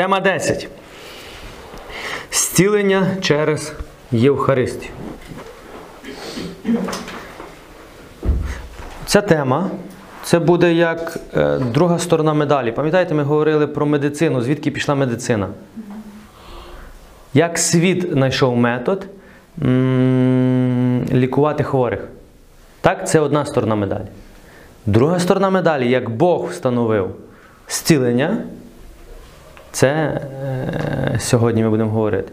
Тема 10. Зцілення через Євхаристію. Ця тема це буде як е, друга сторона медалі. Пам'ятаєте, ми говорили про медицину, звідки пішла медицина? Як світ знайшов метод лікувати хворих. Так, це одна сторона медалі. Друга сторона медалі, як Бог встановив зцілення, це е, сьогодні ми будемо говорити.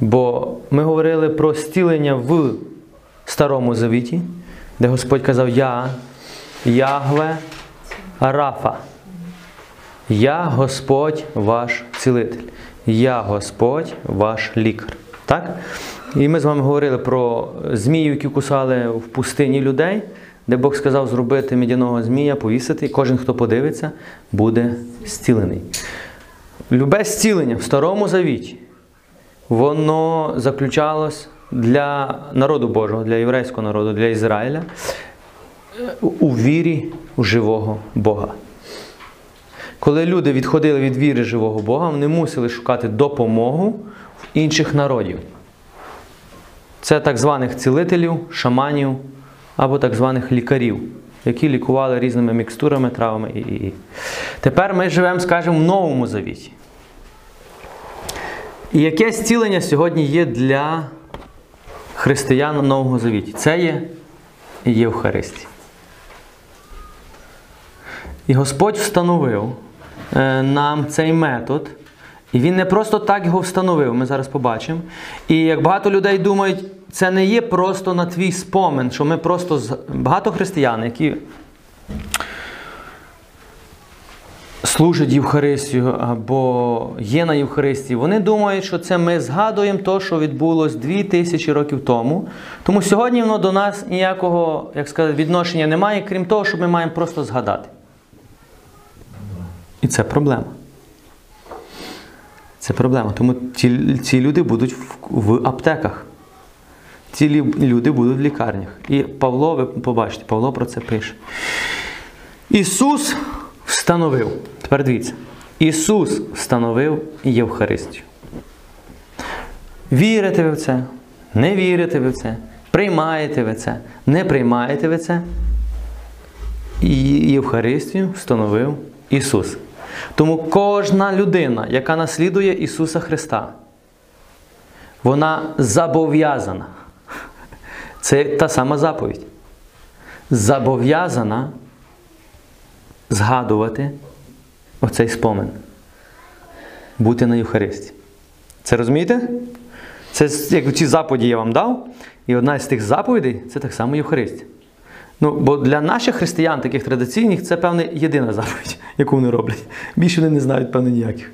Бо ми говорили про зцілення в Старому Завіті, де Господь казав Я, Ягве, Рафа. Я Господь ваш цілитель. Я Господь ваш лікар. Так? І ми з вами говорили про змію, які кусали в пустині людей, де Бог сказав зробити медяного змія, повісити, і кожен, хто подивиться, буде зцілений. Любе зцілення в Старому Завіті, воно заключалось для народу Божого, для єврейського народу, для Ізраїля у вірі у живого Бога. Коли люди відходили від віри живого Бога, вони мусили шукати допомогу в інших народів. Це так званих цілителів, шаманів або так званих лікарів, які лікували різними мікстурами, травами і. Тепер ми живемо, скажімо, в новому завіті. І яке зцілення сьогодні є для християн в Новому Завіті? Це є Євхаристія. І Господь встановив е, нам цей метод. І він не просто так його встановив, ми зараз побачимо. І як багато людей думають, це не є просто на твій спомин, що ми просто багато християн, які служать Євхаристію або є на Євхаристії, вони думають, що це ми згадуємо те, що відбулось дві тисячі років тому. Тому сьогодні воно до нас ніякого, як сказати, відношення немає, крім того, що ми маємо просто згадати. І це проблема. Це проблема. Тому ці, ці люди будуть в, в аптеках. Ці люди будуть в лікарнях. І Павло, ви побачите, Павло про це пише. Ісус встановив. Тепер дивіться. Ісус встановив Євхаристію. Вірите ви в це? Не вірите ви в це? Приймаєте ви це? Не приймаєте ви це? І Євхаристію встановив Ісус. Тому кожна людина, яка наслідує Ісуса Христа, вона зобов'язана. Це та сама заповідь. Зобов'язана згадувати оцей спомин. Бути на Євхаристі. Це розумієте? Це як ці заповіді я вам дав, і одна з тих заповідей це так само Євхаристія. Ну, бо для наших християн, таких традиційних, це певне єдина заповідь, яку вони роблять. Більше вони не знають, певне, ніяких.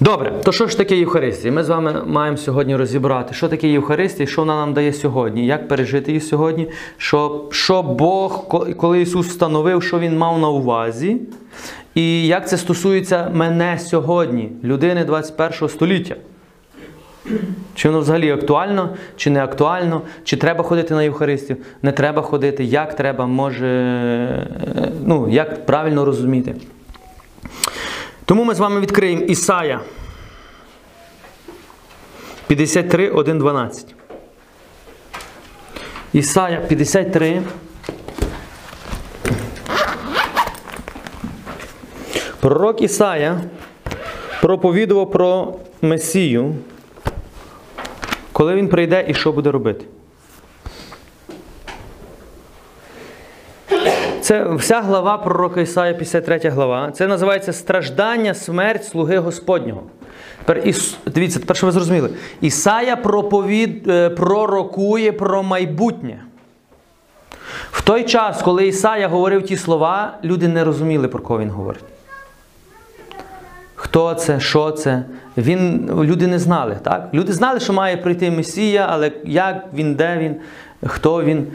Добре, то що ж таке Євхаристія? Ми з вами маємо сьогодні розібрати, що таке Євхаристія, що вона нам дає сьогодні, як пережити її сьогодні, що, що Бог, коли Ісус встановив, що Він мав на увазі, і як це стосується мене сьогодні, людини 21 століття. Чи воно взагалі актуально, чи не актуально, чи треба ходити на Євхаристію, не треба ходити, як треба, може, е, ну, як правильно розуміти. Тому ми з вами відкриємо Ісая 53, 1, 12. Ісая 53. Пророк Ісая проповідував про Месію, коли він прийде і що буде робити. Це вся глава пророка Ісая, 53 глава. Це називається страждання, смерть слуги Господнього. Тепер, Іс... Дивіться, тепер що ви зрозуміли. Ісая проповід... е, пророкує про майбутнє. В той час, коли Ісая говорив ті слова, люди не розуміли, про кого він говорить. Хто це, що це? Він, люди не знали. Так? Люди знали, що має прийти Месія, але як він, де він, хто він.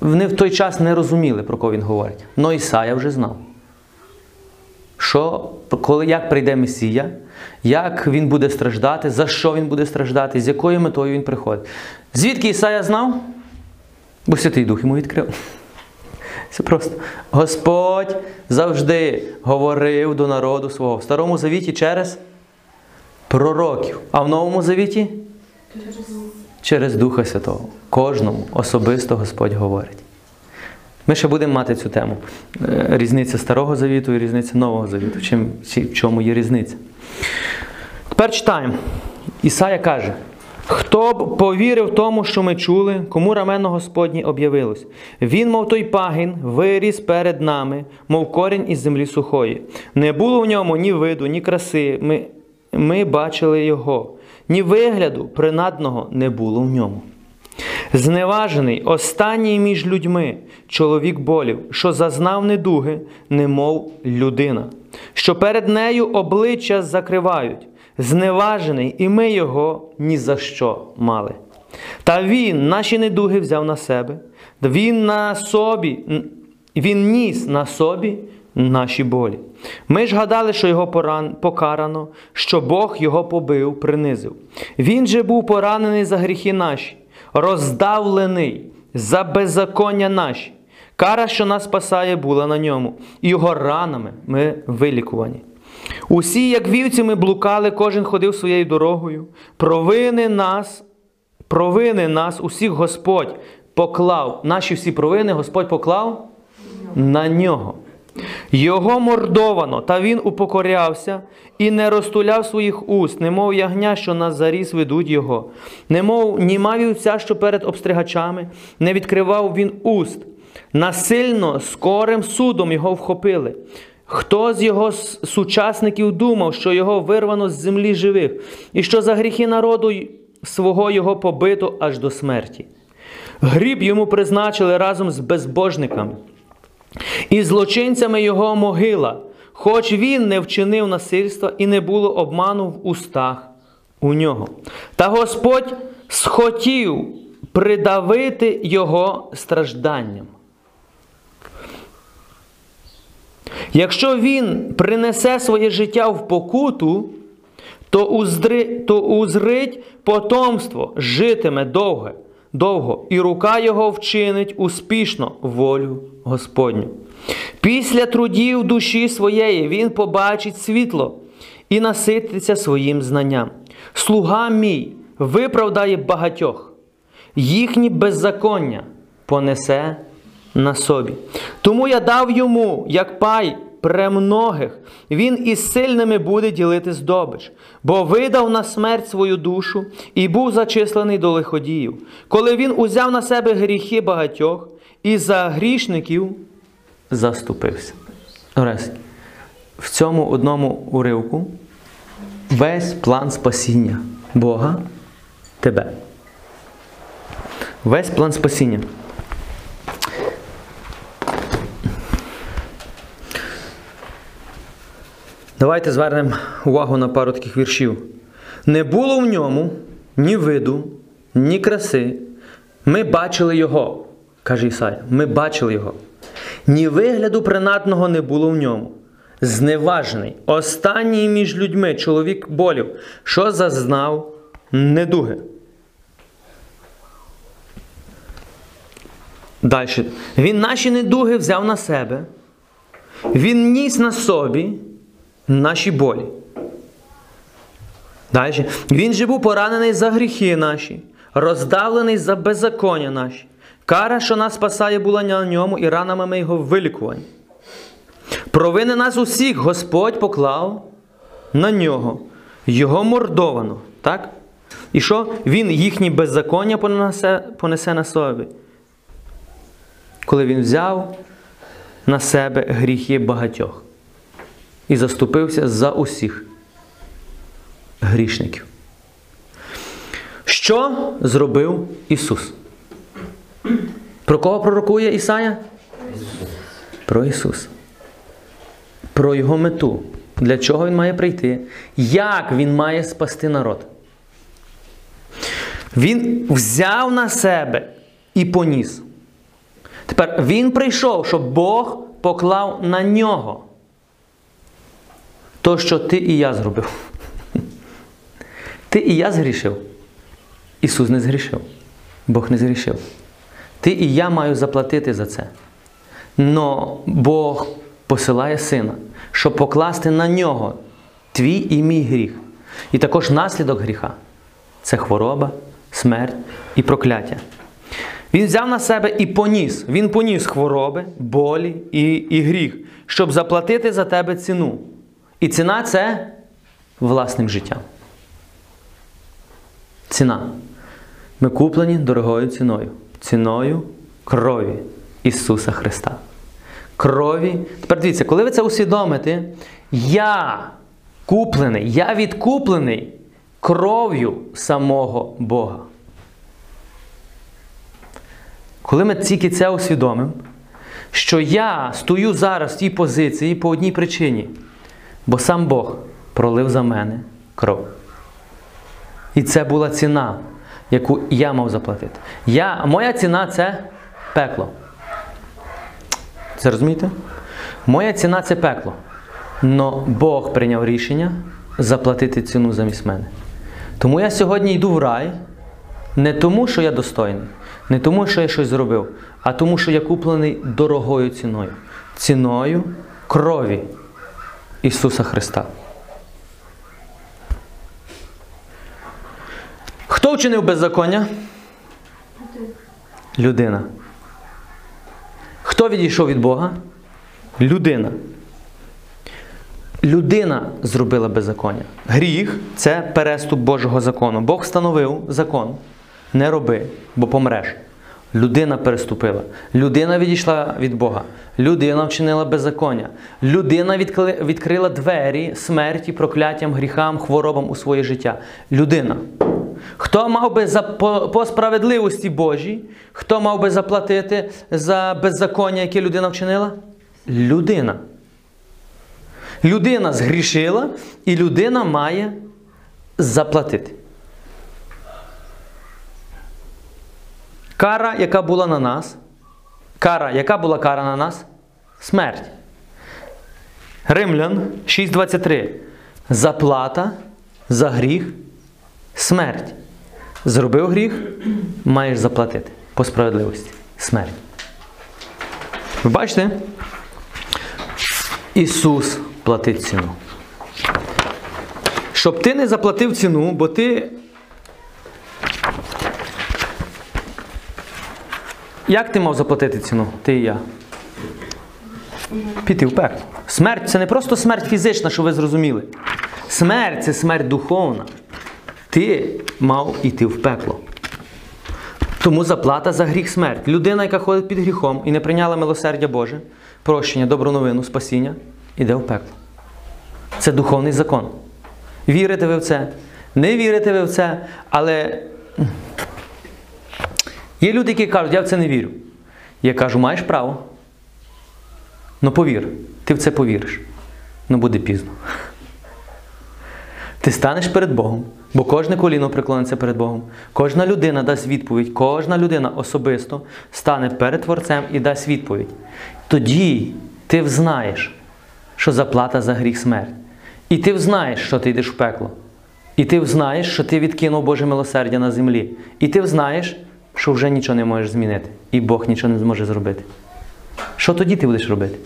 Вони в той час не розуміли, про кого він говорить. Но Ісая вже знав. Що, коли, як прийде Месія, як він буде страждати, за що він буде страждати, з якою метою він приходить. Звідки Ісая знав? Бо Святий Дух йому відкрив. Все просто. Господь завжди говорив до народу свого в Старому Завіті через пророків, а в Новому Завіті через Духа Святого. Кожному особисто Господь говорить. Ми ще будемо мати цю тему. Е, Різниця Старого Завіту і різниця Нового Завіту. Чим, в чому є різниця? Тепер читаємо. Ісая каже: Хто б повірив тому, що ми чули, кому рамено Господнє об'явилось? Він, мов той пагін, виріс перед нами, мов корінь із землі сухої. Не було в ньому ні виду, ні краси. Ми, ми бачили його, ні вигляду принадного не було в ньому. Зневажений, останній між людьми, чоловік болів, що зазнав недуги, немов людина, що перед нею обличчя закривають, зневажений, і ми його ні за що мали. Та він наші недуги взяв на себе, він на собі, він ніс на собі наші болі. Ми ж гадали, що його поран... покарано, що Бог його побив, принизив. Він же був поранений за гріхи наші, роздавлений за беззаконня наші. Кара, що нас спасає, була на ньому, і його ранами ми вилікувані. Усі, як вівці, ми блукали, кожен ходив своєю дорогою. Провини нас, провини нас, усіх Господь поклав. Наші всі провини Господь поклав на нього. Його мордовано, та він упокорявся і не розтуляв своїх уст, немов ягня, що на заріз ведуть його, немов німа вівця, що перед обстригачами, не відкривав він уст. Насильно скорим судом його вхопили. Хто з його сучасників думав, що його вирвано з землі живих, і що за гріхи народу свого його побито аж до смерті? Гріб йому призначили разом з безбожниками. І злочинцями його могила, хоч він не вчинив насильства і не було обману в устах у нього. Та Господь схотів придавити його стражданням. Якщо він принесе своє життя в покуту, то, узрить потомство житиме довге, довго, і рука його вчинить успішно волю Господню. Після трудів душі своєї він побачить світло і насититься своїм знанням. Слуга мій виправдає багатьох, їхні беззаконня понесе на собі. Тому я дав йому, як пай премногих, він із сильними буде ділити здобич, бо видав на смерть свою душу і був зачислений до лиходіїв, коли він узяв на себе гріхи багатьох і за грішників заступився. Орес, в цьому одному уривку весь план спасіння Бога тебе. Весь план спасіння. Давайте звернемо увагу на пару таких віршів. Не було в ньому ні виду, ні краси. Ми бачили його, каже Ісая. Ми бачили його. Ні вигляду принадного не було в ньому. Зневажений, останній між людьми чоловік болів, що зазнав недуги. Далі. Він наші недуги взяв на себе. Він ніс на собі наші болі. Далі. Він же був поранений за гріхи наші, роздавлений за беззаконня наші. Кара, що нас спасає, була на ньому, і ранами ми його вилікувані. Провини нас усіх Господь поклав на нього, його мордовано. Так? І що? Він їхні беззаконня понесе, понесе на собі. Коли він взяв на себе гріхи багатьох і заступився за усіх грішників. Що зробив Ісус? Про кого пророкує Ісая? Про Ісуса. Про Його мету. Для чого Він має прийти? Як Він має спасти народ? Він взяв на себе і поніс. Тепер Він прийшов, щоб Бог поклав на нього то, що ти і я зробив. Ти і я згрішив. Ісус не згрішив. Бог не згрішив. Ти і я маю заплатити за це. Но Бог посилає сина, щоб покласти на нього твій і мій гріх. І також наслідок гріха це хвороба, смерть і прокляття. Він взяв на себе і поніс. Він поніс хвороби, болі і, і гріх, щоб заплатити за тебе ціну. І ціна це власним життям. Ціна. Ми куплені дорогою ціною. Ціною крові Ісуса Христа. Крові. Тепер дивіться, коли ви це усвідомите, я куплений, я відкуплений кров'ю самого Бога. Коли ми тільки це усвідомимо, що я стою зараз в тій позиції по одній причині, бо сам Бог пролив за мене кров. І це була ціна, яку я мав заплатити. Я, Моя ціна це пекло. Це розумієте? Моя ціна це пекло. Но Бог прийняв рішення заплатити ціну замість мене. Тому я сьогодні йду в рай не тому, що я достойний, не тому, що я щось зробив, а тому, що я куплений дорогою ціною. Ціною крові Ісуса Христа. Хто вчинив беззаконня? Людина. Хто відійшов від Бога? Людина. Людина зробила беззаконня. Гріх це переступ Божого закону. Бог встановив закон. Не роби, бо помреш. Людина переступила. Людина відійшла від Бога. Людина вчинила беззаконня. Людина відкли- відкрила двері смерті, прокляттям, гріхам, хворобам у своє життя. Людина. Хто мав би за, по, по справедливості Божій, хто мав би заплатити за беззаконня, яке людина вчинила? Людина. Людина згрішила, і людина має заплатити. Кара, яка була на нас, кара, яка була кара на нас? Смерть. Римлян 6.23. Заплата за гріх смерть. Зробив гріх, маєш заплатити по справедливості. Смерть. Ви бачите? Ісус платить ціну. Щоб ти не заплатив ціну, бо ти. Як ти мав заплатити ціну? Ти і я. Піти в пекло. Смерть це не просто смерть фізична, що ви зрозуміли. Смерть це смерть духовна. Ти мав іти в пекло. Тому заплата за гріх смерть. Людина, яка ходить під гріхом і не прийняла милосердя Боже, прощення, добру новину, спасіння, іде в пекло. Це духовний закон. Вірите ви в це? Не вірите ви в це, але є люди, які кажуть, я в це не вірю. Я кажу, маєш право. Ну повір, ти в це повіриш. Ну буде пізно. Ти станеш перед Богом, бо кожне коліно преклониться перед Богом. Кожна людина дасть відповідь, кожна людина особисто стане перед Творцем і дасть відповідь. Тоді ти взнаєш, що заплата за гріх смерть. І ти взнаєш, що ти йдеш в пекло. І ти взнаєш, що ти відкинув Боже милосердя на землі. І ти взнаєш, що вже нічого не можеш змінити. І Бог нічого не зможе зробити. Що тоді ти будеш робити?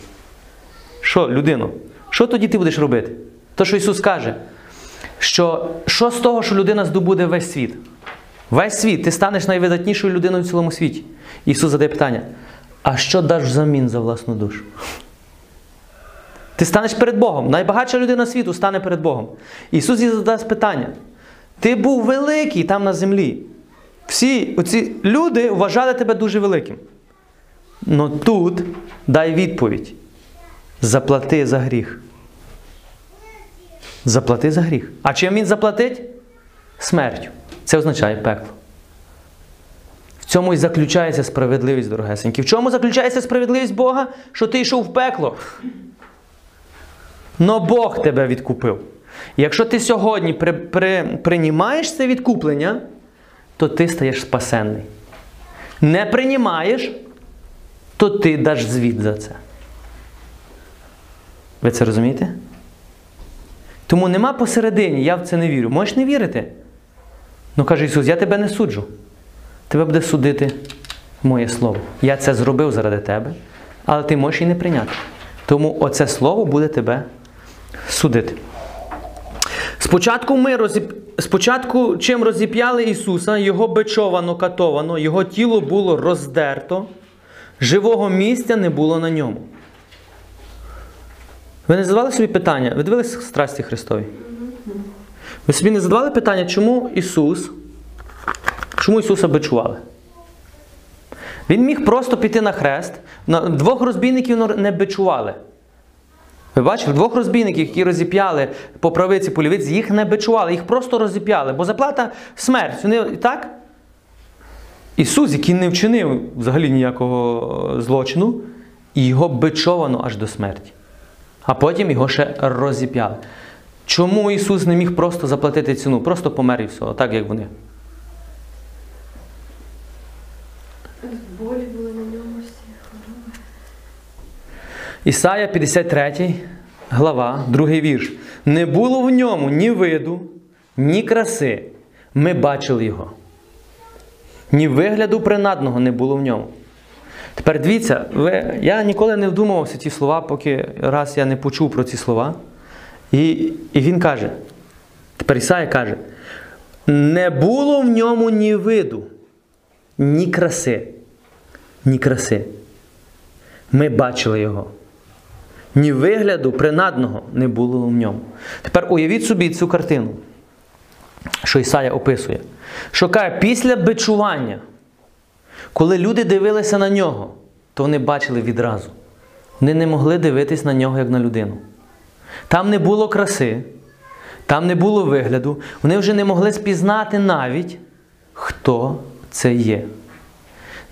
Що, людино? Що тоді ти будеш робити? То, що Ісус каже, що що з того, що людина здобуде весь світ? Весь світ, ти станеш найвидатнішою людиною в цілому світі. Ісус задає питання: а що даш взамін за власну душу? Ти станеш перед Богом. Найбагатша людина світу стане перед Богом. Ісус їй задасть питання. Ти був великий там на землі. Всі оці люди вважали тебе дуже великим. Но тут дай відповідь. Заплати за гріх. Заплати за гріх. А чим він заплатить? Смертю. Це означає пекло. В цьому і заключається справедливість, дорогесенькі. В чому заключається справедливість Бога? Що ти йшов в пекло. Но Бог тебе відкупив. Якщо ти сьогодні при, при, приймаєш це відкуплення, то ти стаєш спасенний. Не приймаєш, то ти даш звіт за це. Ви це розумієте? Тому нема посередині, я в це не вірю. Можеш не вірити? Ну каже Ісус, я тебе не суджу. Тебе буде судити моє Слово. Я це зробив заради тебе, але ти можеш і не прийняти. Тому оце слово буде тебе судити. Спочатку ми розіп... Спочатку, чим розіп'яли Ісуса, Його бичовано, катовано, Його тіло було роздерто, живого місця не було на ньому. Ви не задавали собі питання? Ви дивились страсті Христові? Ви собі не задавали питання, чому Ісус, чому Ісуса бичували? Він міг просто піти на хрест. Двох розбійників не бичували. Ви бачили, двох розбійників, які розіп'яли по правиці, по лівиці, їх не бичували, їх просто розіп'яли, бо заплата смерть. Вони, так? Ісус, який не вчинив взагалі ніякого е, злочину, і його бичовано аж до смерті. А потім його ще розіп'яли. Чому Ісус не міг просто заплатити ціну? Просто помер і все, так як вони. Болі були на ньому всі хвороби. Ісая 53, глава, другий вірш. Не було в ньому ні виду, ні краси. Ми бачили його. Ні вигляду принадного не було в ньому. Тепер дивіться, ви, я ніколи не вдумувався ці слова, поки раз я не почув про ці слова. І, і він каже: тепер Ісая каже: не було в ньому ні виду, ні краси, ні краси. Ми бачили його. Ні вигляду принадного не було в ньому. Тепер уявіть собі цю картину, що Ісая описує. Що каже, після бичування, коли люди дивилися на нього, то вони бачили відразу. Вони не могли дивитись на нього як на людину. Там не було краси, там не було вигляду, вони вже не могли спізнати навіть, хто це є.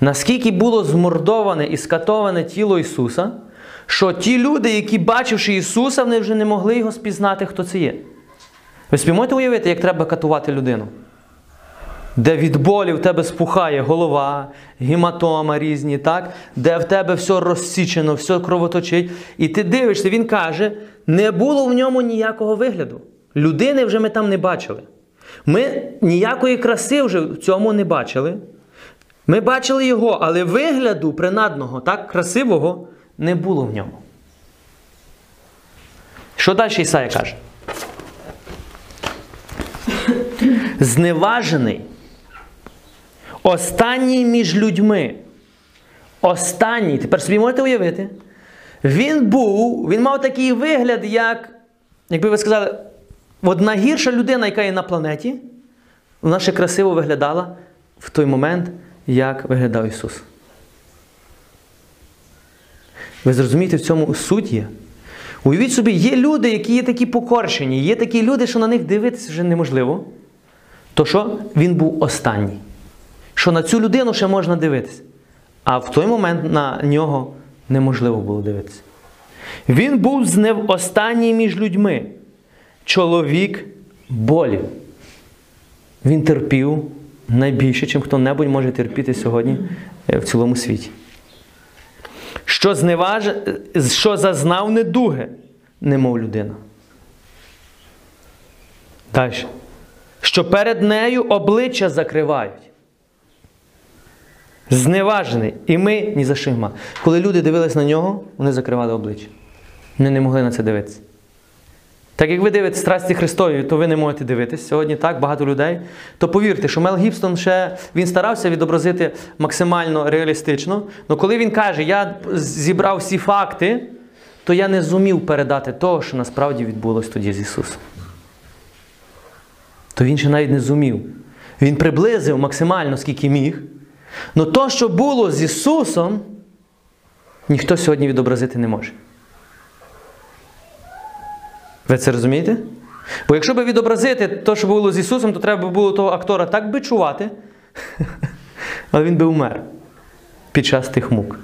Наскільки було змордоване і скатоване тіло Ісуса, що ті люди, які бачивши Ісуса, вони вже не могли його спізнати, хто це є. Ви собі уявити, як треба катувати людину? Де від болі в тебе спухає голова, гематома різні, так? де в тебе все розсічено, все кровоточить. І ти дивишся, він каже, не було в ньому ніякого вигляду. Людини вже ми там не бачили. Ми ніякої краси вже в цьому не бачили. Ми бачили його, але вигляду принадного, так, красивого, не було в ньому. Що далі Ісая каже? Зневажений. Останній між людьми. Останній, тепер собі можете уявити. Він був, він мав такий вигляд, як, якби ви сказали, от найгірша людина, яка є на планеті, вона ще красиво виглядала в той момент, як виглядав Ісус. Ви зрозумієте, в цьому суть є. Уявіть собі, є люди, які є такі покорчені, є такі люди, що на них дивитися вже неможливо. То що він був останній. Що на цю людину ще можна дивитися. А в той момент на нього неможливо було дивитися. Він був знев останній між людьми. Чоловік болів. Він терпів найбільше, чим хто-небудь може терпіти сьогодні е, в цілому світі. Що, зневаж... що зазнав недуги, немов людина. Далі. Що перед нею обличчя закривають. Зневажений. І ми ні за нема. Коли люди дивились на нього, вони закривали обличчя. Вони не могли на це дивитися. Так як ви дивитесь страсті Христові, то ви не можете дивитись сьогодні так, багато людей. То повірте, що Мел Гібстон ще він старався відобразити максимально реалістично. Але коли він каже, я зібрав всі факти, то я не зумів передати того, що насправді відбулося тоді з Ісусом. То він ще навіть не зумів. Він приблизив максимально, скільки міг. Але то, що було з Ісусом, ніхто сьогодні відобразити не може. Ви це розумієте? Бо якщо би відобразити те, що було з Ісусом, то треба було того актора так би чувати, але він би вмер під час тих мук.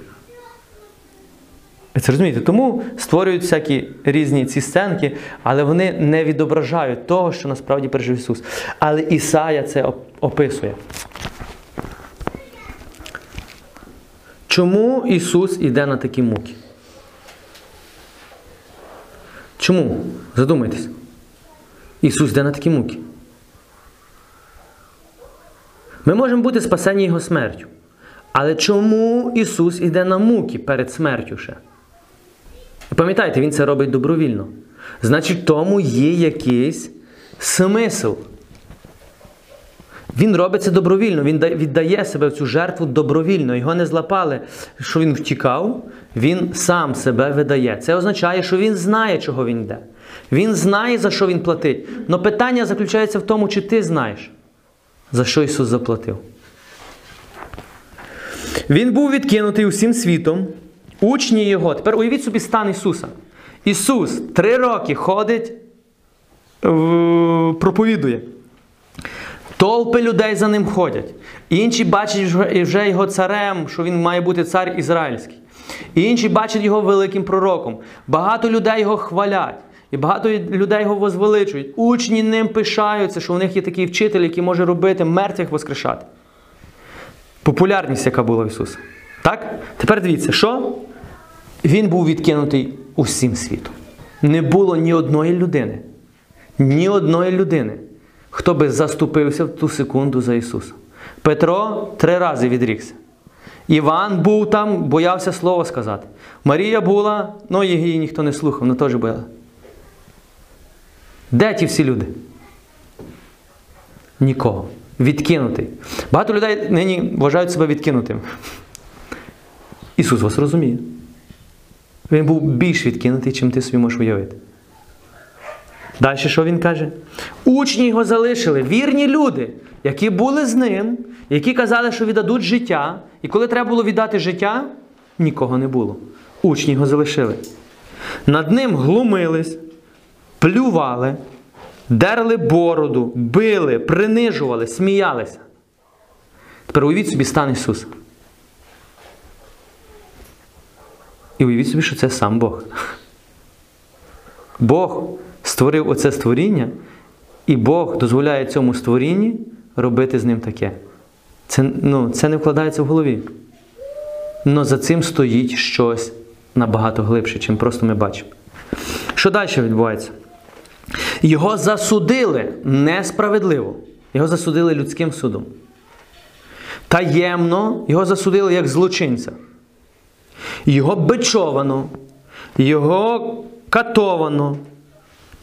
Ви це розумієте? Тому створюють всякі різні ці сценки, але вони не відображають того, що насправді пережив Ісус. Але Ісая це описує. Чому Ісус іде на такі муки? Чому? Задумайтесь. Ісус йде на такі муки. Ми можемо бути спасені Його смертю. Але чому Ісус іде на муки перед смертю ще? Пам'ятайте, Він це робить добровільно. Значить, тому є якийсь смисл. Він робить це добровільно, він віддає себе в цю жертву добровільно. Його не злапали, що він втікав, він сам себе видає. Це означає, що він знає, чого він йде. Він знає, за що він платить. Але питання заключається в тому, чи ти знаєш, за що Ісус заплатив. Він був відкинутий усім світом. Учні його. Тепер уявіть собі стан Ісуса. Ісус три роки ходить, проповідує. Толпи людей за ним ходять. Інші бачать вже- його царем, що він має бути цар ізраїльський. Інші бачать його великим пророком. Багато людей його хвалять. І багато людей його возвеличують. Учні ним пишаються, що у них є такий вчитель, який може робити мертвих воскрешати. Популярність, яка була в Ісуса. Так? Тепер дивіться, що? Він був відкинутий усім світом. Не було ні одної людини, ні одної людини, хто би заступився в ту секунду за Ісуса. Петро три рази відрікся. Іван був там, боявся слово сказати. Марія була, ну її ніхто не слухав, вона теж бояла. Де ті всі люди? Нікого. Відкинутий. Багато людей нині вважають себе відкинутим. Ісус вас розуміє. Він був більш відкинутий, чим ти собі можеш уявити. Далі що він каже? Учні його залишили, вірні люди, які були з ним, які казали, що віддадуть життя. І коли треба було віддати життя, нікого не було. Учні його залишили. Над ним глумились, плювали, дерли бороду, били, принижували, сміялися. Тепер уявіть собі стан Ісуса. І уявіть собі, що це сам Бог. Бог створив оце створіння, і Бог дозволяє цьому створінні робити з ним таке. Це, ну, це не вкладається в голові. Но за цим стоїть щось набагато глибше, чим просто ми бачимо. Що далі відбувається? Його засудили несправедливо. Його засудили людським судом. Таємно його засудили як злочинця. Його бичовано, його катовано.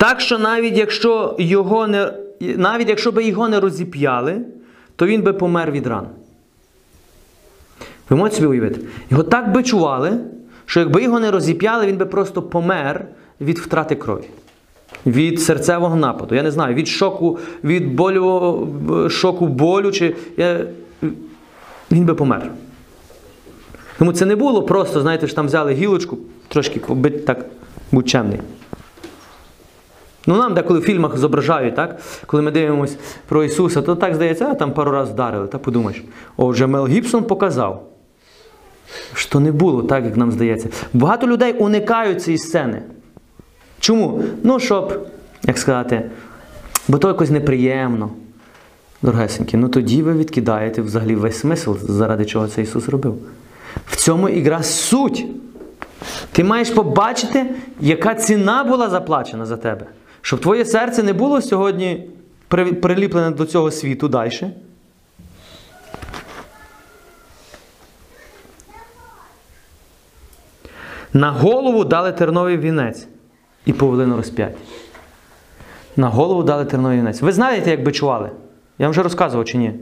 Так що навіть якщо його не, навіть якщо би його не розіп'яли, то він би помер від ран. Ви можете собі уявити? Його так бичували, що якби його не розіп'яли, він би просто помер від втрати крові. Від серцевого нападу. Я не знаю, від шоку, від болю, шоку болю, чи я... він би помер. Тому це не було просто, знаєте, що там взяли гілочку, трошки так, будь. Ну, нам деколи в фільмах зображають, так? коли ми дивимося про Ісуса, то так здається, а там пару разів вдарили. Та подумаєш, о, вже Мел Гібсон показав, що не було так, як нам здається. Багато людей уникають цієї сцени. Чому? Ну, щоб, як сказати, бо то якось неприємно. Дорогесенькі, ну тоді ви відкидаєте взагалі весь смисл, заради чого це Ісус робив. В цьому ігра суть. Ти маєш побачити, яка ціна була заплачена за тебе. Щоб твоє серце не було сьогодні приліплене до цього світу далі. На голову дали терновий вінець і повели на розп'яття. На голову дали терновий вінець. Ви знаєте, як бичували? Я вам вже розказував чи ні?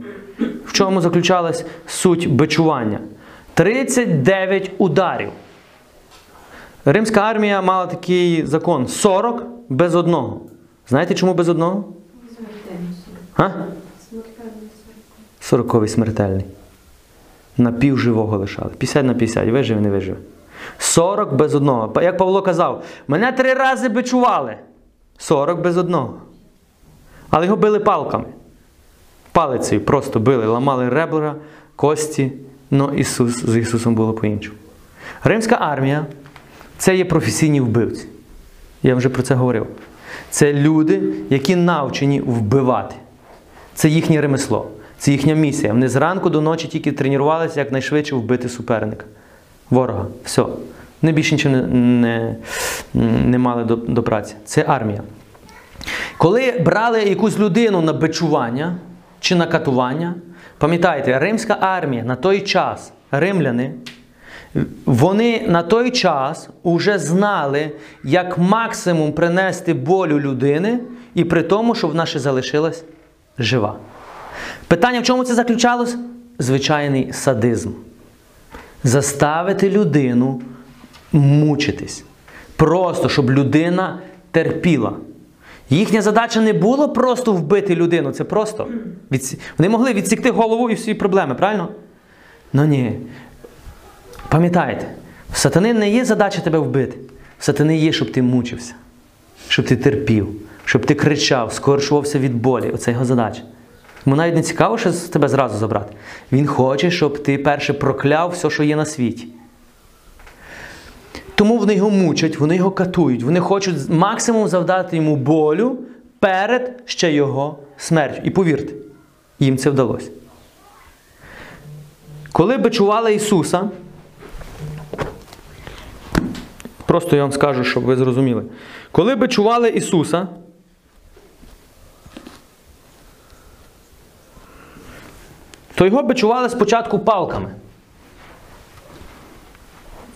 В чому заключалась суть бичування? 39 ударів. Римська армія мала такий закон 40 без одного. Знаєте, чому без одного? А? Сороковий смертельний. На півживого лишали. 50 на 50, виживе, не виживе. 40 без одного. Як Павло казав, мене три рази бичували. 40 без одного. Але його били палками. Палицею просто били, ламали ребра, кості. Ну, Ісус, з Ісусом було по-іншому. Римська армія це є професійні вбивці. Я вже про це говорив. Це люди, які навчені вбивати. Це їхнє ремесло, це їхня місія. Вони зранку до ночі тільки тренувалися якнайшвидше вбити суперника. Ворога. Все. Вони більше нічого не, не, не мали до, до праці. Це армія. Коли брали якусь людину на бичування чи на катування, пам'ятайте, римська армія на той час римляни, вони на той час уже знали, як максимум принести болю людини, і при тому, щоб вона ще залишилась жива. Питання, в чому це заключалось? Звичайний садизм. Заставити людину мучитись. Просто, щоб людина терпіла. Їхня задача не було просто вбити людину, це просто. Вони могли відсікти голову і всі проблеми, правильно? Ну ні. Пам'ятайте, в сатани не є задача тебе вбити. В сатани є, щоб ти мучився, щоб ти терпів, щоб ти кричав, скорчувався від болі. Оце його задача. Йому навіть не цікаво, що з тебе зразу забрати. Він хоче, щоб ти перше прокляв все, що є на світі. Тому вони його мучать, вони його катують, вони хочуть максимум завдати йому болю перед ще його смертю. І повірте, їм це вдалося. Коли бичували Ісуса, просто я вам скажу, щоб ви зрозуміли. Коли бичували Ісуса, то його бичували спочатку палками.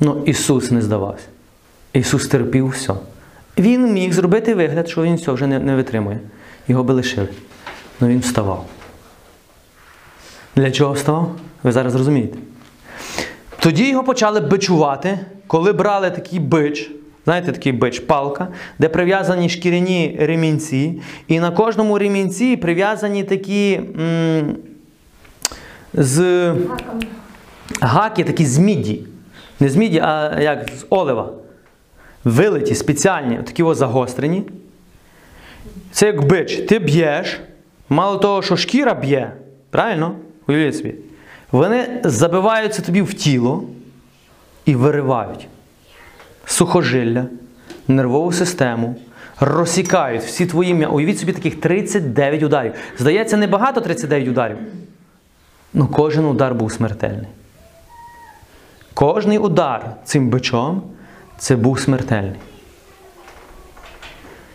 Ну, Ісус не здавався. Ісус терпів все. Він міг зробити вигляд, що він все вже не, не витримує. Його би лишили. Ну він вставав. Для чого вставав? Ви зараз зрозумієте. Тоді його почали бичувати, коли брали такий бич, знаєте, такий бич, палка, де прив'язані шкіряні ремінці, і на кожному ремінці прив'язані такі м, з гаки, такі з міді. Не з міді, а як з олива. Вилиті, спеціальні, такі ось загострені. Це як бич. Ти б'єш, мало того, що шкіра б'є, правильно? Уявіть собі. Вони забиваються тобі в тіло і виривають сухожилля, нервову систему, розсікають всі твої м'я. Уявіть собі таких 39 ударів. Здається, небагато 39 ударів. Ну кожен удар був смертельний. Кожний удар цим бичом це був смертельний.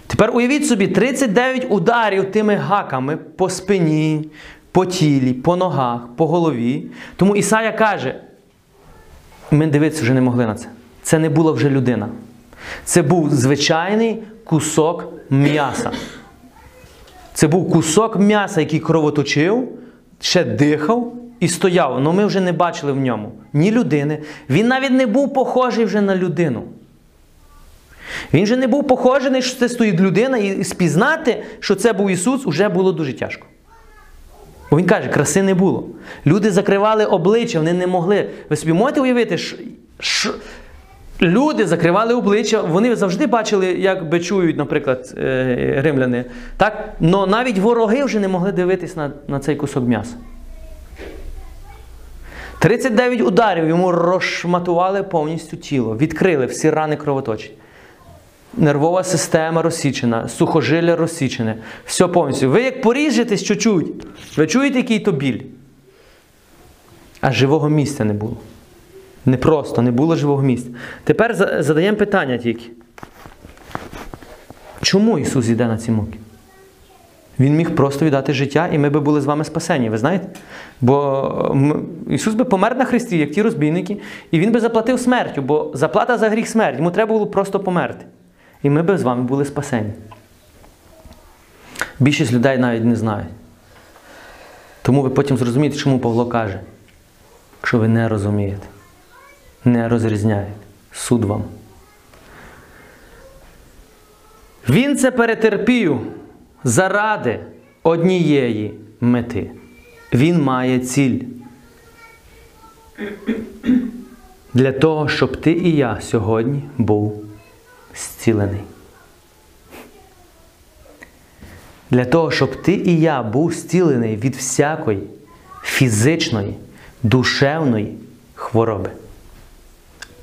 Тепер уявіть собі 39 ударів тими гаками по спині, по тілі, по ногах, по голові. Тому Ісая каже: ми дивитися вже не могли на це. Це не була вже людина. Це був звичайний кусок м'яса. Це був кусок м'яса, який кровоточив, ще дихав і стояв. Але ми вже не бачили в ньому ні людини. Він навіть не був похожий вже на людину. Він же не був похожий, що це стоїть людина, і спізнати, що це був Ісус, вже було дуже тяжко. Бо Він каже, краси не було. Люди закривали обличчя, вони не могли. Ви собі можете уявити, що, люди закривали обличчя, вони завжди бачили, як бичують, наприклад, е, римляни. Так? Но навіть вороги вже не могли дивитись на, на цей кусок м'яса. 39 ударів йому розшматували повністю тіло, відкрили всі рани кровоточення. Нервова система розсічена, сухожилля розсічене. Все повністю. Ви як поріжетесь чуть-чуть, ви чуєте, який то біль? А живого місця не було. Не просто, не було живого місця. Тепер задаємо питання тільки. Чому Ісус йде на ці муки? Він міг просто віддати життя, і ми би були з вами спасені, ви знаєте? Бо Ісус би помер на хресті, як ті розбійники, і Він би заплатив смертю, бо заплата за гріх смерть. Йому треба було просто померти. І ми би з вами були спасені. Більшість людей навіть не знають. Тому ви потім зрозумієте, чому Павло каже, якщо ви не розумієте, не розрізняєте, суд вам. Він це перетерпів заради однієї мети. Він має ціль. Для того, щоб ти і я сьогодні був зцілений. Для того, щоб ти і я був зцілений від всякої фізичної, душевної хвороби.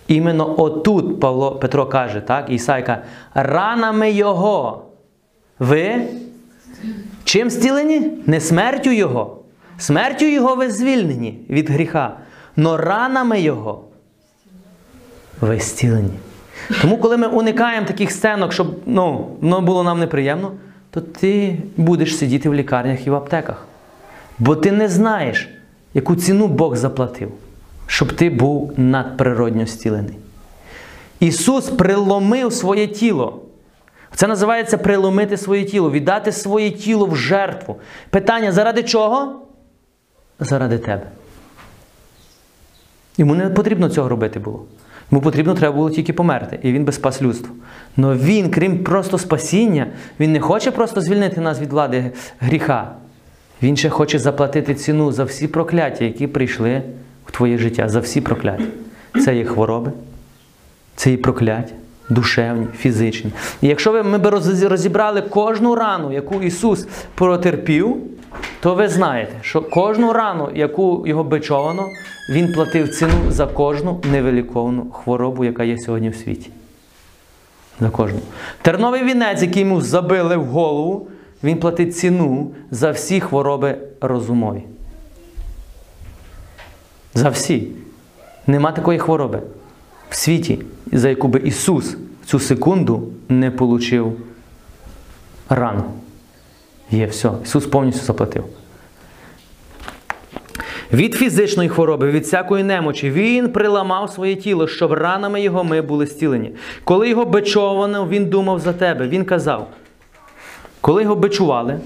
Іменно отут Павло Петро каже, так, Ісайка, ранами Його. Ви чим зцілені? Не смертю Його. Смертю Його ви звільнені від гріха. Но ранами Його ви зцілені. Тому, коли ми уникаємо таких сценок, щоб ну, ну, було нам неприємно, то ти будеш сидіти в лікарнях і в аптеках. Бо ти не знаєш, яку ціну Бог заплатив. щоб ти був надприродньо зцілений. Ісус приломив своє тіло. Це називається приломити своє тіло, віддати своє тіло в жертву. Питання: заради чого? Заради тебе. Йому не потрібно цього робити було. Йому потрібно треба було тільки померти, і він би спас людство. Но він, крім просто спасіння, він не хоче просто звільнити нас від влади гріха. Він ще хоче заплатити ціну за всі прокляття, які прийшли в твоє життя, за всі прокляття. Це є хвороби, це є прокляття, душевні, фізичні. І якщо ви, ми б розібрали кожну рану, яку Ісус протерпів, то ви знаєте, що кожну рану, яку його бичовано, Він платив ціну за кожну невиліковану хворобу, яка є сьогодні в світі. За кожну. Терновий вінець, який йому забили в голову, він платить ціну за всі хвороби розумові. За всі. Нема такої хвороби в світі, за яку би Ісус в цю секунду не получив рану. Є все. Ісус повністю заплатив. Від фізичної хвороби, від всякої немочі, він приламав своє тіло, щоб ранами його ми були зцілені. Коли його бичовано, він думав за тебе. Він казав, коли його бичували,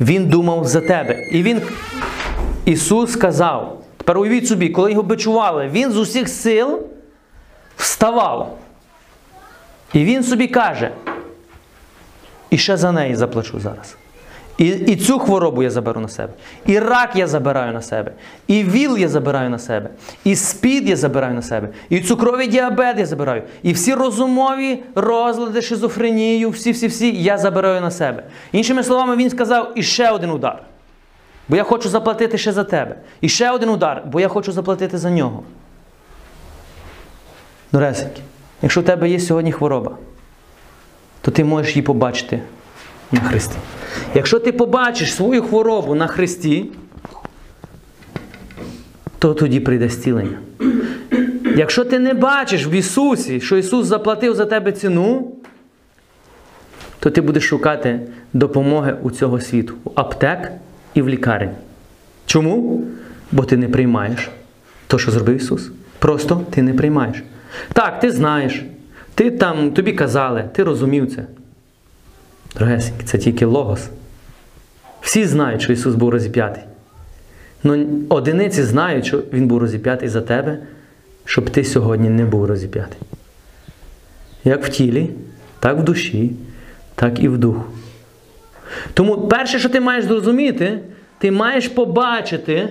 він думав за тебе. І він, Ісус сказав, тепер уявіть собі, коли його бичували, він з усіх сил вставав. І він собі каже, і ще за неї заплачу зараз. І, і цю хворобу я заберу на себе. І рак я забираю на себе. І ВІЛ я забираю на себе. І СПІД я забираю на себе. І цукровий діабет я забираю. І всі розумові розлади, шизофренію, всі-всі-всі я забираю на себе. Іншими словами, він сказав, і ще один удар. Бо я хочу заплатити ще за тебе. І ще один удар, бо я хочу заплатити за нього. Доресеньки, якщо в тебе є сьогодні хвороба, то ти можеш її побачити на Христі. Якщо ти побачиш свою хворобу на Христі, то тоді прийде зцілення. Якщо ти не бачиш в Ісусі, що Ісус заплатив за тебе ціну, то ти будеш шукати допомоги у цього світу, у аптек і в лікарні. Чому? Бо ти не приймаєш то, що зробив Ісус. Просто ти не приймаєш. Так, ти знаєш, ти там, тобі казали, ти розумів це. Дорогесенькі, це тільки логос. Всі знають, що Ісус був розіп'ятий. Ну, одиниці знають, що Він був розіп'ятий за тебе, щоб ти сьогодні не був розіп'ятий. Як в тілі, так в душі, так і в духу. Тому перше, що ти маєш зрозуміти, ти маєш побачити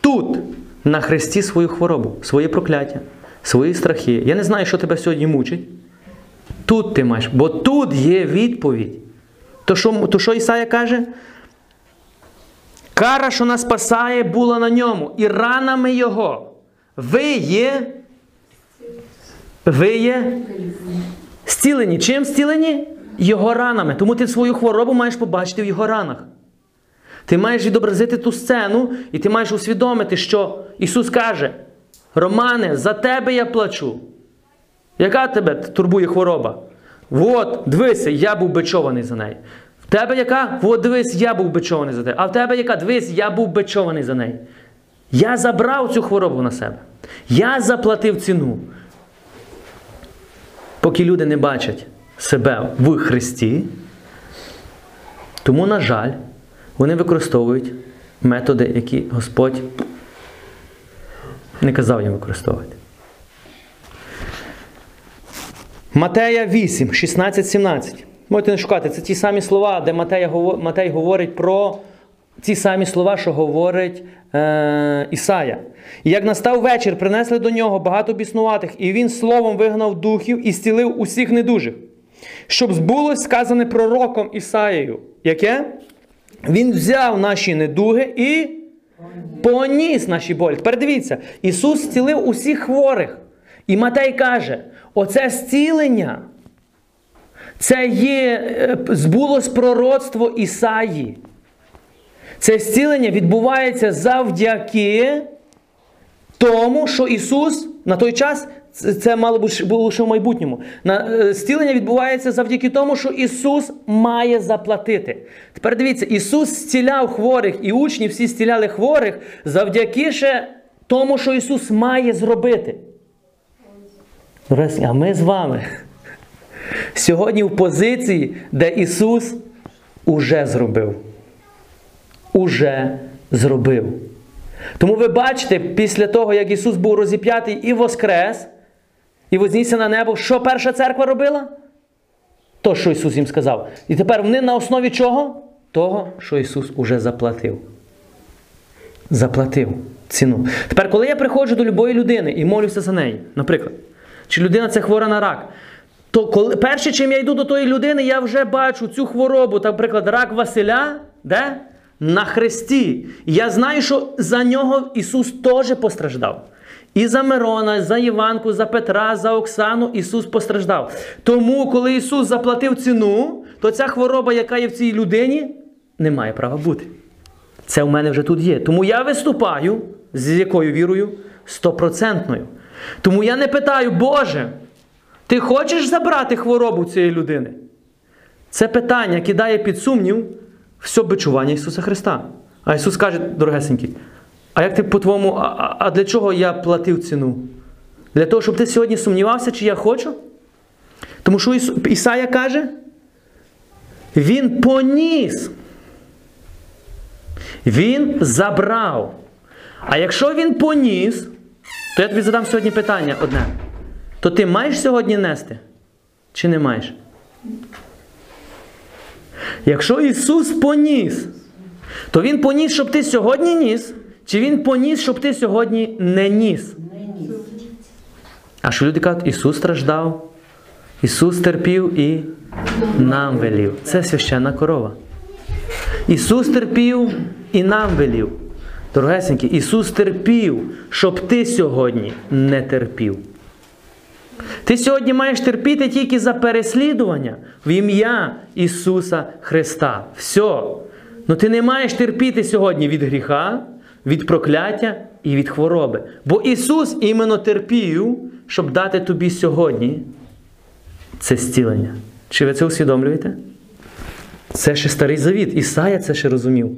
тут, на Христі, свою хворобу, своє прокляття, свої страхи. Я не знаю, що тебе сьогодні мучить. Тут ти маєш, бо тут є відповідь. То що, то що Ісая каже? Кара, що нас спасає, була на ньому, і ранами Його. Ви є. Ви є зцілені. Чим зцілені? Його ранами. Тому ти свою хворобу маєш побачити в його ранах. Ти маєш відобразити ту сцену, і ти маєш усвідомити, що Ісус каже: Романе, за тебе я плачу. Яка тебе турбує хвороба? От, дивися, я був бичований за неї. В тебе яка? От дивись, я був бичований за тебе. А в тебе яка? Дивись, я був бичований за неї. Я забрав цю хворобу на себе. Я заплатив ціну. Поки люди не бачать себе в Христі, тому, на жаль, вони використовують методи, які Господь не казав їм використовувати. Матея 8, 16, 17. Можете не шукати. Це ті самі слова, де Матея, Матей говорить про ті самі слова, що говорить е, Ісая. І як настав вечір, принесли до нього багато біснуватих, і він словом вигнав духів і зцілив усіх недужих. Щоб збулось сказане пророком Ісаєю. Яке? Він взяв наші недуги і поніс наші болі. Тепер дивіться, Ісус зцілив усіх хворих. І Матей каже: оце зцілення. Це є, е, збулось пророцтво Ісаї. Це зцілення відбувається завдяки тому, що Ісус на той час, це- мало бути було ще в майбутньому. На, е, відбувається завдяки тому, що Ісус має заплатити. Тепер дивіться, Ісус зціляв хворих, і учні всі зціляли хворих завдяки ще тому, що Ісус має зробити. А ми з вами сьогодні в позиції, де Ісус уже зробив. Уже зробив. Тому ви бачите, після того, як Ісус був розіп'ятий і воскрес, і вознісся на небо, що перша церква робила? То, що Ісус їм сказав. І тепер вони на основі чого? Того, що Ісус уже заплатив. Заплатив ціну. Тепер, коли я приходжу до любої людини і молюся за неї, наприклад, чи людина це хвора на рак, то коли, перше, чим я йду до тої людини, я вже бачу цю хворобу, наприклад, рак Василя, де? На хресті. І я знаю, що за нього Ісус теж постраждав. І за Мирона, за Іванку, за Петра, за Оксану Ісус постраждав. Тому, коли Ісус заплатив ціну, то ця хвороба, яка є в цій людині, не має права бути. Це в мене вже тут є. Тому я виступаю з якою вірою? Стопроцентною. Тому я не питаю, Боже, ти хочеш забрати хворобу цієї людини? Це питання кидає під сумнів все бичування Ісуса Христа. А Ісус каже, дорогесенький, а як ти по-твоєму, а, а- для чого я платив ціну? Для того, щоб ти сьогодні сумнівався, чи я хочу? Тому що Ісу- Ісая каже, Він поніс. Він забрав. А якщо він поніс, то я тобі задам сьогодні питання одне. То ти маєш сьогодні нести? Чи не маєш? Якщо Ісус поніс, то Він поніс, щоб ти сьогодні ніс, чи Він поніс, щоб ти сьогодні не ніс? А що люди кажуть, Ісус страждав, Ісус терпів і нам велів. Це священна корова. Ісус терпів і нам велів. Дорогесенькі, Ісус терпів, щоб ти сьогодні не терпів. Ти сьогодні маєш терпіти тільки за переслідування в ім'я Ісуса Христа. Все. Ну ти не маєш терпіти сьогодні від гріха, від прокляття і від хвороби. Бо Ісус іменно терпів, щоб дати тобі сьогодні це зцілення. Чи ви це усвідомлюєте? Це ще старий завіт. Ісая це ще розумів.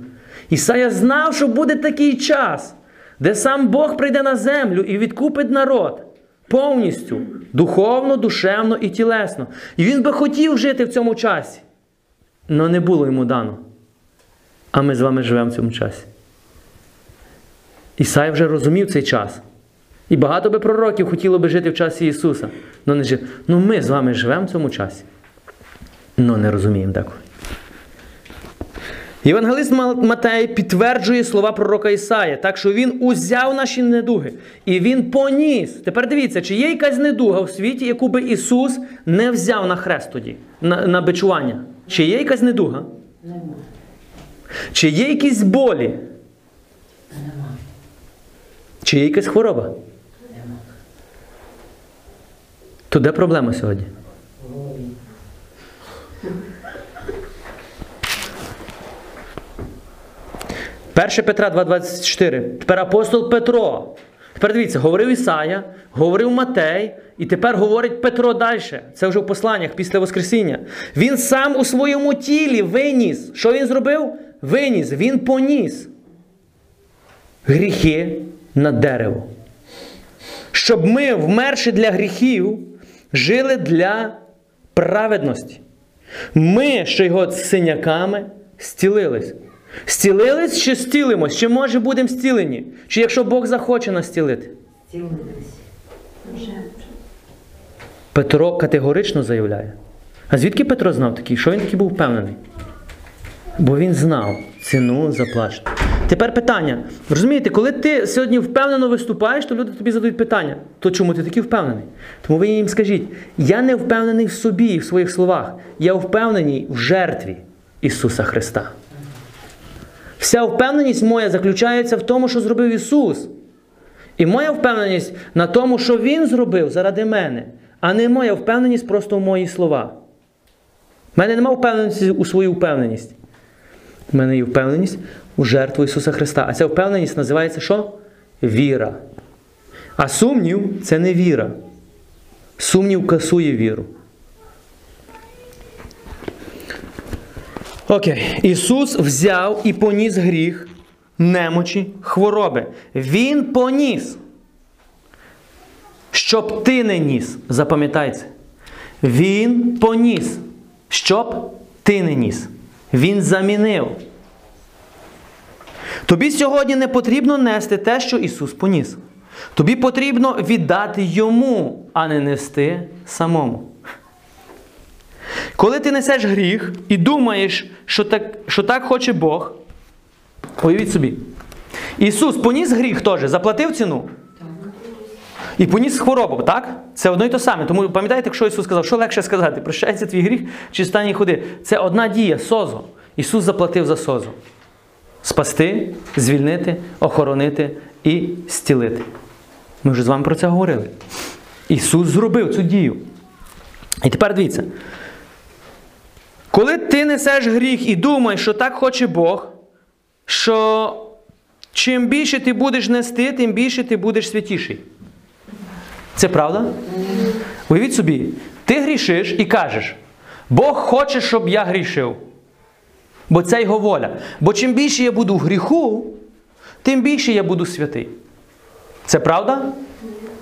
Ісая знав, що буде такий час, де сам Бог прийде на землю і відкупить народ повністю, духовно, душевно і тілесно. І він би хотів жити в цьому часі. але не було йому дано. А ми з вами живемо в цьому часі. Ісай вже розумів цей час. І багато би пророків хотіло би жити в часі Ісуса. Но не жив. Ну ми з вами живемо в цьому часі. Ну не розуміємо деколи. Євангелист Матей підтверджує слова пророка Ісая, так що він узяв наші недуги і він поніс. Тепер дивіться, чи є якась недуга в світі, яку би Ісус не взяв на хрест тоді, на, на бичування? Чи є якась недуга? Нема. Чи є якісь болі? Нема. Чи є якась хвороба? То де проблема сьогодні? 1 Петра 2,24. Тепер апостол Петро. Тепер дивіться, говорив Ісая, говорив Матей, і тепер говорить Петро далі. Це вже в посланнях після Воскресіння. Він сам у своєму тілі виніс. Що він зробив? Виніс, він поніс гріхи на дерево. Щоб ми, вмерши для гріхів, жили для праведності. Ми, що його синяками, зцілились. Зцілились чи зцілимось? Чи може будемо зцілені? Чи якщо Бог захоче нас зцілити? Цілились. Вже. Петро категорично заявляє. А звідки Петро знав такий? Що він такий був впевнений? Бо він знав ціну заплачену. Тепер питання. Розумієте, коли ти сьогодні впевнено виступаєш, то люди тобі задають питання. То чому ти такий впевнений? Тому ви їм скажіть: я не впевнений в собі і в своїх словах. Я впевнений в жертві Ісуса Христа. Вся впевненість моя заключається в тому, що зробив Ісус. І моя впевненість на тому, що Він зробив заради мене, а не моя впевненість просто в мої слова. У мене немає впевненості у свою впевненість. У мене є впевненість у жертву Ісуса Христа. А ця впевненість називається що? Віра. А сумнів це не віра. Сумнів касує віру. Окей. Ісус взяв і поніс гріх немочі, хвороби. Він поніс. Щоб ти не ніс. Запам'ятай це. Він поніс. Щоб ти не ніс. Він замінив. Тобі сьогодні не потрібно нести те, що Ісус поніс. Тобі потрібно віддати Йому, а не нести самому. Коли ти несеш гріх і думаєш, що так, що так хоче Бог, уявіть собі. Ісус поніс гріх теж, заплатив ціну. І поніс хворобу, так? Це одно і те саме. Тому пам'ятаєте, якщо Ісус сказав, що легше сказати, прощається твій гріх чи стані ходи. Це одна дія, созо. Ісус заплатив за созу. Спасти, звільнити, охоронити і стілити. Ми вже з вами про це говорили. Ісус зробив цю дію. І тепер дивіться. Коли ти несеш гріх і думаєш, що так хоче Бог, що чим більше ти будеш нести, тим більше ти будеш святіший. Це правда? Уявіть собі, ти грішиш і кажеш, Бог хоче, щоб я грішив. Бо це його воля. Бо чим більше я буду в гріху, тим більше я буду святий. Це правда?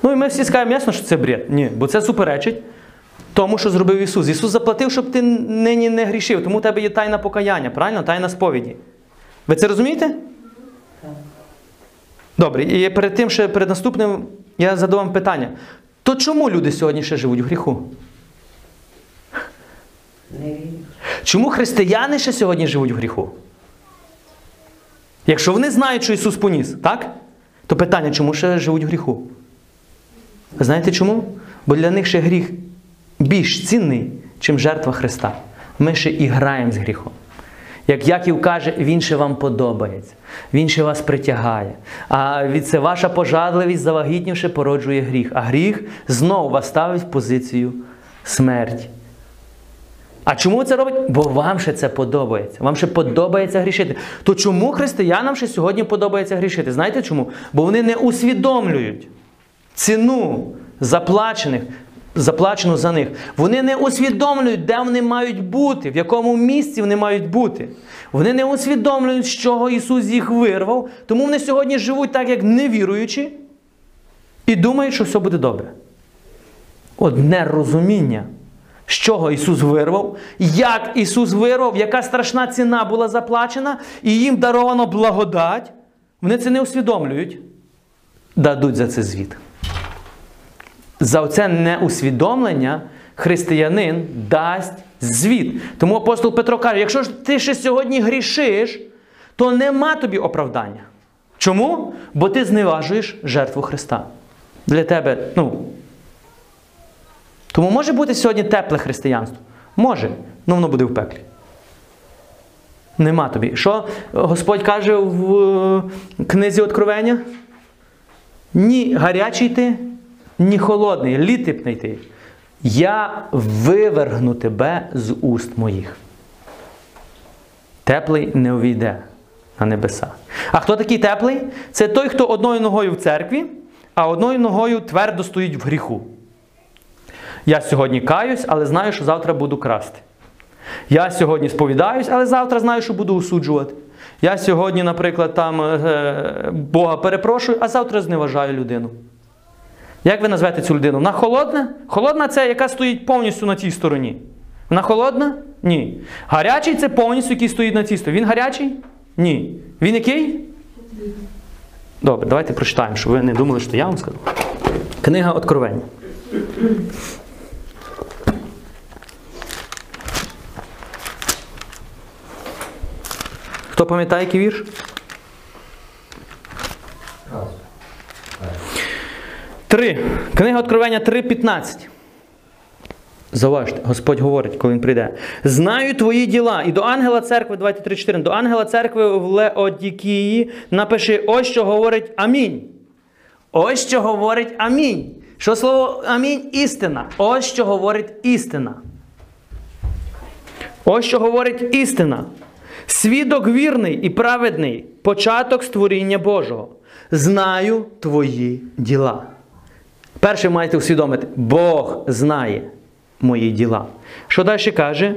Ну і ми всі скажемо, ясно, що це бред. Ні, бо це суперечить тому, що зробив Ісус. Ісус заплатив, щоб ти нині не грішив. Тому у тебе є тайна покаяння, правильно? Тайна сповіді. Ви це розумієте? Добре, і перед тим, ще перед наступним, я задав вам питання. То чому люди сьогодні ще живуть в гріху? Не вірю. Чому християни ще сьогодні живуть в гріху? Якщо вони знають, що Ісус поніс, так? То питання, чому ще живуть в гріху? Знаєте чому? Бо для них ще гріх більш цінний, чим жертва Христа. Ми ще і граємо з гріхом. Як Яків каже, він ще вам подобається, він ще вас притягає. А від це ваша пожадливість, завагітнівши, породжує гріх. А гріх знову вас ставить в позицію смерті. А чому це робить? Бо вам ще це подобається. Вам ще подобається грішити. То чому християнам ще сьогодні подобається грішити? Знаєте чому? Бо вони не усвідомлюють ціну заплачених, заплачену за них. Вони не усвідомлюють, де вони мають бути, в якому місці вони мають бути. Вони не усвідомлюють, з чого Ісус їх вирвав, тому вони сьогодні живуть так, як невіруючі, і думають, що все буде добре. Одне розуміння, з чого Ісус вирвав, як Ісус вирвав, яка страшна ціна була заплачена, і їм даровано благодать. Вони це не усвідомлюють, дадуть за це звіт. За це неусвідомлення християнин дасть звіт. Тому апостол Петро каже: якщо ж ти ще сьогодні грішиш, то нема тобі оправдання. Чому? Бо ти зневажуєш жертву Христа. Для тебе, ну. Тому може бути сьогодні тепле християнство? Може, але воно буде в пеклі. Нема тобі. Що Господь каже в е, книзі Откровення? Ні гарячий ти, ні холодний, літипний ти. Я вивергну тебе з уст моїх. Теплий не увійде на небеса. А хто такий теплий? Це той, хто одною ногою в церкві, а одною ногою твердо стоїть в гріху. Я сьогодні каюсь, але знаю, що завтра буду красти. Я сьогодні сповідаюсь, але завтра знаю, що буду осуджувати. Я сьогодні, наприклад, там е, Бога перепрошую, а завтра зневажаю людину. Як ви назвете цю людину? Вона холодна? Холодна це яка стоїть повністю на цій стороні. Вона холодна? Ні. Гарячий це повністю, який стоїть на цій стороні. Він гарячий? Ні. Він який? Добре, давайте прочитаємо, щоб ви не думали, що я вам скажу. Книга Откровення. Хто пам'ятає який вірш? Три. Книга Откровення 3.15. Зауважте, Господь говорить, коли він прийде. Знаю твої діла. І до ангела церкви, давайте 3.4. До ангела церкви в Леодікії напиши, ось що говорить Амінь. Ось що говорить Амінь. Що слово Амінь? Істина. Ось що говорить істина. Ось що говорить істина. Свідок вірний і праведний, початок створіння Божого. Знаю твої діла. Перше маєте усвідомити, Бог знає мої діла. Що далі каже?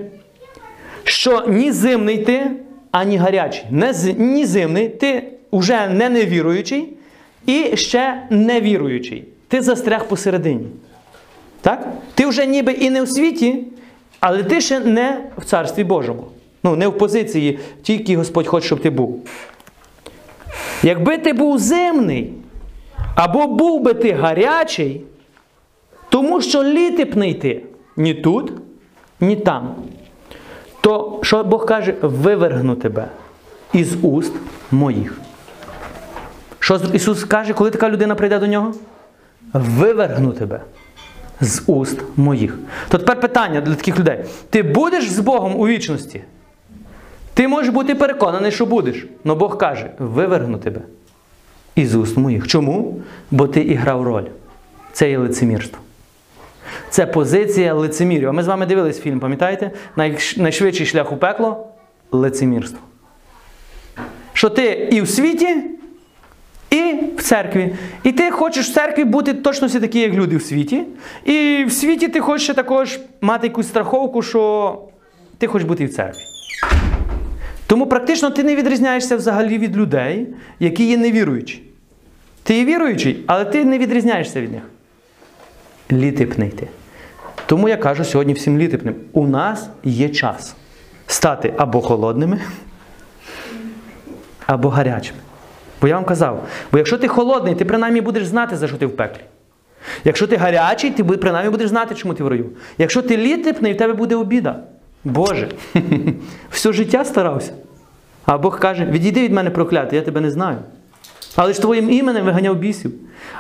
Що ні зимний ти, ані гарячий. Не ні зимний, ти вже не невіруючий і ще невіруючий. Ти застряг посередині. Так? Ти вже ніби і не в світі, але ти ще не в Царстві Божому. Ну, не в позиції, тільки Господь хоче, щоб ти був. Якби ти був земний, або був би ти гарячий, тому що літи б не йти ні тут, ні там. То що Бог каже, вивергну тебе із уст моїх. Що Ісус каже, коли така людина прийде до нього? Вивергну тебе з уст моїх. То тепер питання для таких людей: ти будеш з Богом у вічності? Ти можеш бути переконаний, що будеш. Але Бог каже, вивергну тебе із уст моїх. Чому? Бо ти і грав роль. Це є лицемірство. Це позиція лицемірів. А ми з вами дивились фільм, пам'ятаєте? Найшвидший шлях у пекло лицемірство. Що ти і в світі, і в церкві. І ти хочеш в церкві бути точно всі такі, як люди в світі. І в світі ти хочеш також мати якусь страховку, що ти хочеш бути і в церкві. Тому практично ти не відрізняєшся взагалі від людей, які є невіруючі. Ти є віруючий, але ти не відрізняєшся від них. Літипнити. Тому я кажу сьогодні всім літипним: у нас є час стати або холодними, або гарячими. Бо я вам казав, бо якщо ти холодний, ти принаймні будеш знати, за що ти в пеклі. Якщо ти гарячий, ти принаймні будеш знати, чому ти в раю. Якщо ти літипний, в тебе буде обіда. Боже, все життя старався. А Бог каже: відійди від мене проклятий, я тебе не знаю. Але ж твоїм іменем виганяв бісів.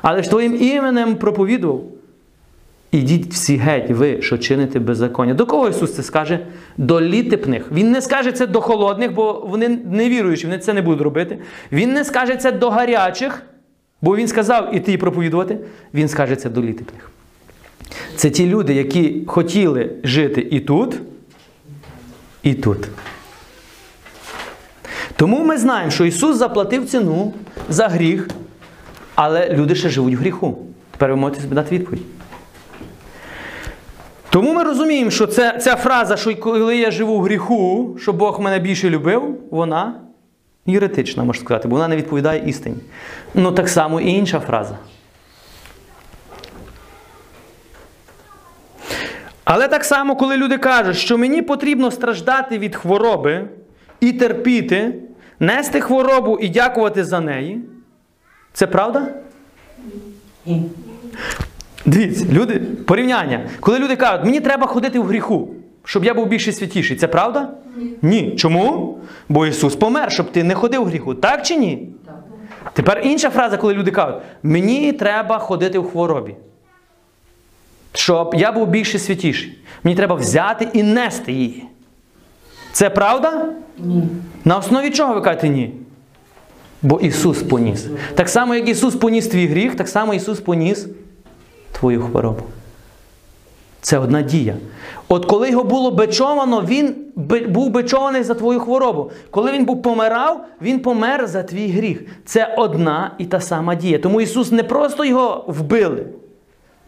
Але ж твоїм іменем проповідував. Ідіть всі геть, ви, що чините беззаконня. До кого Ісус це скаже? До літипних. Він не скаже це до холодних, бо вони не віруючі, вони це не будуть робити. Він не скаже це до гарячих, бо Він сказав іти і проповідувати. Він скаже це до літипних. Це ті люди, які хотіли жити і тут, і тут. Тому ми знаємо, що Ісус заплатив ціну за гріх, але люди ще живуть в гріху. Тепер ви можете собі дати відповідь. Тому ми розуміємо, що це, ця фраза, що коли я живу в гріху, що Бог мене більше любив, вона єретична, можна сказати, бо вона не відповідає істині. Ну так само і інша фраза. Але так само, коли люди кажуть, що мені потрібно страждати від хвороби і терпіти, нести хворобу і дякувати за неї, це правда? Ні. Дивіться, люди, порівняння. Коли люди кажуть, мені треба ходити в гріху, щоб я був більше святіший, це правда? Ні. Ні. Чому? Бо Ісус помер, щоб ти не ходив в гріху. Так чи ні? Так. Тепер інша фраза, коли люди кажуть, мені треба ходити в хворобі. Щоб я був більше святіший. Мені треба взяти і нести її. Це правда? Ні. На основі чого ви кажете ні? Бо Ісус поніс. Так само, як Ісус поніс твій гріх, так само Ісус поніс твою хворобу. Це одна дія. От коли його було бичовано, він був бичований за твою хворобу. Коли він був помирав, він помер за твій гріх. Це одна і та сама дія. Тому Ісус не просто його вбили.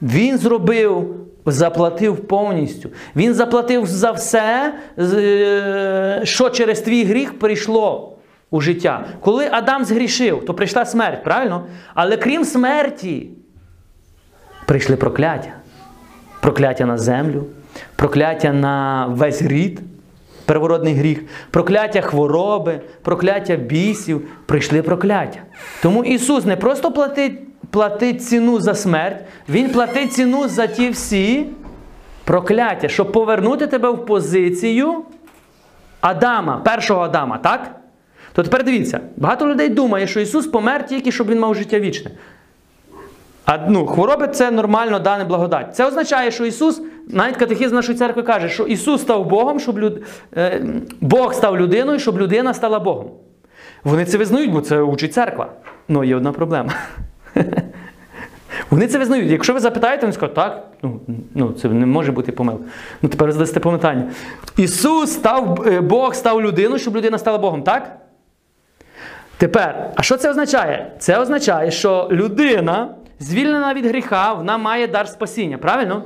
Він зробив, заплатив повністю. Він заплатив за все, е, що через твій гріх прийшло у життя. Коли Адам згрішив, то прийшла смерть, правильно? Але крім смерті, прийшли прокляття. Прокляття на землю, прокляття на весь рід, первородний гріх, прокляття хвороби, прокляття бісів, прийшли прокляття. Тому Ісус не просто платить, платить ціну за смерть, Він платить ціну за ті всі прокляття, щоб повернути тебе в позицію Адама, першого Адама, так? То тепер дивіться, багато людей думає, що Ісус помер тільки, щоб Він мав життя вічне. А ну, хвороби це нормально дане благодать. Це означає, що Ісус, навіть катехізм нашої церкви каже, що Ісус став Богом, щоб люд... е, Бог став людиною, щоб людина стала Богом. Вони це визнають, бо це учить церква. Ну, є одна проблема. Вони це визнають. Якщо ви запитаєте, вони скажуть, так, ну, ну це не може бути помилка. Ну тепер задасте питання. Ісус став, е, Бог став людиною, щоб людина стала Богом, так? Тепер, а що це означає? Це означає, що людина, звільнена від гріха, вона має дар спасіння, правильно?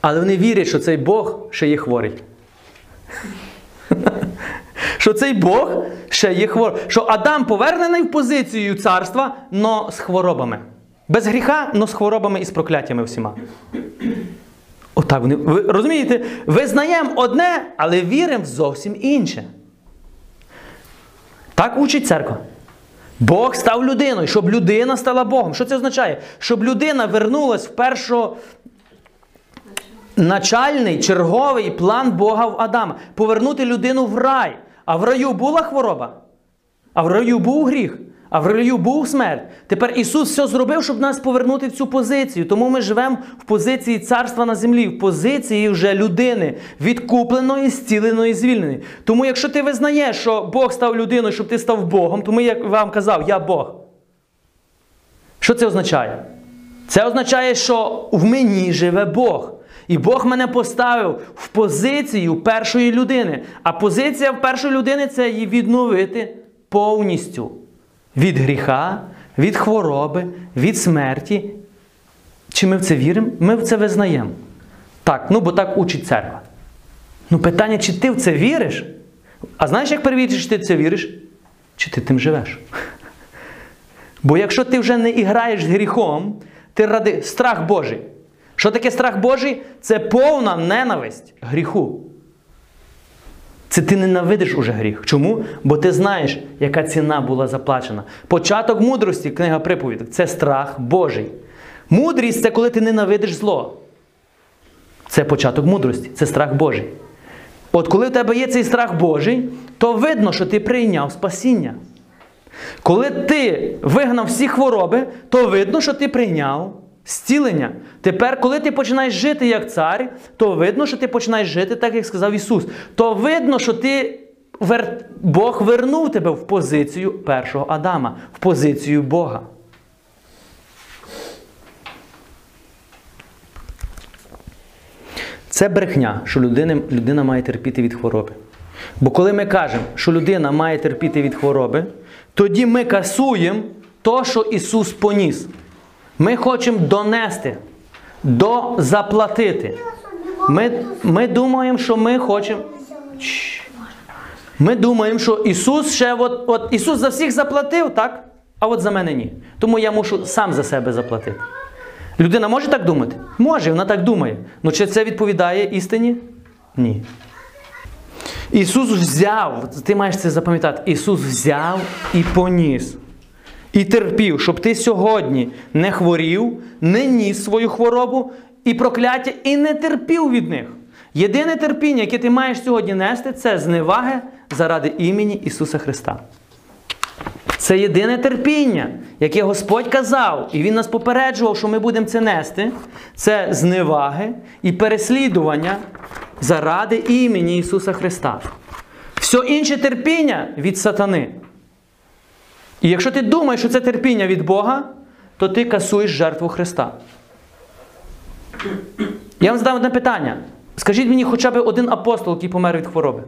Але вони вірять, що цей Бог ще є хворий. Що цей Бог ще є хвороб. Що Адам повернений в позицію царства, но з хворобами. Без гріха, но з хворобами і з прокляттями всіма. Отак вони. Ви розумієте, визнаємо одне, але віримо в зовсім інше. Так учить церква. Бог став людиною, щоб людина стала Богом. Що це означає? Щоб людина вернулась в першо начальний черговий план Бога в Адама. Повернути людину в рай. А в раю була хвороба. А в раю був гріх. А в раю був смерть. Тепер Ісус все зробив, щоб нас повернути в цю позицію. Тому ми живемо в позиції царства на землі, в позиції вже людини, відкупленої, зціленої, звільненої. Тому, якщо ти визнаєш, що Бог став людиною, щоб ти став Богом, тому я вам казав, я Бог. Що це означає? Це означає, що в мені живе Бог. І Бог мене поставив в позицію першої людини. А позиція першої людини це її відновити повністю. Від гріха, від хвороби, від смерті. Чи ми в це віримо? Ми в це визнаємо. Так, ну бо так учить церква. Ну питання, чи ти в це віриш? А знаєш, як перевірити, чи ти в це віриш? Чи ти тим живеш? Бо якщо ти вже не іграєш з гріхом, ти ради страх Божий. Що таке страх Божий? Це повна ненависть гріху. Це ти ненавидиш уже гріх. Чому? Бо ти знаєш, яка ціна була заплачена. Початок мудрості, книга приповідок, це страх Божий. Мудрість це коли ти ненавидиш зло. Це початок мудрості, це страх Божий. От коли в тебе є цей страх Божий, то видно, що ти прийняв спасіння. Коли ти вигнав всі хвороби, то видно, що ти прийняв зцілення. Тепер, коли ти починаєш жити як цар, то видно, що ти починаєш жити так, як сказав Ісус. То видно, що ти вер... Бог вернув тебе в позицію першого Адама, в позицію Бога. Це брехня, що людина, людина має терпіти від хвороби. Бо коли ми кажемо, що людина має терпіти від хвороби, тоді ми касуємо то, що Ісус поніс. Ми хочемо донести, дозаплатити. Ми, ми думаємо, що ми хочемо. Ми думаємо, що Ісус ще от, от Ісус за всіх заплатив, так? А от за мене ні. Тому я мушу сам за себе заплатити. Людина може так думати? Може, вона так думає. Ну чи це відповідає істині? Ні. Ісус взяв, ти маєш це запам'ятати, Ісус взяв і поніс. І терпів, щоб ти сьогодні не хворів, не ніс свою хворобу і прокляття, і не терпів від них. Єдине терпіння, яке ти маєш сьогодні нести, це зневаги заради імені Ісуса Христа. Це єдине терпіння, яке Господь казав, і Він нас попереджував, що ми будемо це нести. Це зневаги і переслідування заради імені Ісуса Христа. Все інше терпіння від сатани. І якщо ти думаєш, що це терпіння від Бога, то ти касуєш жертву Христа. Я вам задам одне питання. Скажіть мені хоча б один апостол, який помер від хвороби.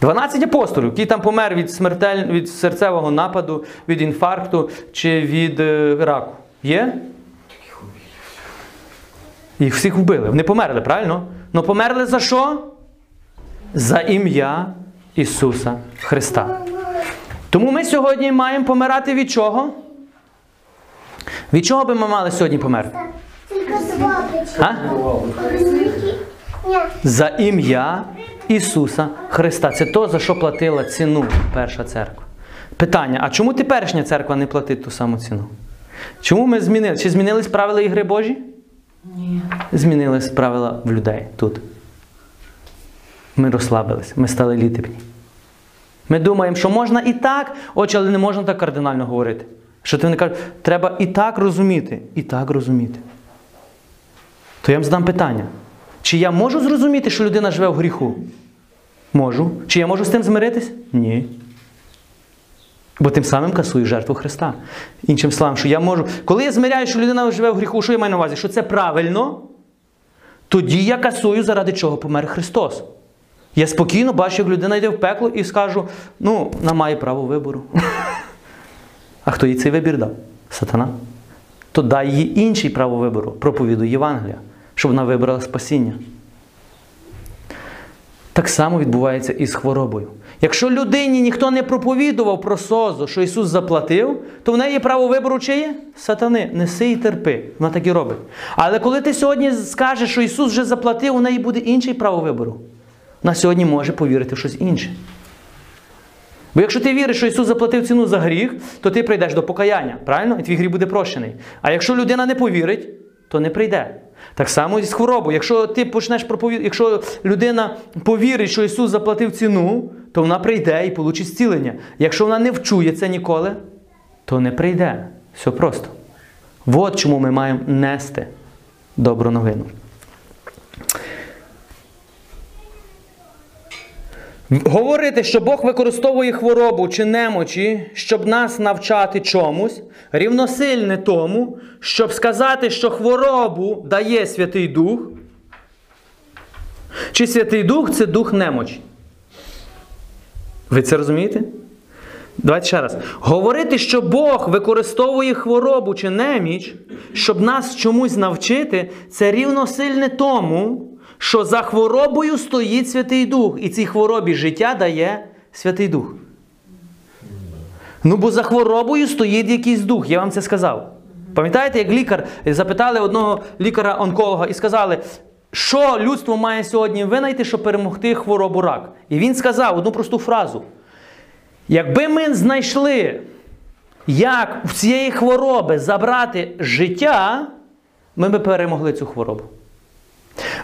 12 апостолів, який там помер від смертель... від серцевого нападу, від інфаркту чи від е, раку. Є? Їх всіх вбили. Вони померли, правильно? Ну померли за що? За ім'я Ісуса Христа. Тому ми сьогодні маємо помирати від чого? Від чого би ми мали сьогодні померти? Тільки А? За ім'я Ісуса Христа. Це то, за що платила ціну перша церква. Питання: а чому теперішня церква не платить ту саму ціну? Чому ми змінили? Чи змінились правила ігри Божі? Ні. Змінились правила в людей тут. Ми розслабились, ми стали літебні. Ми думаємо, що можна і так, очі, але не можна так кардинально говорити. Що ти не кажеш, треба і так розуміти, і так розуміти. То я вам задам питання. Чи я можу зрозуміти, що людина живе в гріху? Можу. Чи я можу з тим змиритись? Ні. Бо тим самим касую жертву Христа. Іншим словом, що я можу. Коли я змиряю, що людина живе в гріху, що я маю на увазі? Що це правильно, тоді я касую, заради чого помер Христос. Я спокійно бачу, як людина йде в пекло і скажу, ну, вона має право вибору. А хто їй цей вибір дав? Сатана. То дай їй інший право вибору, проповідуй Євангелія, щоб вона вибрала спасіння. Так само відбувається і з хворобою. Якщо людині ніхто не проповідував про созу, що Ісус заплатив, то в неї є право вибору чиє? Сатани. Неси і терпи. Вона так і робить. Але коли ти сьогодні скажеш, що Ісус вже заплатив, у неї буде інший право вибору. Вона сьогодні може повірити в щось інше. Бо якщо ти віриш, що Ісус заплатив ціну за гріх, то ти прийдеш до покаяння, правильно? І твій гріх буде прощений. А якщо людина не повірить, то не прийде. Так само і з хворобою. Якщо ти почнеш проповідати, якщо людина повірить, що Ісус заплатив ціну, то вона прийде і получить зцілення. Якщо вона не вчує це ніколи, то не прийде. Все просто. От чому ми маємо нести добру новину. Говорити, що Бог використовує хворобу чи немочі, щоб нас навчати чомусь, рівносильне тому, щоб сказати, що хворобу дає Святий Дух, чи Святий Дух це дух немочі. Ви це розумієте? Давайте ще раз. Говорити, що Бог використовує хворобу чи неміч, щоб нас чомусь навчити, це рівносильне тому, що за хворобою стоїть Святий Дух, і цій хворобі життя дає Святий Дух. Ну, бо за хворобою стоїть якийсь дух, я вам це сказав. Пам'ятаєте, як лікар запитали одного лікаря-онколога і сказали, що людство має сьогодні винайти, щоб перемогти хворобу рак? І він сказав одну просту фразу. Якби ми знайшли, як в цієї хвороби забрати життя, ми би перемогли цю хворобу.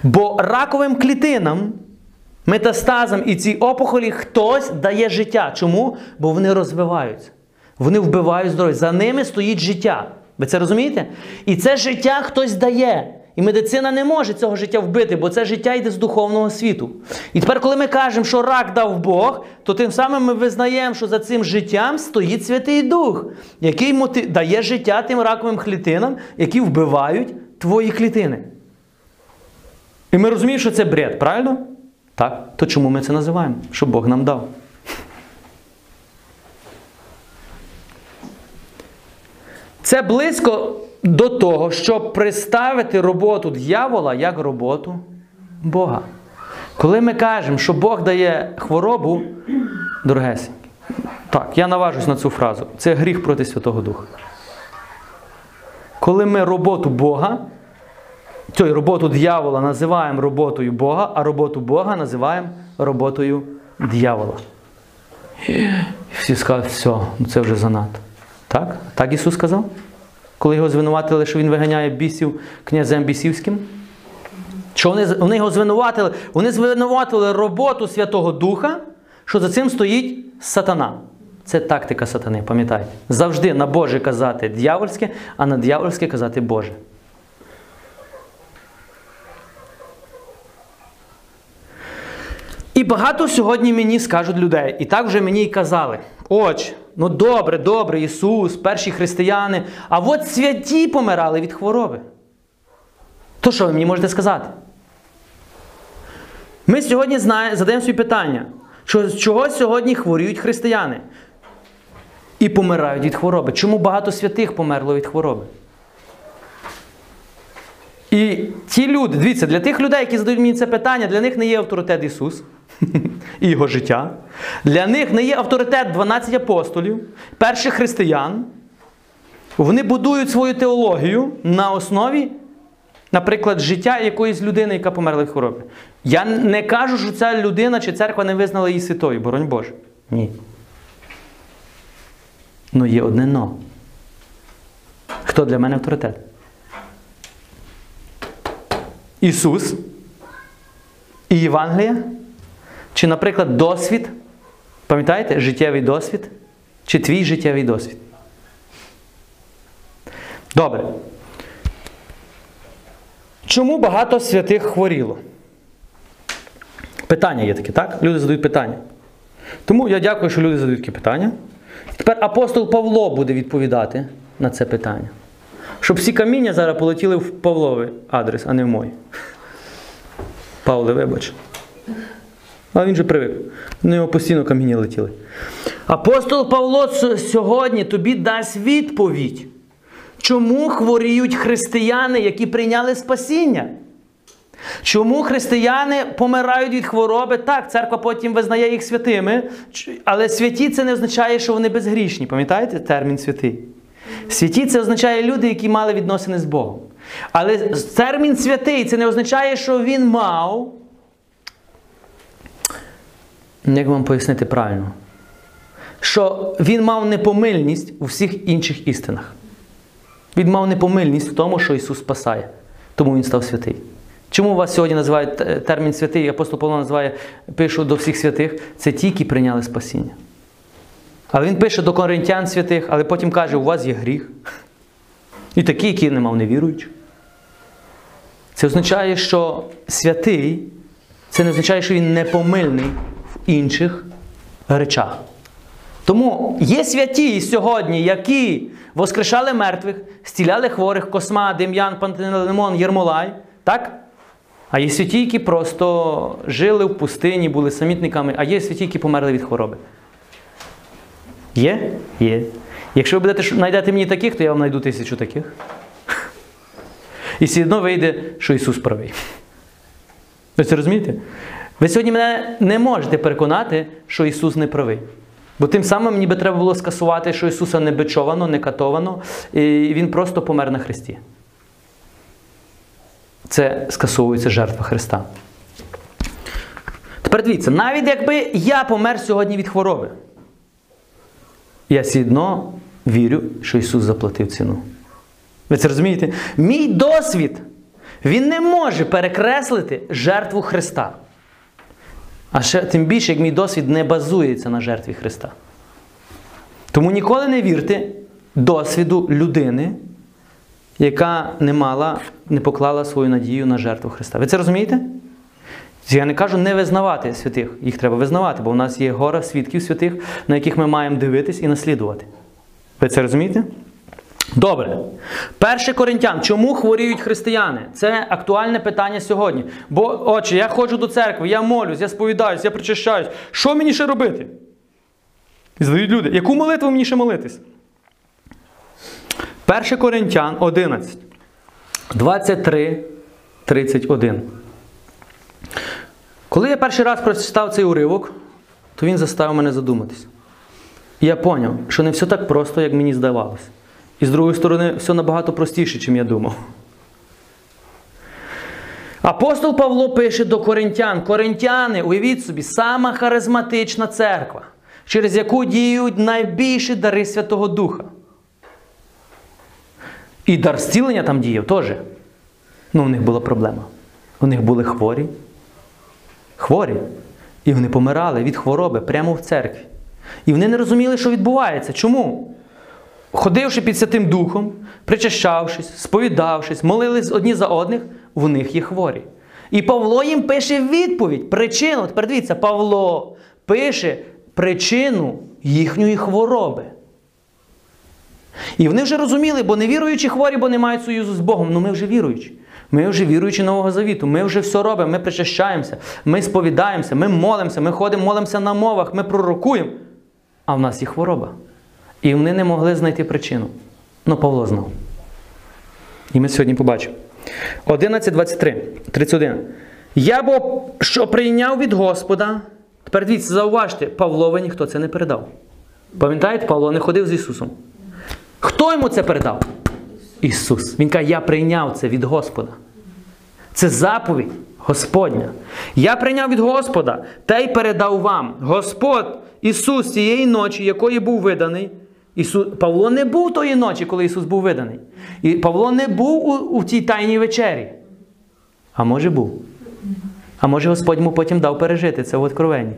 Бо раковим клітинам, метастазам і цій опухолі хтось дає життя. Чому? Бо вони розвиваються. Вони вбивають здоров'я. За ними стоїть життя. Ви це розумієте? І це життя хтось дає. І медицина не може цього життя вбити, бо це життя йде з духовного світу. І тепер, коли ми кажемо, що рак дав Бог, то тим самим ми визнаємо, що за цим життям стоїть Святий Дух, який дає життя тим раковим клітинам, які вбивають твої клітини. І ми розуміємо, що це бред, правильно? Так. То чому ми це називаємо? Що Бог нам дав. Це близько до того, щоб представити роботу дьявола як роботу Бога. Коли ми кажемо, що Бог дає хворобу, дорогесенькі, так, я наважусь на цю фразу. Це гріх проти Святого Духа. Коли ми роботу Бога, цю роботу дьявола називаємо роботою Бога, а роботу Бога називаємо роботою дьявола. І всі скажуть, все, ну це вже занадто. Так? Так Ісус сказав? Коли його звинуватили, що Він виганяє бісів князем бісівським? Що вони, вони його звинуватили? Вони звинуватили роботу Святого Духа, що за цим стоїть сатана. Це тактика сатани, пам'ятайте. Завжди на Боже казати дьявольське, а на дьявольське казати Боже. І багато сьогодні мені скажуть людей, і так вже мені й казали. Оч, ну добре, добре, Ісус, перші християни, а от святі помирали від хвороби. То що ви мені можете сказати? Ми сьогодні знає, задаємо собі питання, що, чого сьогодні хворіють християни і помирають від хвороби. Чому багато святих померло від хвороби? І ті люди, дивіться, для тих людей, які задають мені це питання, для них не є авторитет Ісус і Його життя. Для них не є авторитет 12 апостолів, перших християн. Вони будують свою теологію на основі, наприклад, життя якоїсь людини, яка померла від хвороби. Я не кажу, що ця людина чи церква не визнала її святою, боронь Боже. Ні. Ну є одне но. Хто для мене авторитет? Ісус і Євангелія? Чи, наприклад, досвід? Пам'ятаєте, життєвий досвід? Чи твій життєвий досвід? Добре. Чому багато святих хворіло? Питання є таке, так? Люди задають питання. Тому я дякую, що люди задають такі питання. Тепер апостол Павло буде відповідати на це питання. Щоб всі каміння зараз полетіли в Павловий адрес, а не в мой. Павле, вибач. А він же привик. На нього постійно каміння летіли. Апостол Павло сьогодні тобі дасть відповідь. Чому хворіють християни, які прийняли спасіння? Чому християни помирають від хвороби? Так, церква потім визнає їх святими, але святі це не означає, що вони безгрішні. Пам'ятаєте термін святий? Святі це означає люди, які мали відносини з Богом. Але термін святий це не означає, що він мав. Як вам пояснити правильно? Що він мав непомильність у всіх інших істинах. Він мав непомильність в тому, що Ісус спасає. Тому Він став святий. Чому вас сьогодні називають е, термін святий, апостол Павло називає, пишу до всіх святих, це ті, які прийняли спасіння. Але він пише до коринтян святих, але потім каже, у вас є гріх. І такі, які не мав невіруючих. Це означає, що святий, це не означає, що він непомильний в інших речах. Тому є святі сьогодні, які воскрешали мертвих, стіляли хворих, Косма, Дем'ян, Пантелеймон, Єрмолай, так? А є святі, які просто жили в пустині, були самітниками, а є святі, які померли від хвороби. Є? Є. Якщо ви будете знайдете мені таких, то я вам знайду тисячу таких. І все одно вийде, що Ісус правий. Ви це розумієте? Ви сьогодні мене не можете переконати, що Ісус не правий. Бо тим самим ніби треба було скасувати, що Ісуса не бичовано, не катовано, і Він просто помер на Христі. Це скасовується жертва Христа. Тепер дивіться, навіть якби я помер сьогодні від хвороби, я все одно вірю, що Ісус заплатив ціну. Ви це розумієте? Мій досвід, він не може перекреслити жертву Христа. А ще тим більше, як мій досвід не базується на жертві Христа. Тому ніколи не вірте досвіду людини, яка не мала, не поклала свою надію на жертву Христа. Ви це розумієте? Я не кажу не визнавати святих, їх треба визнавати, бо у нас є гора свідків святих, на яких ми маємо дивитись і наслідувати. Ви це розумієте? Добре. Перше Коринтян. Чому хворіють християни? Це актуальне питання сьогодні. Бо, отче, я ходжу до церкви, я молюсь, я сповідаюсь, я причащаюсь. Що мені ще робити? І задають люди, яку молитву мені ще молитись? 1 Коринтян 11, 23, 31. Коли я перший раз прочитав цей уривок, то він заставив мене задуматись. Я зрозумів, що не все так просто, як мені здавалося. І з другої сторони, все набагато простіше, чим я думав. Апостол Павло пише до коринтян. Коринтяни, уявіть собі, сама харизматична церква, через яку діють найбільші дари Святого Духа. І дар зцілення там діяв теж. Ну, у них була проблема. У них були хворі. Хворі. І вони помирали від хвороби прямо в церкві. І вони не розуміли, що відбувається. Чому? Ходивши під Святим Духом, причащавшись, сповідавшись, молились одні за одних, в них є хворі. І Павло їм пише відповідь, причину. Тепер дивіться, Павло пише причину їхньої хвороби. І вони вже розуміли, бо невіруючі хворі, бо не мають союзу з Богом. Ну ми вже віруючі. Ми вже віруючі Нового Завіту. Ми вже все робимо, ми причащаємося, ми сповідаємося, ми молимося, ми ходимо, молимося на мовах, ми пророкуємо. А в нас є хвороба. І вони не могли знайти причину. Ну, Павло знав. І ми сьогодні побачимо. 11.23, 31. Я бо що прийняв від Господа. Тепер дивіться, зауважте, Павлові ніхто це не передав. Пам'ятаєте, Павло не ходив з Ісусом. Хто йому це передав? Ісус. Він каже, я прийняв це від Господа. Це заповідь Господня. Я прийняв від Господа та й передав вам. Господь Ісус цієї ночі, якої був виданий. Ісус, Павло не був тої ночі, коли Ісус був виданий. І Павло не був у, у тій тайній вечері. А може був. А може Господь йому потім дав пережити це в откровенні.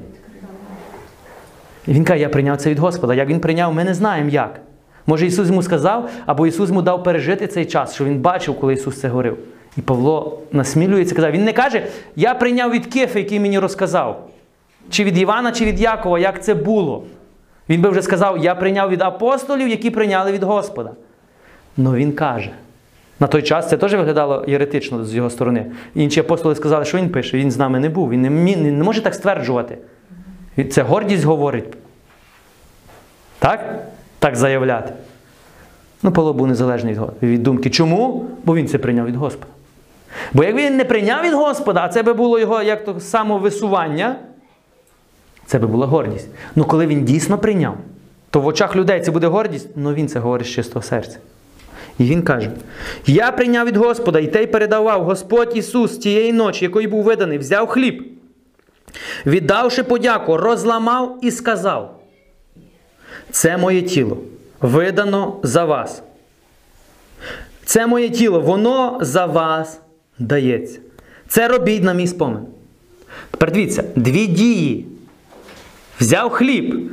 І він каже, я прийняв це від Господа. Як він прийняв, ми не знаємо як. Може Ісус йому сказав, або Ісус йому дав пережити цей час, що він бачив, коли Ісус це говорив. І Павло насмілюється казав. Він не каже, я прийняв від Кефа, який мені розказав. Чи від Івана, чи від Якова, як це було. Він би вже сказав, я прийняв від апостолів, які прийняли від Господа. Ну він каже. На той час це теж виглядало єретично з його сторони. Інші апостоли сказали, що він пише, він з нами не був, він не, мі- не може так стверджувати. Це гордість говорить. Так? Так заявляти. Ну, Павло був незалежний від, думки. Чому? Бо він це прийняв від Господа. Бо якби він не прийняв від Господа, а це би було його як то самовисування, це би була гордість. Ну коли він дійсно прийняв, то в очах людей це буде гордість, ну він це говорить з чистого серця. І він каже: Я прийняв від Господа, і те й передавав Господь Ісус тієї ночі, якої був виданий, взяв хліб, віддавши подяку, розламав і сказав: Це моє тіло, видано за вас. Це моє тіло, воно за вас дається. Це робіть на мій спомин. Тепер дивіться, дві дії. Взяв хліб.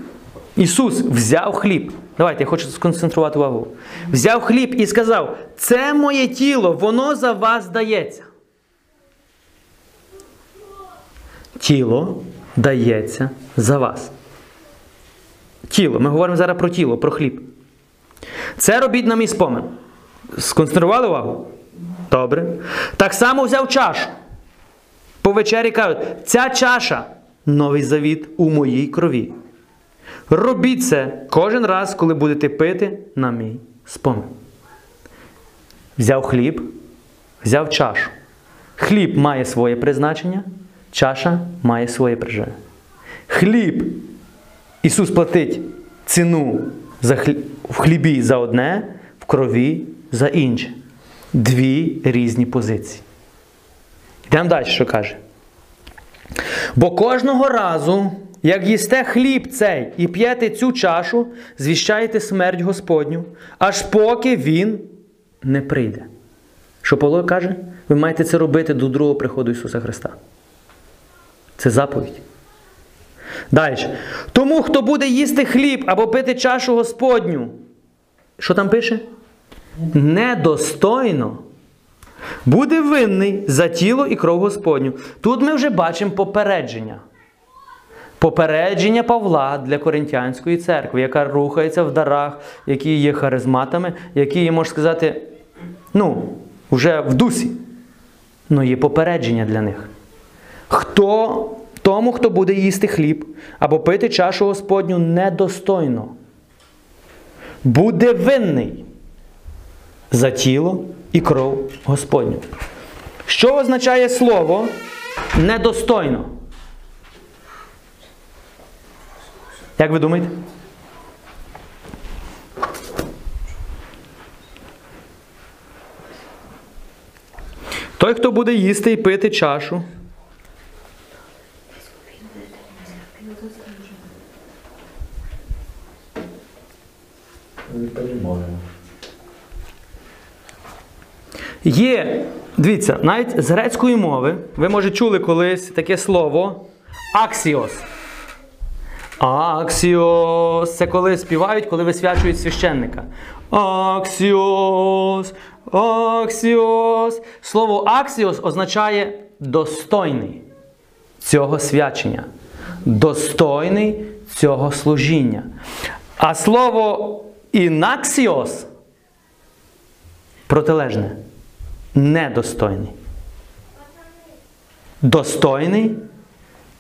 Ісус взяв хліб. Давайте, я хочу сконцентрувати увагу. Взяв хліб і сказав: це моє тіло, воно за вас дається. Тіло дається за вас. Тіло. Ми говоримо зараз про тіло, про хліб. Це робіть на мій спомин. Сконцентрували увагу? Добре. Так само взяв чашу. По вечері кажуть, ця чаша новий завіт у моїй крові. Робіть це кожен раз, коли будете пити на мій спомин. Взяв хліб, взяв чашу. Хліб має своє призначення, чаша має своє призначення. Хліб. Ісус платить ціну за хліб, в хлібі за одне, в крові за інше. Дві різні позиції. Йдемо далі, що каже. Бо кожного разу, як їсте хліб цей і п'єте цю чашу, звіщаєте смерть Господню, аж поки Він не прийде. Що Павло каже? Ви маєте це робити до другого приходу Ісуса Христа. Це заповідь. Далі. Тому, хто буде їсти хліб або пити чашу Господню, що там пише? Недостойно. Буде винний за тіло і кров Господню. Тут ми вже бачимо попередження. Попередження Павла для Коринтянської церкви, яка рухається в дарах, які є харизматами, які є, можна сказати, ну, вже в дусі. Ну є попередження для них. Хто тому, хто буде їсти хліб або пити чашу Господню недостойно, буде винний за тіло і кров Господню. Що означає слово недостойно? Як ви думаєте? Той, хто буде їсти і пити чашу. Не понимаю. Є, дивіться, навіть з грецької мови, ви може чули колись таке слово аксіос. Аксіос. Це коли співають, коли висвячують священника. Аксіос. Аксіос. Слово аксіос означає достойний цього свячення. Достойний цього служіння. А слово анаксіос протилежне. Недостойний. Достойний,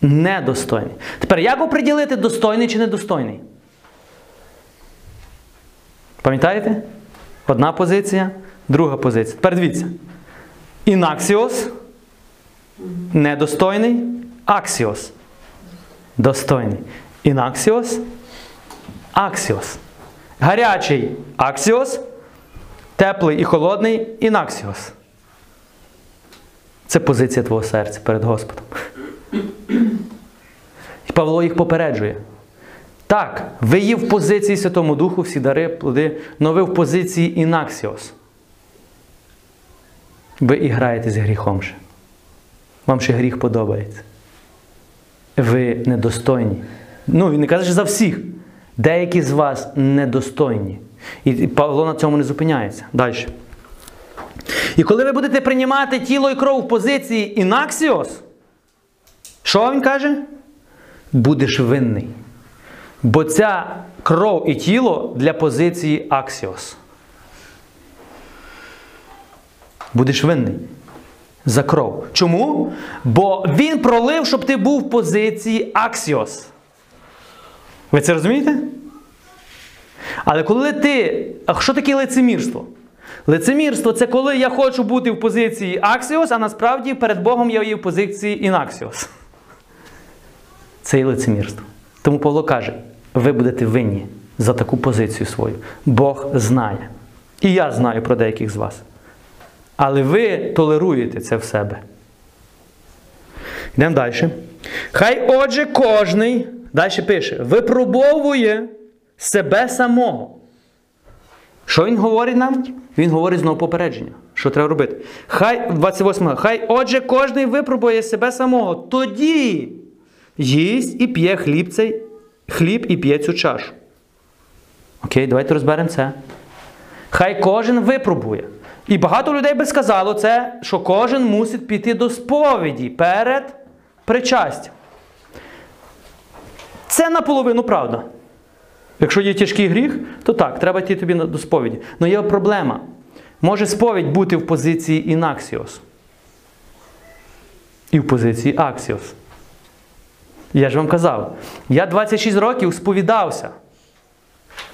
недостойний. Тепер як оприділити достойний чи недостойний? Пам'ятаєте? Одна позиція, друга позиція. Тепер дивіться. Інаксіос недостойний, аксіос. Достойний. Інаксіос, аксіос. Гарячий аксіос, теплий і холодний інаксіос. Це позиція твого серця перед Господом. І Павло їх попереджує. Так, ви є в позиції Святому Духу, всі дари, плоди, але ви в позиції інаксіос. Ви і граєте з гріхом ще. Вам ще гріх подобається. Ви недостойні. Ну, він не каже що за всіх. Деякі з вас недостойні. І Павло на цьому не зупиняється. Далі. І коли ви будете приймати тіло і кров в позиції інаксіос, що він каже? Будеш винний. Бо ця кров і тіло для позиції аксіос. Будеш винний за кров. Чому? Бо він пролив, щоб ти був в позиції аксіос. Ви це розумієте? Але коли ти. А що таке лицемірство? Лицемірство це коли я хочу бути в позиції аксіос, а насправді перед Богом я є в позиції інаксіос. Це і лицемірство. Тому Павло каже: ви будете винні за таку позицію свою. Бог знає. І я знаю про деяких з вас. Але ви толеруєте це в себе. Йдемо далі. Хай отже кожний, далі пише, випробовує себе самого. Що він говорить нам? Він говорить знову попередження. Що треба робити? Хай 28. Хай отже кожний випробує себе самого. Тоді їсть і п'є хліб цей, хліб і п'є цю чашу. Окей, давайте розберемо це. Хай кожен випробує. І багато людей би сказало це, що кожен мусить піти до сповіді перед причастям. Це наполовину правда. Якщо є тяжкий гріх, то так, треба йти тобі до сповіді. Але є проблема. Може сповідь бути в позиції інаксіос. І в позиції аксіос. Я ж вам казав, я 26 років сповідався.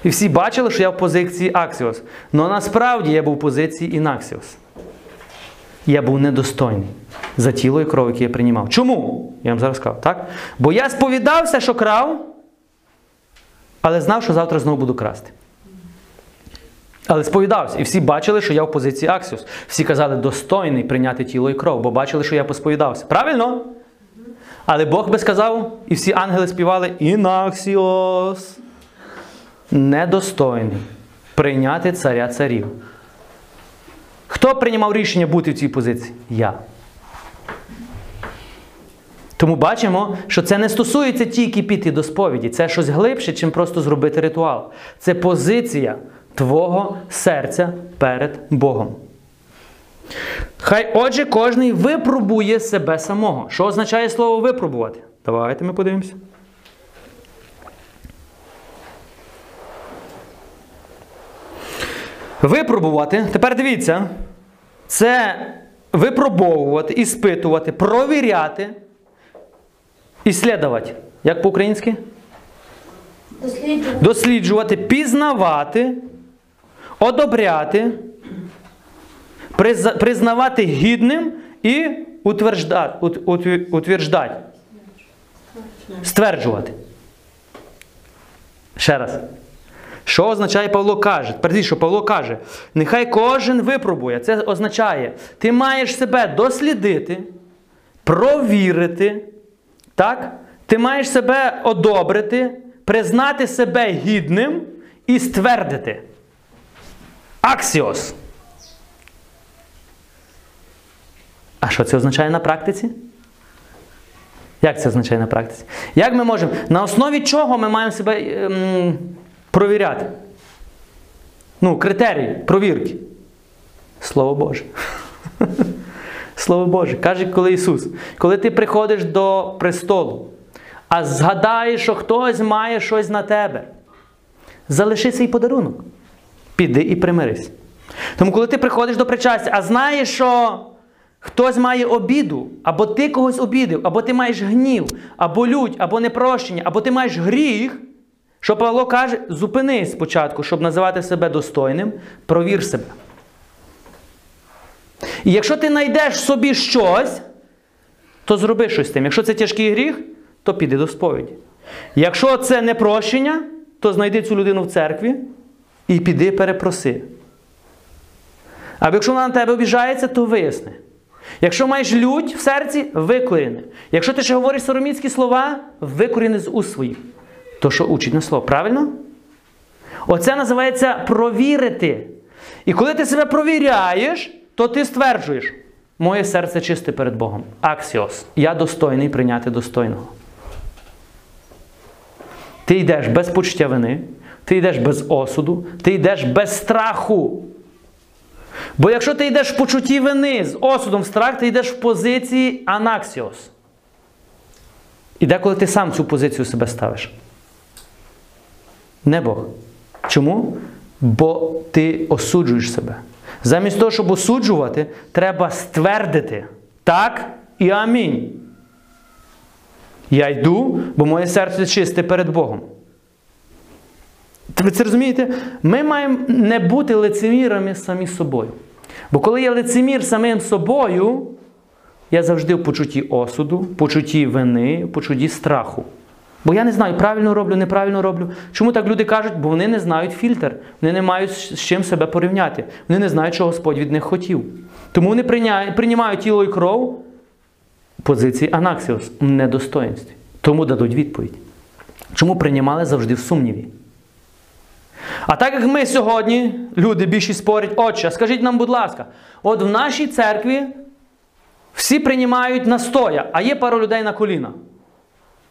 І всі бачили, що я в позиції аксіос. Але насправді я був в позиції інаксіос. Я був недостойний за тіло і кров, яке я приймав. Чому? Я вам зараз скажу, так? Бо я сповідався, що крав, але знав, що завтра знову буду красти. Але сповідався. І всі бачили, що я в позиції Аксіос. Всі казали, достойний прийняти тіло і кров, бо бачили, що я посповідався. Правильно? Але Бог би сказав, і всі ангели співали Інаксіос. Недостойний прийняти царя царів. Хто приймав рішення бути в цій позиції? Я. Тому бачимо, що це не стосується тільки піти до сповіді, це щось глибше, чим просто зробити ритуал. Це позиція твого серця перед Богом. Хай отже кожний випробує себе самого. Що означає слово випробувати? Давайте ми подивимося. Випробувати. Тепер дивіться. Це випробовувати, іспитувати, провіряти, іслідувати. Як по-українськи? Досліджувати. Досліджувати, пізнавати, одобряти, признавати гідним і утверждати, ут- ут- утверждати. Стверджувати. Ще раз. Що означає Павло каже? Перед що Павло каже, нехай кожен випробує. Це означає, ти маєш себе дослідити, провірити, так? Ти маєш себе одобрити, признати себе гідним і ствердити. Аксіос. А що це означає на практиці? Як це означає на практиці? Як ми можемо? На основі чого ми маємо себе ем, провіряти? Ну, критерії провірки. Слово Боже. Слово Боже. Каже, коли Ісус, коли ти приходиш до престолу, а згадаєш, що хтось має щось на тебе, залиши цей подарунок. Піди і примирись. Тому, коли ти приходиш до причастя, а знаєш, що хтось має обіду, або ти когось обідив, або ти маєш гнів, або лють, або непрощення, або ти маєш гріх, що Павло каже, зупинись спочатку, щоб називати себе достойним, провір себе. І якщо ти знайдеш собі щось, то зроби щось з тим. Якщо це тяжкий гріх, то піди до сповіді. Якщо це не прощення, то знайди цю людину в церкві і піди перепроси. А якщо вона на тебе обіжається, то виясни. Якщо маєш лють в серці, викоріни. Якщо ти ще говориш сороміцькі слова, викоріни з уст своїх. То що учить на слово, правильно? Оце називається провірити. І коли ти себе провіряєш, то ти стверджуєш, моє серце чисте перед Богом. Аксіос. Я достойний прийняти достойного. Ти йдеш без почуття вини, ти йдеш без осуду, ти йдеш без страху. Бо якщо ти йдеш в почутті вини з осудом в страх, ти йдеш в позиції анаксіос. І деколи ти сам цю позицію себе ставиш. Не Бог. Чому? Бо ти осуджуєш себе. Замість того, щоб осуджувати, треба ствердити так і амінь. Я йду, бо моє серце чисте перед Богом. Ви це розумієте? Ми маємо не бути лицемірами самі собою. Бо коли я лицемір самим собою, я завжди в почутті осуду, почутті вини, почутті страху. Бо я не знаю, правильно роблю, неправильно роблю. Чому так люди кажуть? Бо вони не знають фільтр, вони не мають з чим себе порівняти. Вони не знають, що Господь від них хотів. Тому вони приймають тіло і кров позиції Анаксіос в недостоїнстві. Тому дадуть відповідь. Чому приймали завжди в сумніві? А так як ми сьогодні, люди більшість спорять, отче, скажіть нам, будь ласка, от в нашій церкві всі приймають настоя, а є пару людей на коліна.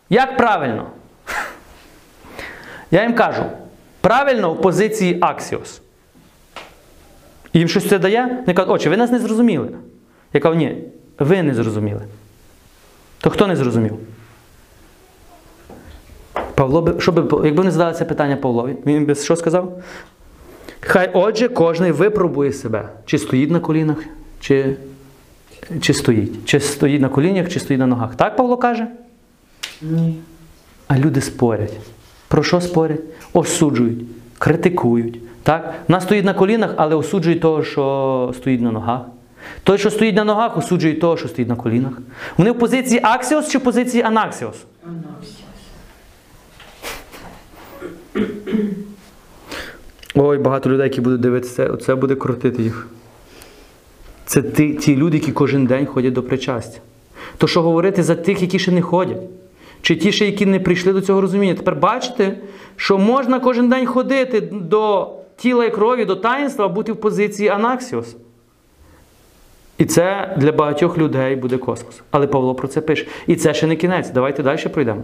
Як правильно? Я їм кажу, правильно в позиції Аксіос. Їм щось це дає? Вони кажуть, отче, ви нас не зрозуміли. Я кажу, ні, ви не зрозуміли. То хто не зрозумів? Павло би, що би, якби не задали це питання Павлові, він би що сказав? Хай отже, кожен випробує себе, чи стоїть на колінах, чи, чи стоїть. Чи стоїть на колінах, чи стоїть на ногах. Так Павло каже? Ні. А люди спорять. Про що спорять? Осуджують, критикують. Так? Нас стоїть на колінах, але осуджують того, що стоїть на ногах. Той, що стоїть на ногах, осуджує того, що стоїть на колінах. Вони в позиції Аксіос чи в позиції Анаксіос? Анаксіос. Ой, багато людей, які будуть дивитися, це, це буде крутити їх. Це ті, ті люди, які кожен день ходять до причастя. То що говорити за тих, які ще не ходять? Чи ті, ще, які не прийшли до цього розуміння? Тепер бачите, що можна кожен день ходити до тіла і крові, до таїнства, бути в позиції Анаксіос. І це для багатьох людей буде космос. Але Павло про це пише. І це ще не кінець. Давайте далі пройдемо.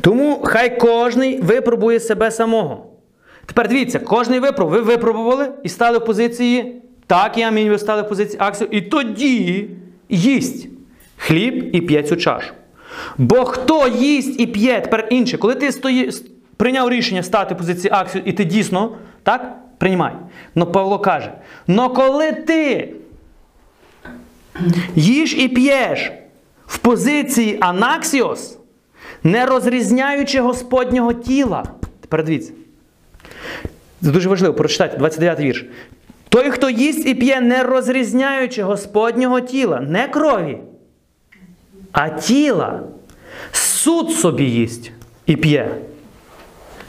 Тому хай кожний випробує себе самого. Тепер дивіться, кожний випробував. Ви випробували і стали в позиції так, і амінь, ви стали в позиції аксію. І тоді їсть хліб і п'є цю чашу. Бо хто їсть і п'є, тепер інше, коли ти стої, прийняв рішення стати в позиції аксію, і ти дійсно так приймай. Но Павло каже: но коли ти їш і п'єш в позиції анаксіос, не розрізняючи Господнього тіла. Тепер дивіться. Це дуже важливо, прочитайте 29 вірш. Той, хто їсть і п'є, не розрізняючи Господнього тіла, не крові, а тіла, суд собі їсть і п'є.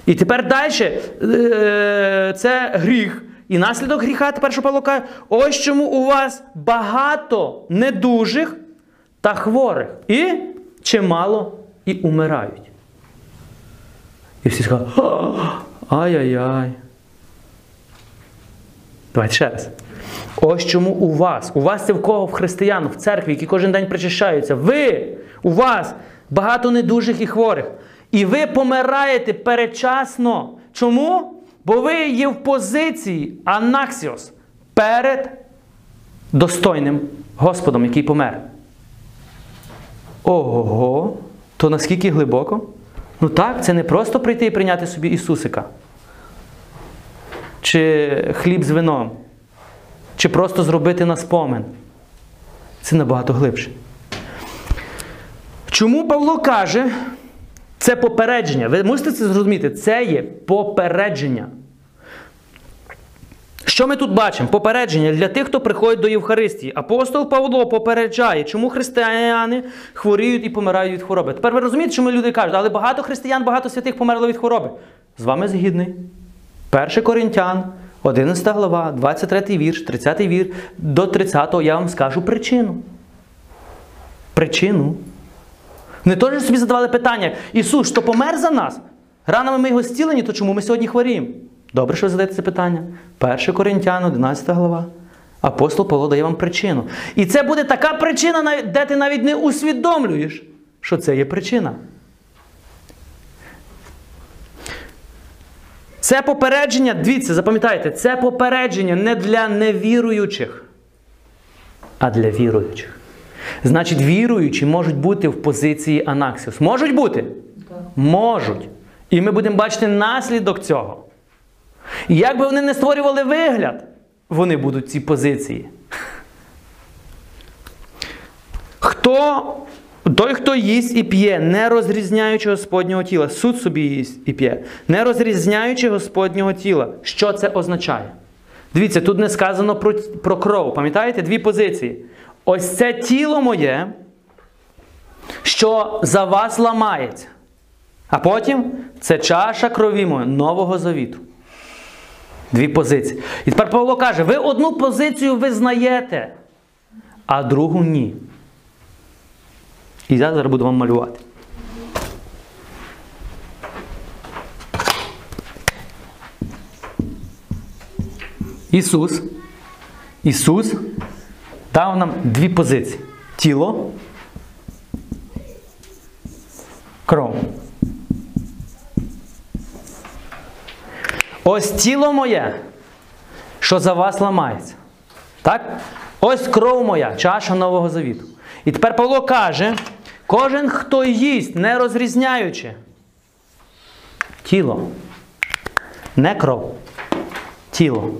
І тепер далі е, це гріх. І наслідок гріха, тепер що Павло каже, ось чому у вас багато недужих та хворих. І чимало і умирають. І всі «А, ай-яй-яй. Давайте ще раз. Ось чому у вас. У вас це в кого в християн, в церкві, які кожен день причащаються. Ви, у вас багато недужих і хворих. І ви помираєте передчасно. Чому? Бо ви є в позиції анаксіос перед достойним Господом, який помер. Ого, то наскільки глибоко? Ну так, це не просто прийти і прийняти собі Ісусика. Чи хліб з вином, чи просто зробити на спомин. Це набагато глибше. Чому Павло каже, це попередження? Ви мусите це зрозуміти, це є попередження. Що ми тут бачимо? Попередження для тих, хто приходить до Євхаристії. Апостол Павло попереджає, чому християни хворіють і помирають від хвороби. Тепер ви розумієте, чому люди кажуть, але багато християн, багато святих померли від хвороби. З вами згідний. 1 Коринтян, 11 глава, 23 вірш, 30 вір до 30 я вам скажу причину. Причину. Вони теж собі задавали питання: Ісус, що помер за нас? Ранами ми його зцілені, то чому ми сьогодні хворіємо? Добре, що ви задаєте це питання. 1 Коринтян, 11 глава. Апостол Павло дає вам причину. І це буде така причина, де ти навіть не усвідомлюєш, що це є причина. Це попередження, дивіться, запам'ятайте, це попередження не для невіруючих, а для віруючих. Значить, віруючі можуть бути в позиції Анаксіус. Можуть бути? Можуть. І ми будемо бачити наслідок цього. І як би вони не створювали вигляд, вони будуть в цій позиції. Хто Той, хто їсть і п'є, не розрізняючи Господнього тіла, суд собі їсть і п'є, не розрізняючи Господнього тіла. Що це означає? Дивіться, тут не сказано про, про кров. Пам'ятаєте? Дві позиції. Ось це тіло моє, що за вас ламається. А потім це чаша крові моя нового завіту. Дві позиції. І тепер Павло каже: ви одну позицію визнаєте, а другу ні. І я зараз буду вам малювати. Ісус. Ісус дав нам дві позиції: тіло, кров. Ось тіло моє, що за вас ламається. Так? Ось кров моя, чаша Нового Завіту. І тепер Павло каже: кожен, хто їсть, не розрізняючи тіло, не кров, тіло.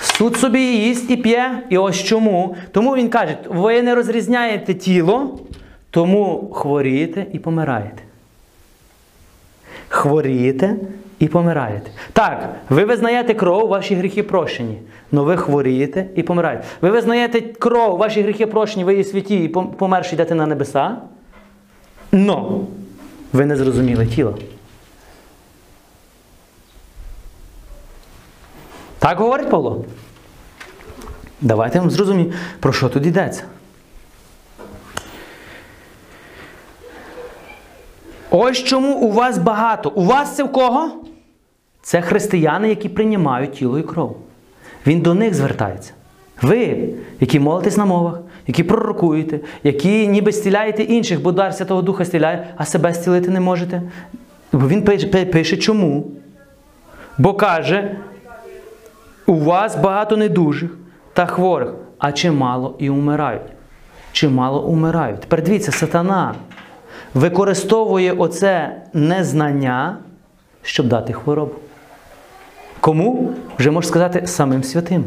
Суд собі їсть і п'є, і ось чому. Тому він каже: ви не розрізняєте тіло, тому хворієте і помираєте. Хворієте і помираєте. Так, ви визнаєте кров, ваші гріхи прощені, але ви хворієте і помираєте. Ви визнаєте кров, ваші гріхи прощені, ви є святі і померші йдете на небеса. Но ви не зрозуміли тіло. Так говорить Павло? Давайте ми зрозуміємо, про що тут йдеться. Ось чому у вас багато. У вас це в кого? Це християни, які приймають тіло і кров. Він до них звертається. Ви, які молитесь на мовах, які пророкуєте, які ніби стіляєте інших, бо дар Святого Духа стіляє, а себе стілити не можете. Бо він пише, чому? Бо каже, у вас багато недужих та хворих, а чимало і умирають. Чимало умирають. Тепер дивіться, сатана використовує оце незнання, щоб дати хворобу. Кому? Вже можна сказати самим святим.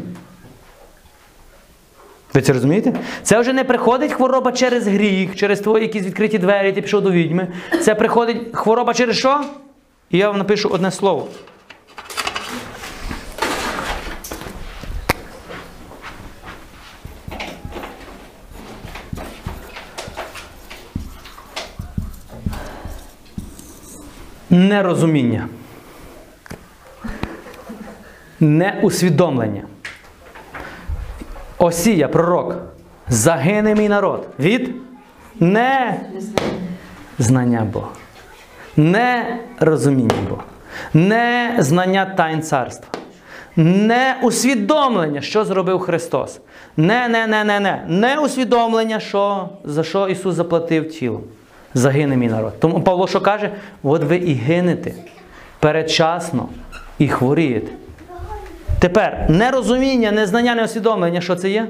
Ви це розумієте? Це вже не приходить хвороба через гріх, через твої якісь відкриті двері, ти пішов до відьми. Це приходить хвороба через що? І я вам напишу одне слово. Нерозуміння. Неусвідомлення. Осія, пророк, загине мій народ від не знання Бога, не розуміння Бога, не знання тайн царства, не усвідомлення, що зробив Христос. Не, не, не, не, не. Не усвідомлення, що, за що Ісус заплатив тілом. Загине мій народ. Тому Павло що каже? От ви і гинете передчасно і хворієте. Тепер нерозуміння, незнання, неосвідомлення, що це є?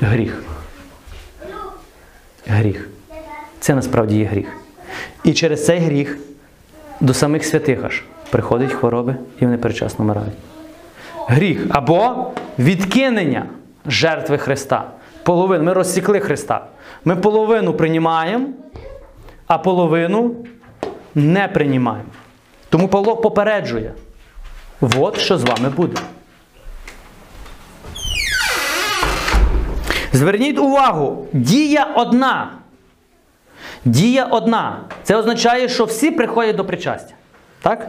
Гріх. Гріх. Це насправді є гріх. І через цей гріх до самих святих аж приходять хвороби і вони передчасно вмирають. Гріх або відкинення жертви Христа. Половину. Ми розсікли Христа. Ми половину приймаємо, а половину не приймаємо. Тому Павло попереджує. От що з вами буде. Зверніть увагу, дія одна. Дія одна. Це означає, що всі приходять до причастя. Так?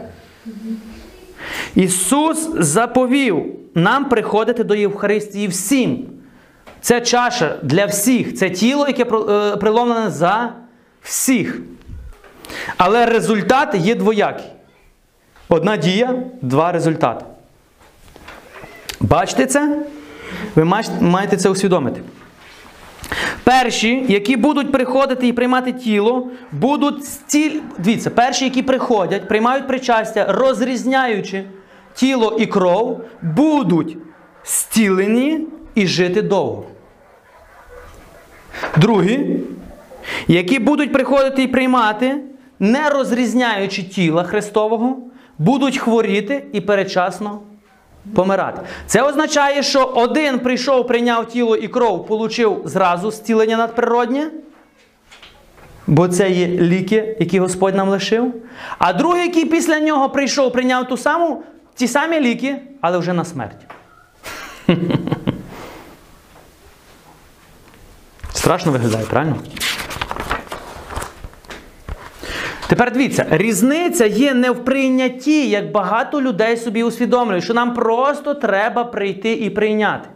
Ісус заповів нам приходити до Євхаристії всім. Це чаша для всіх, це тіло, яке е, приломлене за всіх. Але результат є двоякий. Одна дія, два результати. Бачите це? Ви маєте це усвідомити. Перші, які будуть приходити і приймати тіло, будуть стіль... Дивіться, перші, які приходять, приймають причастя, розрізняючи тіло і кров, будуть стілені і жити довго. Другі, які будуть приходити і приймати, не розрізняючи тіла Христового, будуть хворіти і передчасно помирати. Це означає, що один прийшов, прийняв тіло і кров, получив зразу зцілення надприроднє. Бо це є ліки, які Господь нам лишив. А другий, який після нього прийшов, прийняв ту саму, ті самі ліки, але вже на смерть. Страшно виглядає, правильно? Тепер дивіться, різниця є не в прийнятті, як багато людей собі усвідомлюють, що нам просто треба прийти і прийняти.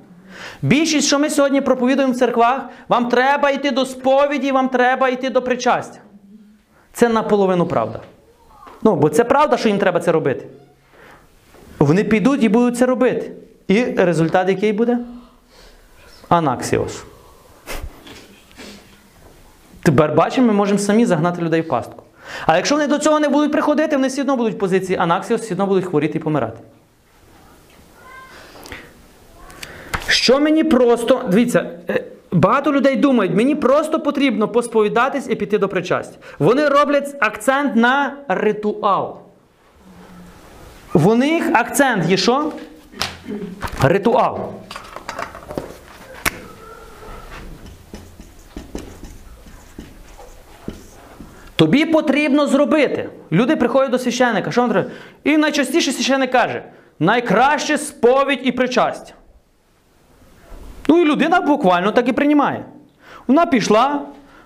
Більшість, що ми сьогодні проповідуємо в церквах, вам треба йти до сповіді, вам треба йти до причастя. Це наполовину правда. Ну, бо це правда, що їм треба це робити. Вони підуть і будуть це робити. І результат який буде? Анаксіос. Тепер бачимо, ми можемо самі загнати людей в пастку. А якщо вони до цього не будуть приходити, вони все одно будуть в позиції анаксіос, все одно будуть хворіти і помирати. Що мені просто, дивіться, е, багато людей думають, мені просто потрібно посповідатись і піти до причастя. Вони роблять акцент на ритуал. В них акцент є що? Ритуал. Тобі потрібно зробити. Люди приходять до священника. Що треба? І найчастіше священник каже: найкраще сповідь і причастя. Ну і людина буквально так і приймає. Вона пішла,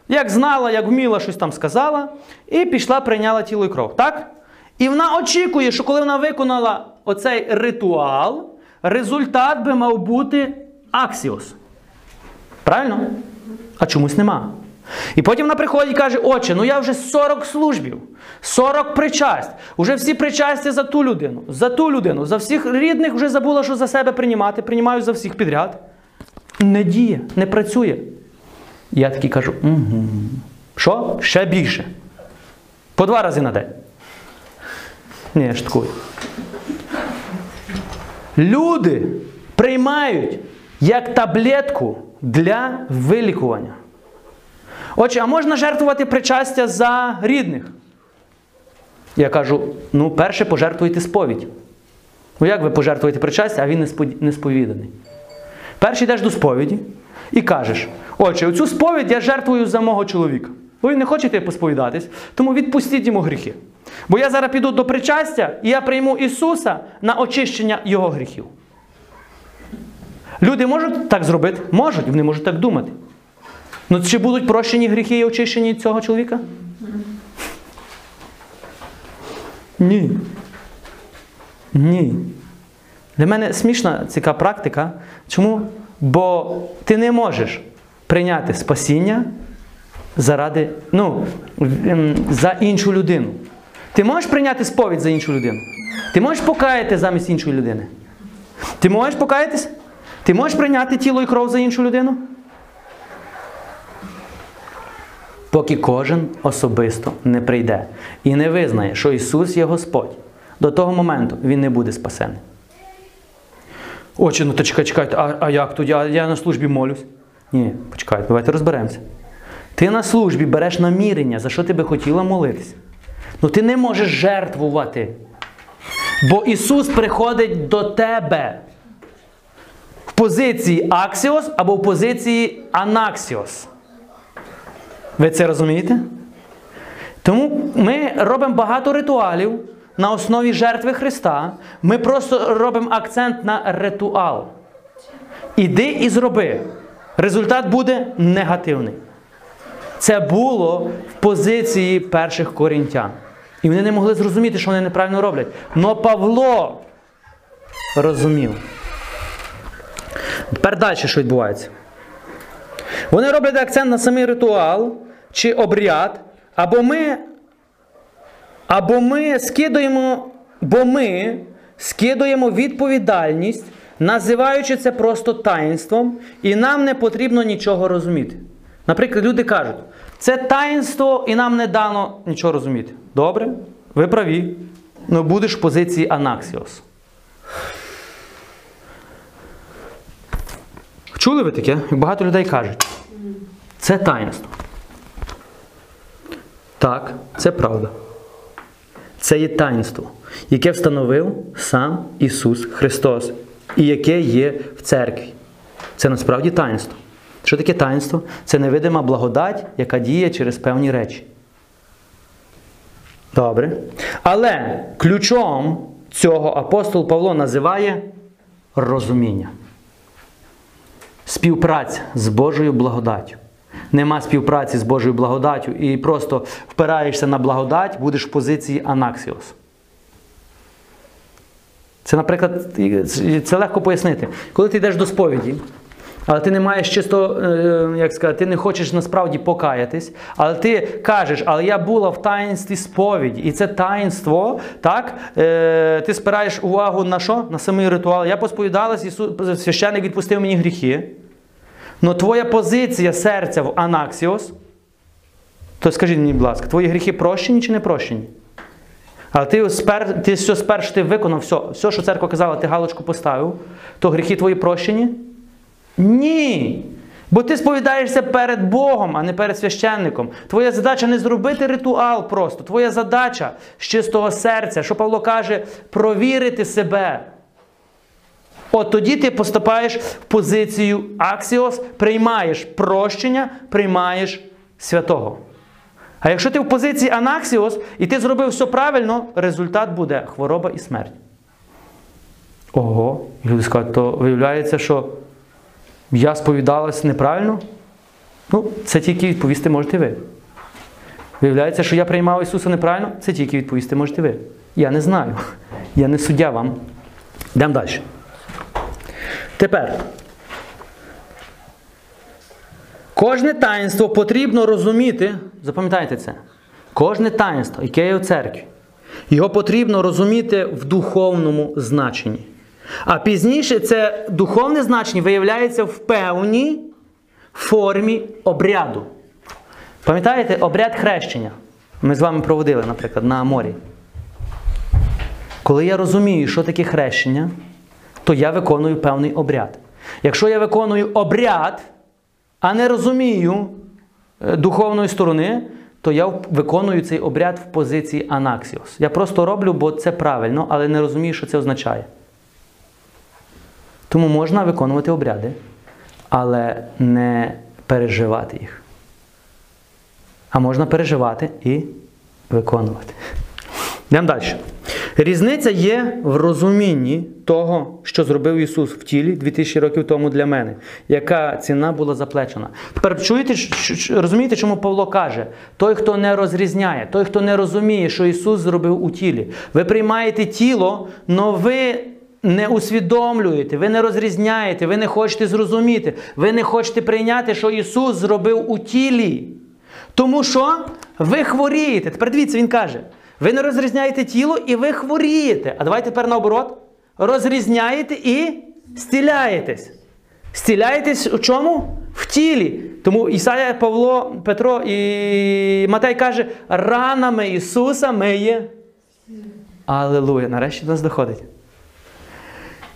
як знала, як вміла, щось там сказала, і пішла, прийняла тіло і кров. Так? І вона очікує, що коли вона виконала оцей ритуал, результат би мав бути аксіос. Правильно? А чомусь нема. І потім вона приходить і каже: Отче, ну я вже 40 службів, 40 причасть. Уже всі причастя за ту людину, за ту людину, за всіх рідних вже забула, що за себе приймати, приймаю за всіх підряд. Не діє, не працює. Я такий кажу: угу. Що? Ще більше. По два рази на день. Ні, я шуткую. Люди приймають як таблетку для вилікування. Отже, а можна жертвувати причастя за рідних? Я кажу: ну, перше пожертвуйте сповідь. Ну, як ви пожертвуєте причастя, а він не сповіданий? Перший йдеш до сповіді і кажеш: Отче, оцю сповідь я жертвую за мого чоловіка. Ви не хочете посповідатись, тому відпустіть йому гріхи. Бо я зараз піду до причастя, і я прийму Ісуса на очищення Його гріхів. Люди можуть так зробити? Можуть, вони можуть так думати. Ну чи будуть прощені гріхи і очищені цього чоловіка? Ні. Ні. Для мене смішна ця практика. Чому? Бо ти не можеш прийняти спасіння заради, ну, ем, за іншу людину. Ти можеш прийняти сповідь за іншу людину? Ти можеш покаяти замість іншої людини? Ти можеш покаятись? Ти можеш прийняти тіло і кров за іншу людину? Поки кожен особисто не прийде і не визнає, що Ісус є Господь, до того моменту Він не буде спасений. Отче, ну то чекай, чекайте, а, а як тоді? А я на службі молюсь. Ні, почекайте, давайте розберемося. Ти на службі береш намірення, за що ти би хотіла молитися. Ну ти не можеш жертвувати. Бо Ісус приходить до тебе в позиції аксіос або в позиції анаксіос. Ви це розумієте? Тому ми робимо багато ритуалів на основі жертви Христа. Ми просто робимо акцент на ритуал. Іди і зроби. Результат буде негативний. Це було в позиції перших корінтян. І вони не могли зрозуміти, що вони неправильно роблять. Но Павло розумів. Тепер далі що відбувається. Вони роблять акцент на самий ритуал чи обряд, або ми, або ми скидуємо, бо ми скидуємо відповідальність, називаючи це просто таїнством, і нам не потрібно нічого розуміти. Наприклад, люди кажуть, це таїнство і нам не дано нічого розуміти. Добре, ви праві. Ну будеш в позиції анаксіос. Чули ви таке? Багато людей кажуть. Це таїнство. Так, це правда. Це є таїнство, яке встановив сам Ісус Христос, і яке є в церкві. Це насправді таїнство. Що таке таїнство? Це невидима благодать, яка діє через певні речі. Добре. Але ключом цього апостол Павло називає розуміння. Співпраця з Божою благодаттю. Нема співпраці з Божою благодаттю і просто впираєшся на благодать, будеш в позиції анаксіос. Це, наприклад, це легко пояснити. Коли ти йдеш до сповіді, але ти не маєш чисто, е, як сказати, ти не хочеш насправді покаятись, але ти кажеш, але я була в таїнстві сповіді. І це таїнство, так, е, ти спираєш увагу на що? На самий ритуал. Я посповідалась, Ісус, священник відпустив мені гріхи. Но твоя позиція серця в анаксіос, то скажіть мені, будь ласка, твої гріхи прощені чи не прощені? Але ти, спер, ти все спершу ти виконав все, все, що церква казала, ти галочку поставив, то гріхи твої прощені? Ні. Бо ти сповідаєшся перед Богом, а не перед священником. Твоя задача не зробити ритуал просто. Твоя задача з чистого серця, що Павло каже, провірити себе. От тоді ти поступаєш в позицію аксіос, приймаєш прощення, приймаєш святого. А якщо ти в позиції анаксіос і ти зробив все правильно, результат буде хвороба і смерть. Ого, і люди скажуть, то виявляється, що я сповідалась неправильно? Ну, це тільки відповісти можете ви. Виявляється, що я приймав Ісуса неправильно? Це тільки відповісти можете ви. Я не знаю. Я не суддя вам. Йдемо далі. Тепер. Кожне таїнство потрібно розуміти, запам'ятайте це. Кожне таїнство, яке є в церкві, його потрібно розуміти в духовному значенні. А пізніше це духовне значення виявляється в певній формі обряду. Пам'ятаєте, обряд хрещення? Ми з вами проводили, наприклад, на морі. Коли я розумію, що таке хрещення, то я виконую певний обряд. Якщо я виконую обряд, а не розумію е, духовної сторони, то я виконую цей обряд в позиції анаксіос. Я просто роблю, бо це правильно, але не розумію, що це означає. Тому можна виконувати обряди, але не переживати їх. А можна переживати і виконувати. Йдемо далі. Різниця є в розумінні того, що зробив Ісус в тілі 2000 років тому для мене, яка ціна була заплачена. Тепер чуєте, розумієте, чому Павло каже: той, хто не розрізняє, той, хто не розуміє, що Ісус зробив у тілі. Ви приймаєте тіло, але ви не усвідомлюєте, ви не розрізняєте, ви не хочете зрозуміти, ви не хочете прийняти, що Ісус зробив у тілі. Тому що ви хворієте. Тепер дивіться, Він каже. Ви не розрізняєте тіло і ви хворієте. А давайте тепер наоборот. Розрізняєте і стіляєтесь. Стіляєтесь у чому? В тілі. Тому Ісая, Павло, Петро і Матей каже, ранами Ісуса миє. Аллилуйя. Нарешті до нас доходить.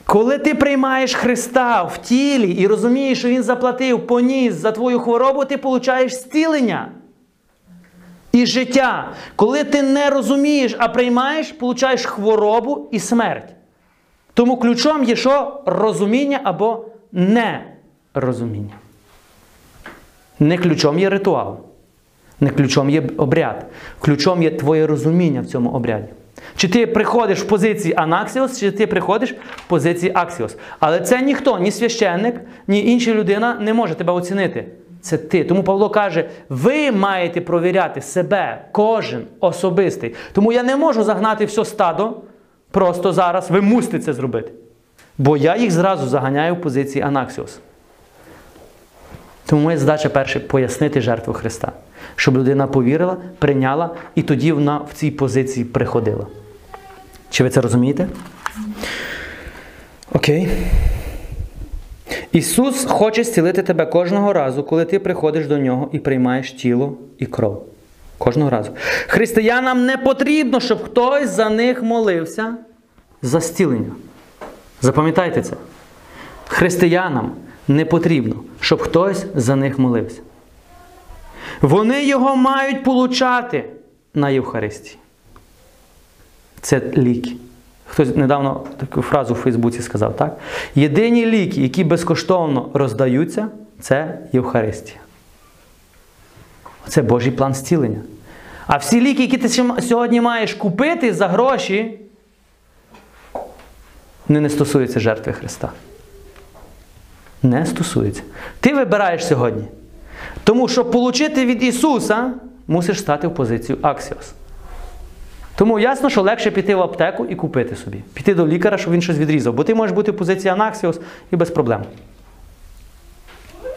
Коли ти приймаєш Христа в тілі і розумієш, що Він заплатив, поніс за твою хворобу, ти получаєш зцілення і життя. Коли ти не розумієш, а приймаєш, получаєш хворобу і смерть. Тому ключом є що? Розуміння або нерозуміння. Не ключом є ритуал. Не ключом є обряд. Ключом є твоє розуміння в цьому обряді. Чи ти приходиш в позиції анаксіос, чи ти приходиш в позиції аксіос. Але це ніхто, ні священник, ні інша людина не може тебе оцінити це ти. Тому Павло каже: ви маєте провіряти себе, кожен особистий. Тому я не можу загнати все стадо просто зараз. Ви мусите це зробити. Бо я їх зразу заганяю в позиції Анаксіос. Тому моя задача перше пояснити жертву Христа, щоб людина повірила, прийняла, і тоді вона в цій позиції приходила. Чи ви це розумієте? Окей. Ісус хоче зцілити тебе кожного разу, коли ти приходиш до Нього і приймаєш тіло і кров. Кожного разу. Християнам не потрібно, щоб хтось за них молився за зцілення. Запам'ятайте це. Християнам не потрібно, щоб хтось за них молився. Вони його мають получати на Євхаристії. це ліки. Хтось недавно таку фразу в Фейсбуці сказав, так? Єдині ліки, які безкоштовно роздаються, це Євхаристія. Це Божий план зцілення. А всі ліки, які ти сьогодні маєш купити за гроші, вони не стосуються жертви Христа. Не стосуються. Ти вибираєш сьогодні. Тому щоб отримати від Ісуса, мусиш стати в позицію Аксіос. Тому ясно, що легше піти в аптеку і купити собі. Піти до лікаря, щоб він щось відрізав. Бо ти можеш бути в позиції Анаксіос і без проблем.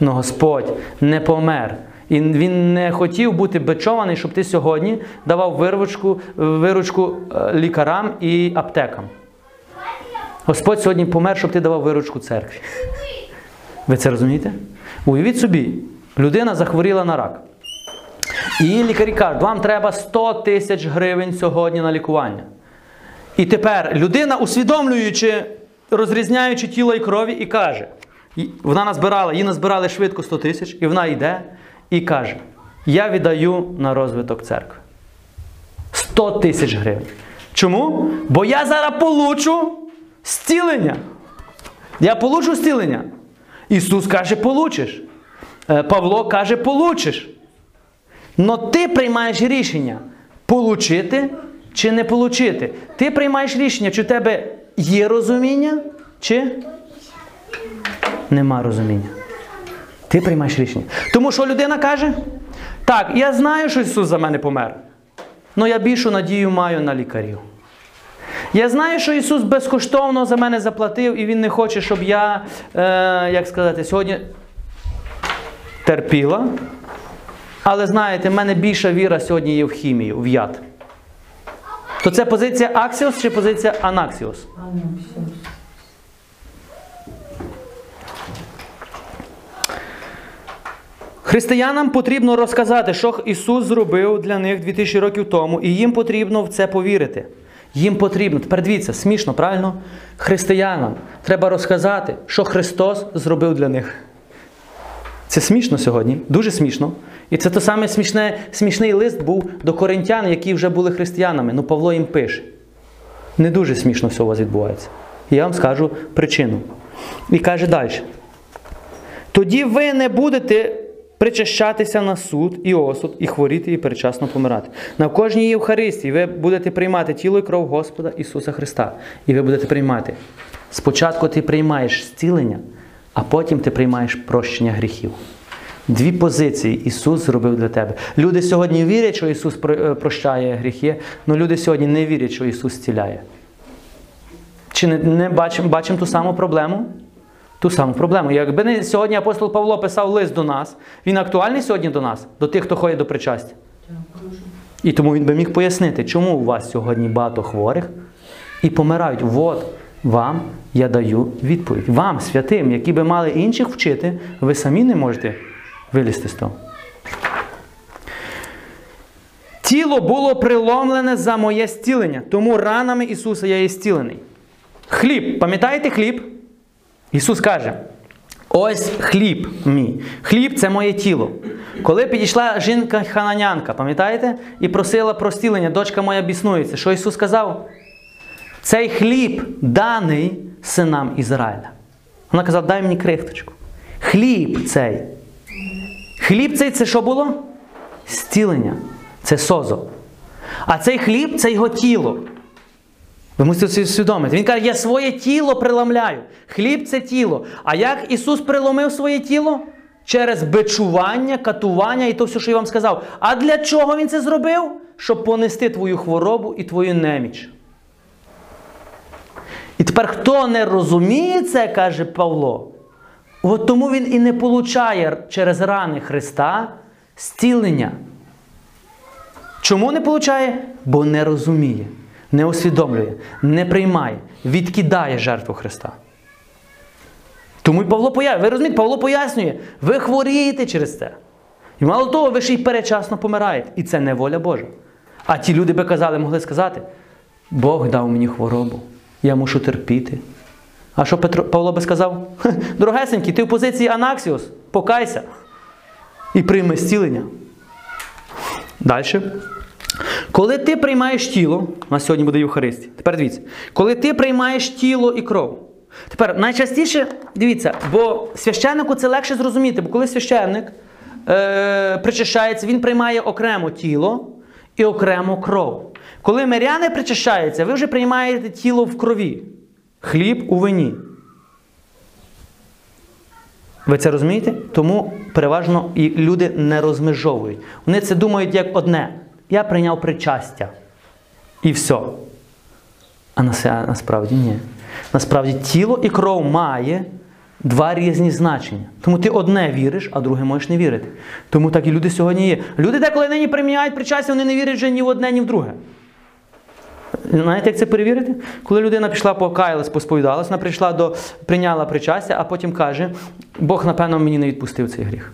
Но Господь не помер. І Він не хотів бути бичований, щоб ти сьогодні давав виручку, виручку е, лікарам і аптекам. Господь сьогодні помер, щоб ти давав виручку церкві. Ви це розумієте? Уявіть собі, людина захворіла на рак. І лікарі кажуть, вам треба 100 тисяч гривень сьогодні на лікування. І тепер людина, усвідомлюючи, розрізняючи тіло і крові, і каже, вона назбирала, їй назбирали швидко 100 тисяч, і вона йде і каже: Я віддаю на розвиток церкви. 100 тисяч гривень. Чому? Бо я зараз получу зцілення. Я получу зцілення. Ісус каже, получиш. Е, Павло каже, получиш. Но ти приймаєш рішення получити чи не получити. Ти приймаєш рішення, чи у тебе є розуміння, чи нема розуміння. Ти приймаєш рішення. Тому що людина каже: так, я знаю, що Ісус за мене помер. але я більшу надію маю на лікарів. Я знаю, що Ісус безкоштовно за мене заплатив, і Він не хоче, щоб я, е, як сказати, сьогодні терпіла. Але знаєте, в мене більша віра сьогодні є в хімію, в яд. То це позиція Аксіос чи позиція Анаксіос? Християнам потрібно розказати, що Ісус зробив для них 2000 років тому, і їм потрібно в це повірити. Їм потрібно, тепер дивіться, смішно, правильно? Християнам треба розказати, що Христос зробив для них. Це смішно сьогодні, дуже смішно. І це те саме смішне, смішний лист був до коринтян, які вже були християнами. Ну Павло їм пише. Не дуже смішно все у вас відбувається. Я вам скажу причину. І каже далі. Тоді ви не будете причащатися на суд і осуд, і хворіти, і передчасно помирати. На кожній Євхаристії ви будете приймати тіло і кров Господа Ісуса Христа. І ви будете приймати. Спочатку ти приймаєш зцілення, а потім ти приймаєш прощення гріхів. Дві позиції Ісус зробив для тебе. Люди сьогодні вірять, що Ісус е, прощає гріхи, але люди сьогодні не вірять, що Ісус зціляє. Чи не, не бачимо бачимо ту саму проблему? Ту саму проблему. Якби не сьогодні апостол Павло писав лист до нас, він актуальний сьогодні до нас, до тих, хто ходить до причастя. І тому він би міг пояснити, чому у вас сьогодні багато хворих і помирають. От вам я даю відповідь. Вам, святим, які би мали інших вчити, ви самі не можете вилізти з того. Тіло було приломлене за моє зцілення, тому ранами Ісуса я є зцілений. Хліб, пам'ятаєте хліб? Ісус каже: ось хліб мій. Хліб це моє тіло. Коли підійшла жінка-хананянка, пам'ятаєте? І просила про зцілення, дочка моя біснується. Що Ісус сказав? Цей хліб даний синам Ізраїля. Вона казала, дай мені крихточку. Хліб цей. Хліб цей це що було? Зцілення. Це созо. А цей хліб це його тіло. Ви мусите це усвідомити. Він каже, я своє тіло приламляю. Хліб це тіло. А як Ісус приломив своє тіло? Через бичування, катування і то все, що я вам сказав. А для чого Він це зробив? Щоб понести твою хворобу і твою неміч. І тепер, хто не розуміє це, каже Павло, от тому він і не получає через рани Христа зцілення. Чому не получає? Бо не розуміє, не усвідомлює, не приймає, відкидає жертву Христа. Тому і Павло пояснює, ви розумієте, Павло пояснює, ви хворієте через це. І мало того, ви ще й передчасно помираєте. І це не воля Божа. А ті люди би казали, могли сказати, Бог дав мені хворобу, я мушу терпіти. А що Петро, Павло би сказав? «Хе, Дорогесенький, ти в позиції Анаксіос, покайся і прийми зцілення. Далі. Коли ти приймаєш тіло, у нас сьогодні буде Євхаристія. Тепер дивіться, коли ти приймаєш тіло і кров. Тепер найчастіше, дивіться, бо священнику це легше зрозуміти, бо коли священник е, причащається, він приймає окремо тіло і окремо кров. Коли миряни причащаються, ви вже приймаєте тіло в крові, хліб у вині. Ви це розумієте? Тому переважно і люди не розмежовують. Вони це думають як одне. Я прийняв причастя. І все. А насправді ні. Насправді тіло і кров має два різні значення. Тому ти одне віриш, а друге можеш не вірити. Тому так і люди сьогодні є. Люди деколи нині приймають причастя, вони не вірять вже ні в одне, ні в друге. Знаєте, як це перевірити? Коли людина пішла покаялась, посповідалась, вона прийшла до, прийняла причастя, а потім каже, Бог, напевно, мені не відпустив цей гріх.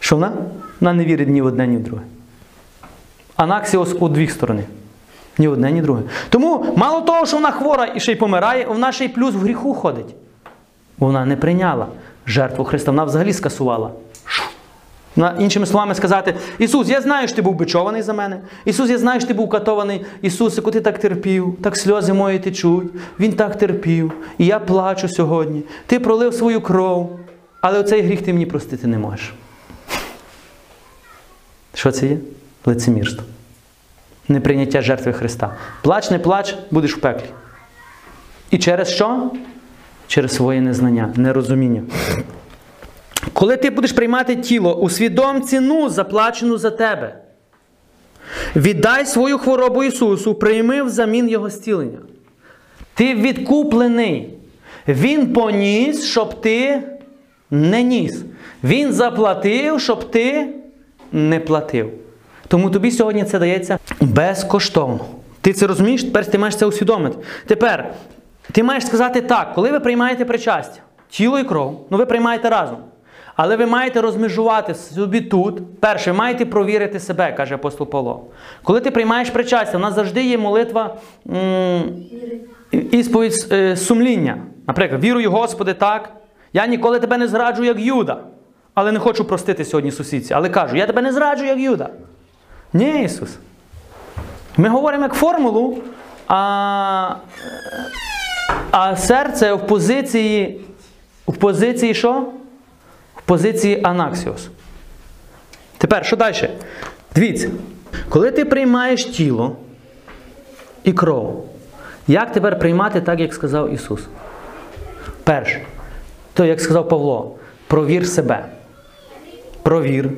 Що вона? Вона не вірить ні в одне, ні в друге. Анаксіос у дві сторони. Ні одне, ні друге. Тому мало того, що вона хвора і ще й помирає, вона ще й плюс в гріху ходить. Вона не прийняла жертву Христа, вона взагалі скасувала. Іншими словами сказати, Ісус, я знаю, що ти був бичований за мене. Ісус, я знаю, що ти був катований. Ісусику, ти так терпів, так сльози мої течуть. Він так терпів. І я плачу сьогодні. Ти пролив свою кров, але оцей гріх ти мені простити не можеш. Що це є? Лицемірство. Неприйняття жертви Христа. Плач, не плач, будеш в пеклі. І через що? Через своє незнання, нерозуміння. Коли ти будеш приймати тіло, усвідом ціну, заплачену за тебе. Віддай свою хворобу Ісусу, прийми взамін Його зцілення. Ти відкуплений. Він поніс, щоб ти не ніс. Він заплатив, щоб ти не платив. Тому тобі сьогодні це дається безкоштовно. Ти це розумієш? Тепер ти маєш це усвідомити. Тепер ти маєш сказати так, коли ви приймаєте причастя, тіло і кров, ну ви приймаєте разом. Але ви маєте розмежувати собі тут. Перше, маєте провірити себе, каже апостол Павло. Коли ти приймаєш причастя, у нас завжди є молитва ісповідь е, сумління. Наприклад, вірую, Господи, так. Я ніколи тебе не зраджу, як Юда. Але не хочу простити сьогодні сусідці. Але кажу, я тебе не зраджу, як Юда. Ні, Ісус. Ми говоримо як формулу, а, а серце в позиції. В позиції що? Позиції анаксіос. Тепер, що далі? Дивіться, коли ти приймаєш тіло і кров, як тепер приймати так, як сказав Ісус? Перше, то, як сказав Павло, провір себе. Провір,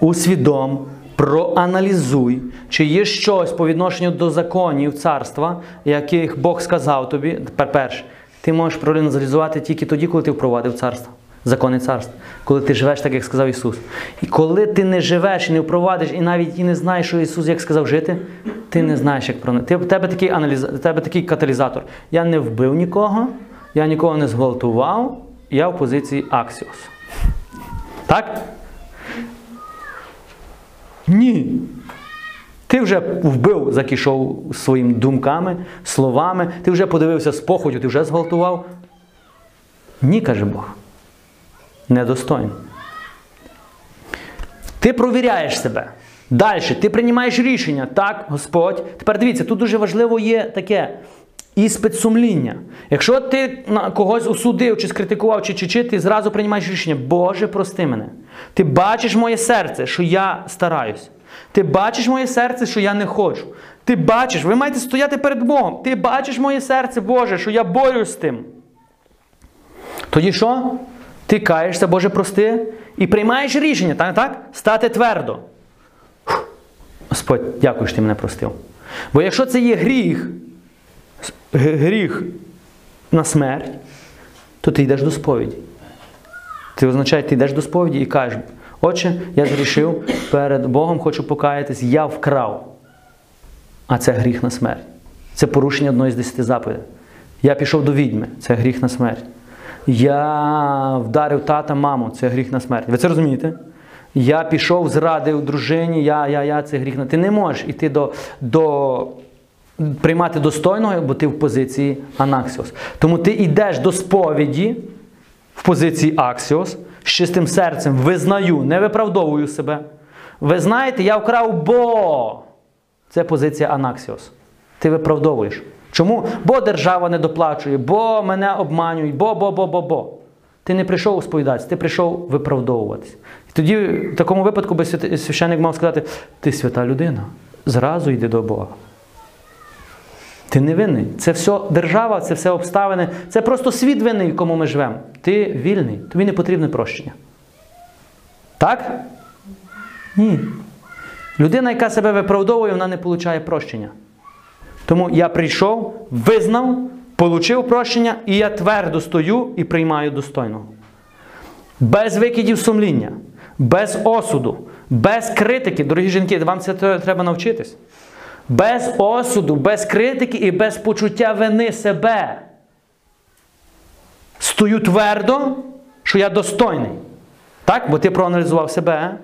усвідом, проаналізуй, чи є щось по відношенню до законів царства, яких Бог сказав тобі. Тепер перше, ти можеш проаналізувати тільки тоді, коли ти впровадив царство. Закони царства, коли ти живеш так, як сказав Ісус. І коли ти не живеш і не впровадиш, і навіть і не знаєш, що Ісус як сказав жити, ти не знаєш, як про ти, в тебе такий аналіз, тебе такий каталізатор. Я не вбив нікого, я нікого не зґвалтував, я в позиції аксіос. Так? Ні. Ти вже вбив, закішов своїми думками, словами, ти вже подивився з походю, ти вже зґвалтував. Ні, каже Бог. Недостойно. Ти провіряєш себе. Далі, ти приймаєш рішення. Так, Господь. Тепер дивіться, тут дуже важливо є таке іспит сумління. Якщо ти когось осудив, чи скритикував, чи чи, чи ти зразу приймаєш рішення, Боже, прости мене. Ти бачиш моє серце, що я стараюсь. Ти бачиш моє серце, що я не хочу. Ти бачиш, ви маєте стояти перед Богом. Ти бачиш моє серце, Боже, що я борюсь з тим. Тоді що? Ти каєшся, Боже, прости, і приймаєш рішення, так? так? Стати твердо. Фух. Господь, дякую, що ти мене простив. Бо якщо це є гріх, гріх на смерть, то ти йдеш до сповіді. Це означає, ти йдеш до сповіді і кажеш, Отче, я зрішив перед Богом, хочу покаятись, я вкрав. А це гріх на смерть. Це порушення одної з десяти заповідей. Я пішов до відьми, це гріх на смерть. Я вдарив тата, маму, це гріх на смерть. Ви це розумієте? Я пішов, зрадив дружині, я, я, я, це гріх на. Ти не можеш іти до, до приймати достойного, бо ти в позиції анаксіос. Тому ти йдеш до сповіді в позиції аксіос, з чистим серцем визнаю, не виправдовую себе. Ви знаєте, я вкрав, бо це позиція анаксіос. Ти виправдовуєш. Чому? Бо держава не доплачує, бо мене обманюють, бо, бо, бо, бо, бо. Ти не прийшов сповідатися, ти прийшов виправдовуватися. І тоді в такому випадку би священник мав сказати: ти свята людина, зразу йди до Бога. Ти не винний. Це все держава, це все обставини, це просто світ винний, в якому ми живемо. Ти вільний, тобі не потрібне прощення. Так? Ні. Людина, яка себе виправдовує, вона не отримує прощення. Тому я прийшов, визнав, получив прощення, і я твердо стою і приймаю достойного. Без викидів сумління, без осуду, без критики. Дорогі жінки, вам це треба навчитись. Без осуду, без критики і без почуття вини себе. Стою твердо, що я достойний. Так? Бо ти проаналізував себе,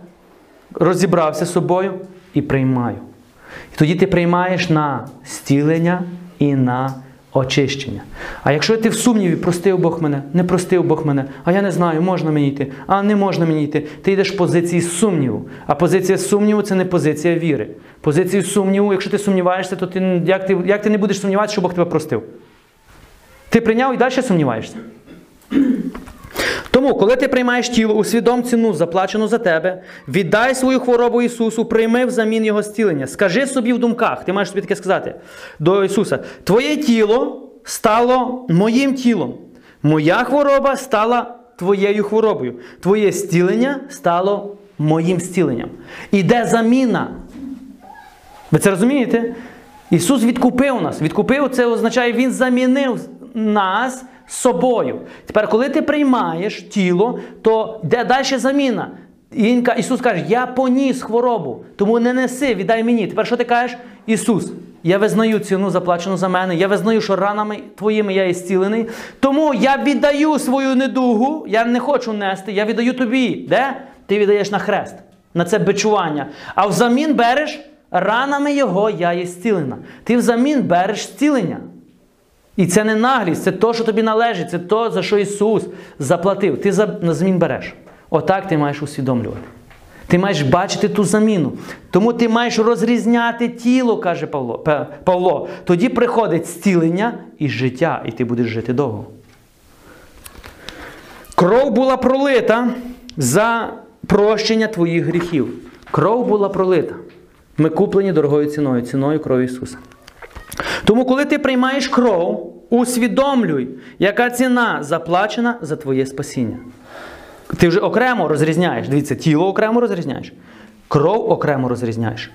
розібрався з собою і приймаю. І тоді ти приймаєш на стілення і на очищення. А якщо ти в сумніві, простив Бог мене, не простив Бог мене, а я не знаю, можна мені йти, а не можна мені йти, ти йдеш в позиції сумніву. А позиція сумніву це не позиція віри. Позицію сумніву, якщо ти сумніваєшся, то ти, як, ти, як ти не будеш сумніватися, що Бог тебе простив? Ти прийняв і далі сумніваєшся. Тому, коли ти приймаєш тіло, усвідом ціну, заплачену за тебе, віддай свою хворобу Ісусу, прийми взамін Його зцілення. Скажи собі в думках, ти маєш собі таке сказати до Ісуса: Твоє тіло стало моїм тілом, моя хвороба стала твоєю хворобою, твоє зцілення стало моїм зціленням. Іде заміна. Ви це розумієте? Ісус відкупив нас. Відкупив це означає, Він замінив нас собою. Тепер, коли ти приймаєш тіло, то йде далі заміна. І він ка- Ісус каже, я поніс хворобу, тому не неси, віддай мені. Тепер що ти кажеш? Ісус, я визнаю ціну заплачену за мене, я визнаю, що ранами твоїми я є зцілений. Тому я віддаю свою недугу, я не хочу нести, я віддаю тобі. Де? Ти віддаєш на хрест, на це бичування. А взамін береш ранами його я є. Ти взамін береш зцілення. І це не наглість, це то, що тобі належить, це то, за що Ісус заплатив. Ти за на змін береш. Отак ти маєш усвідомлювати. Ти маєш бачити ту заміну. Тому ти маєш розрізняти тіло, каже Павло. Павло. Тоді приходить зцілення і життя, і ти будеш жити довго. Кров була пролита за прощення твоїх гріхів. Кров була пролита. Ми куплені дорогою ціною, ціною крові Ісуса. Тому, коли ти приймаєш кров, усвідомлюй, яка ціна заплачена за твоє спасіння. Ти вже окремо розрізняєш. Дивіться, тіло окремо розрізняєш, кров окремо розрізняєш.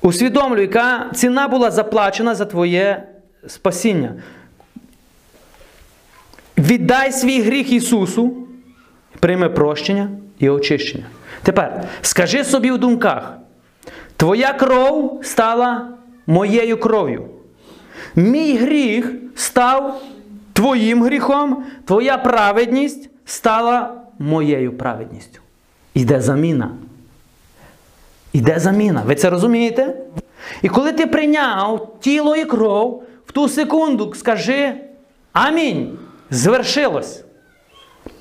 Усвідомлюй, яка ціна була заплачена за твоє спасіння. Віддай свій гріх Ісусу, прийми прощення і очищення. Тепер скажи собі в думках: Твоя кров стала моєю кров'ю. Мій гріх став твоїм гріхом, твоя праведність стала моєю праведністю. Іде заміна. Іде заміна. Ви це розумієте? І коли ти прийняв тіло і кров, в ту секунду скажи Амінь. Звершилось.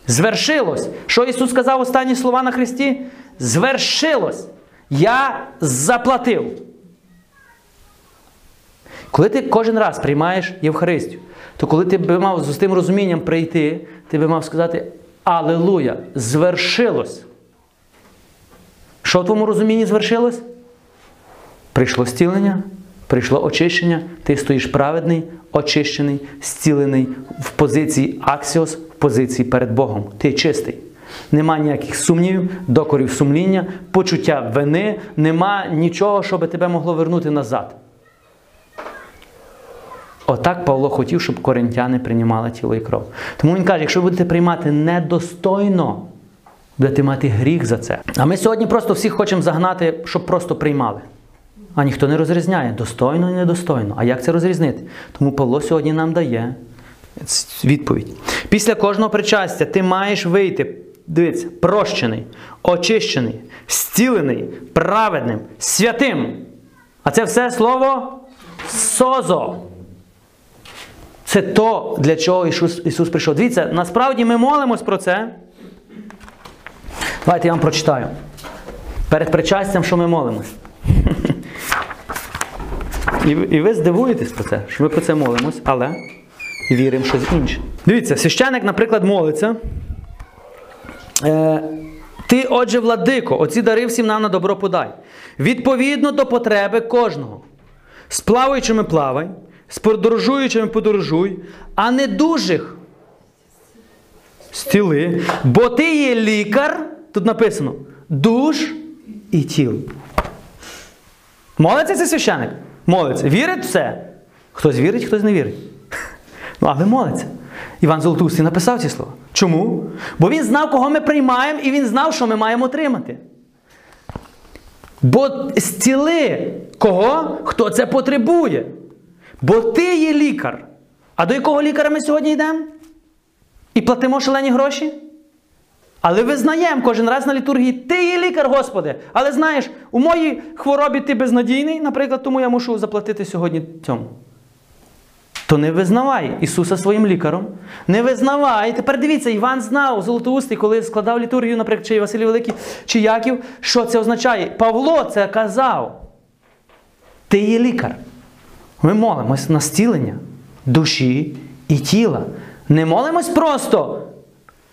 Звершилось. Що Ісус сказав останні слова на Христі? Звершилось. Я заплатив. Коли ти кожен раз приймаєш Євхаристію, то коли ти би мав з тим розумінням прийти, ти би мав сказати Алелуя! Звершилось. Що в твоєму розумінні звершилось? Прийшло зцілення, прийшло очищення, ти стоїш праведний, очищений, зцілений в позиції аксіос, в позиції перед Богом. Ти чистий. Нема ніяких сумнівів, докорів сумління, почуття вини, нема нічого, що би тебе могло вернути назад. Отак Павло хотів, щоб коринтяни приймали тіло і кров. Тому він каже, якщо ви будете приймати недостойно, будете мати гріх за це. А ми сьогодні просто всіх хочемо загнати, щоб просто приймали. А ніхто не розрізняє достойно і недостойно. А як це розрізнити? Тому Павло сьогодні нам дає відповідь. Після кожного причастя ти маєш вийти, дивіться, прощений, очищений, зцілений, праведним, святим. А це все слово созо. Це то, для чого Ісус, Ісус прийшов. Дивіться, насправді ми молимось про це. Давайте я вам прочитаю. Перед причастям, що ми молимось. І, ви- здивуєтесь про це, що ми про це молимось, але віримо щось інше. Дивіться, священик, наприклад, молиться. Е, ти, отже, владико, оці дари всім нам на добро подай. Відповідно до потреби кожного. З плаваючими плавай, з подорожуючими подорожуй, а не дужих стіли. Бо ти є лікар, тут написано, душ і тіл. Молиться цей священик? Молиться. Вірить в це? Хтось вірить, хтось не вірить. Ну, але молиться. Іван Золотустий написав ці слова. Чому? Бо він знав, кого ми приймаємо, і він знав, що ми маємо отримати. Бо зціли кого? Хто це потребує. Бо ти є лікар. А до якого лікаря ми сьогодні йдемо? І платимо шалені гроші? Але визнаємо кожен раз на літургії, ти є лікар, Господи. Але знаєш, у моїй хворобі ти безнадійний, наприклад, тому я мушу заплатити сьогодні цьому. То не визнавай Ісуса своїм лікаром. Не визнавай. Тепер дивіться, Іван знав Золотоустий, коли складав літургію, наприклад, чи Василій Великий, чи Яків, що це означає. Павло це казав. Ти є лікар. Ми молимось на зцілення душі і тіла. Не молимось просто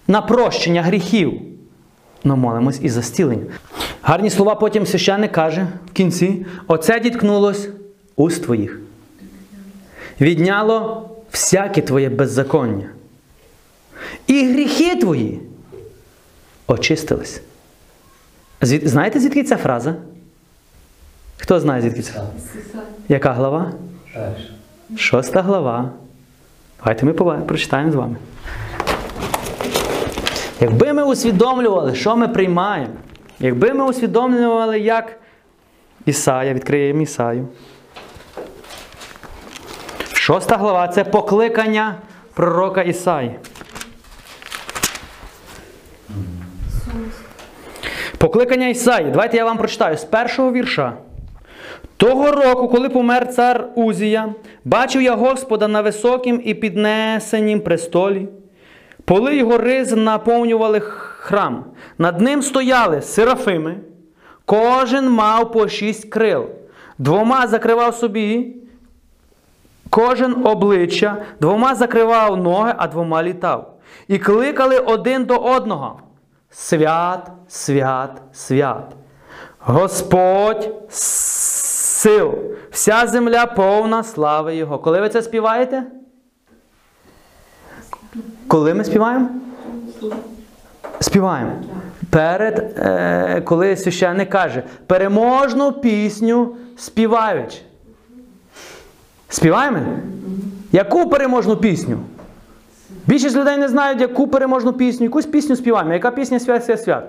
на прощення гріхів. Но молимось і за зцілення. Гарні слова потім священник каже в кінці: оце діткнулось уст твоїх. Відняло всяке твоє беззаконня. І гріхи твої очистились. Знаєте, звідки ця фраза? Хто знає, звідки ця? Яка глава? Шоста глава. Давайте ми прочитаємо з вами. Якби ми усвідомлювали, що ми приймаємо, якби ми усвідомлювали, як Ісая, відкриємо Ісаю. Шоста глава це покликання пророка Ісаї. Покликання Ісаї. Давайте я вам прочитаю з першого вірша. Того року, коли помер цар Узія, бачив я Господа на високім і піднесенім престолі. Поли його риз наповнювали храм. Над ним стояли серафими. Кожен мав по шість крил. Двома закривав собі кожен обличчя, двома закривав ноги, а двома літав. І кликали один до одного: Свят, свят, свят. Господь сил, вся земля повна слави Його. Коли ви це співаєте? Коли ми співаємо? Співаємо. Перед, е, коли священник каже, переможну пісню співаючи. Співаємо? Яку переможну пісню? Більшість людей не знають, яку переможну пісню. Якусь пісню співаємо. Яка пісня свят, свят, свят.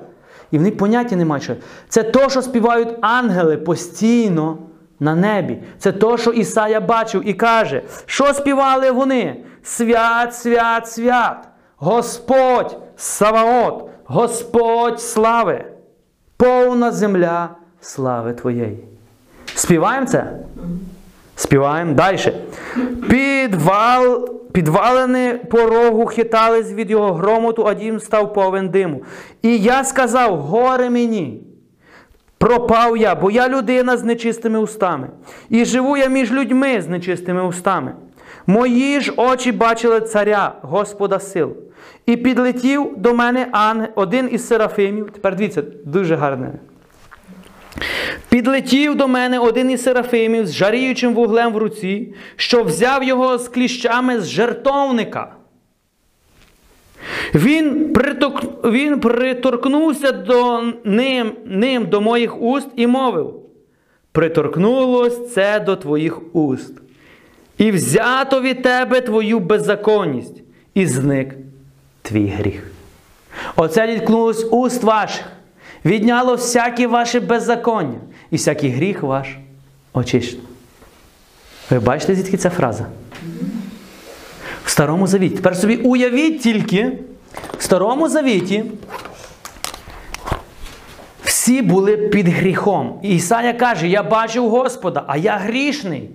І в них поняття немає. Що. Це то, що співають ангели постійно на небі. Це то, що Ісая бачив і каже, що співали вони? Свят, свят, свят. Господь Саваот, Господь слави, повна земля слави Твоєї. Співаємо це? Співаємо далі. Підвал, підвалини порогу хитались від його громоту, а дім став повен диму. І я сказав: горе мені. Пропав я, бо я людина з нечистими устами. І живу я між людьми з нечистими устами. Мої ж очі бачили царя, Господа сил. І підлетів до мене ангел, один із серафимів. Тепер дивіться, дуже гарне. Підлетів до мене один із серафимів з жаріючим вуглем в руці, що взяв його з кліщами з жертовника. Він, приток... він приторкнувся до ним, ним до моїх уст і мовив: Приторкнулось це до твоїх уст, і взято від тебе твою беззаконність, і зник твій гріх. Оце відкнулось уст ваших, відняло всяке ваше беззаконня, і всякий гріх ваш очищено. Ви бачите, звідки ця фраза? В Старому Завіті. Тепер собі уявіть тільки, в Старому Завіті всі були під гріхом. І Ісая каже: Я бачив Господа, а я грішний.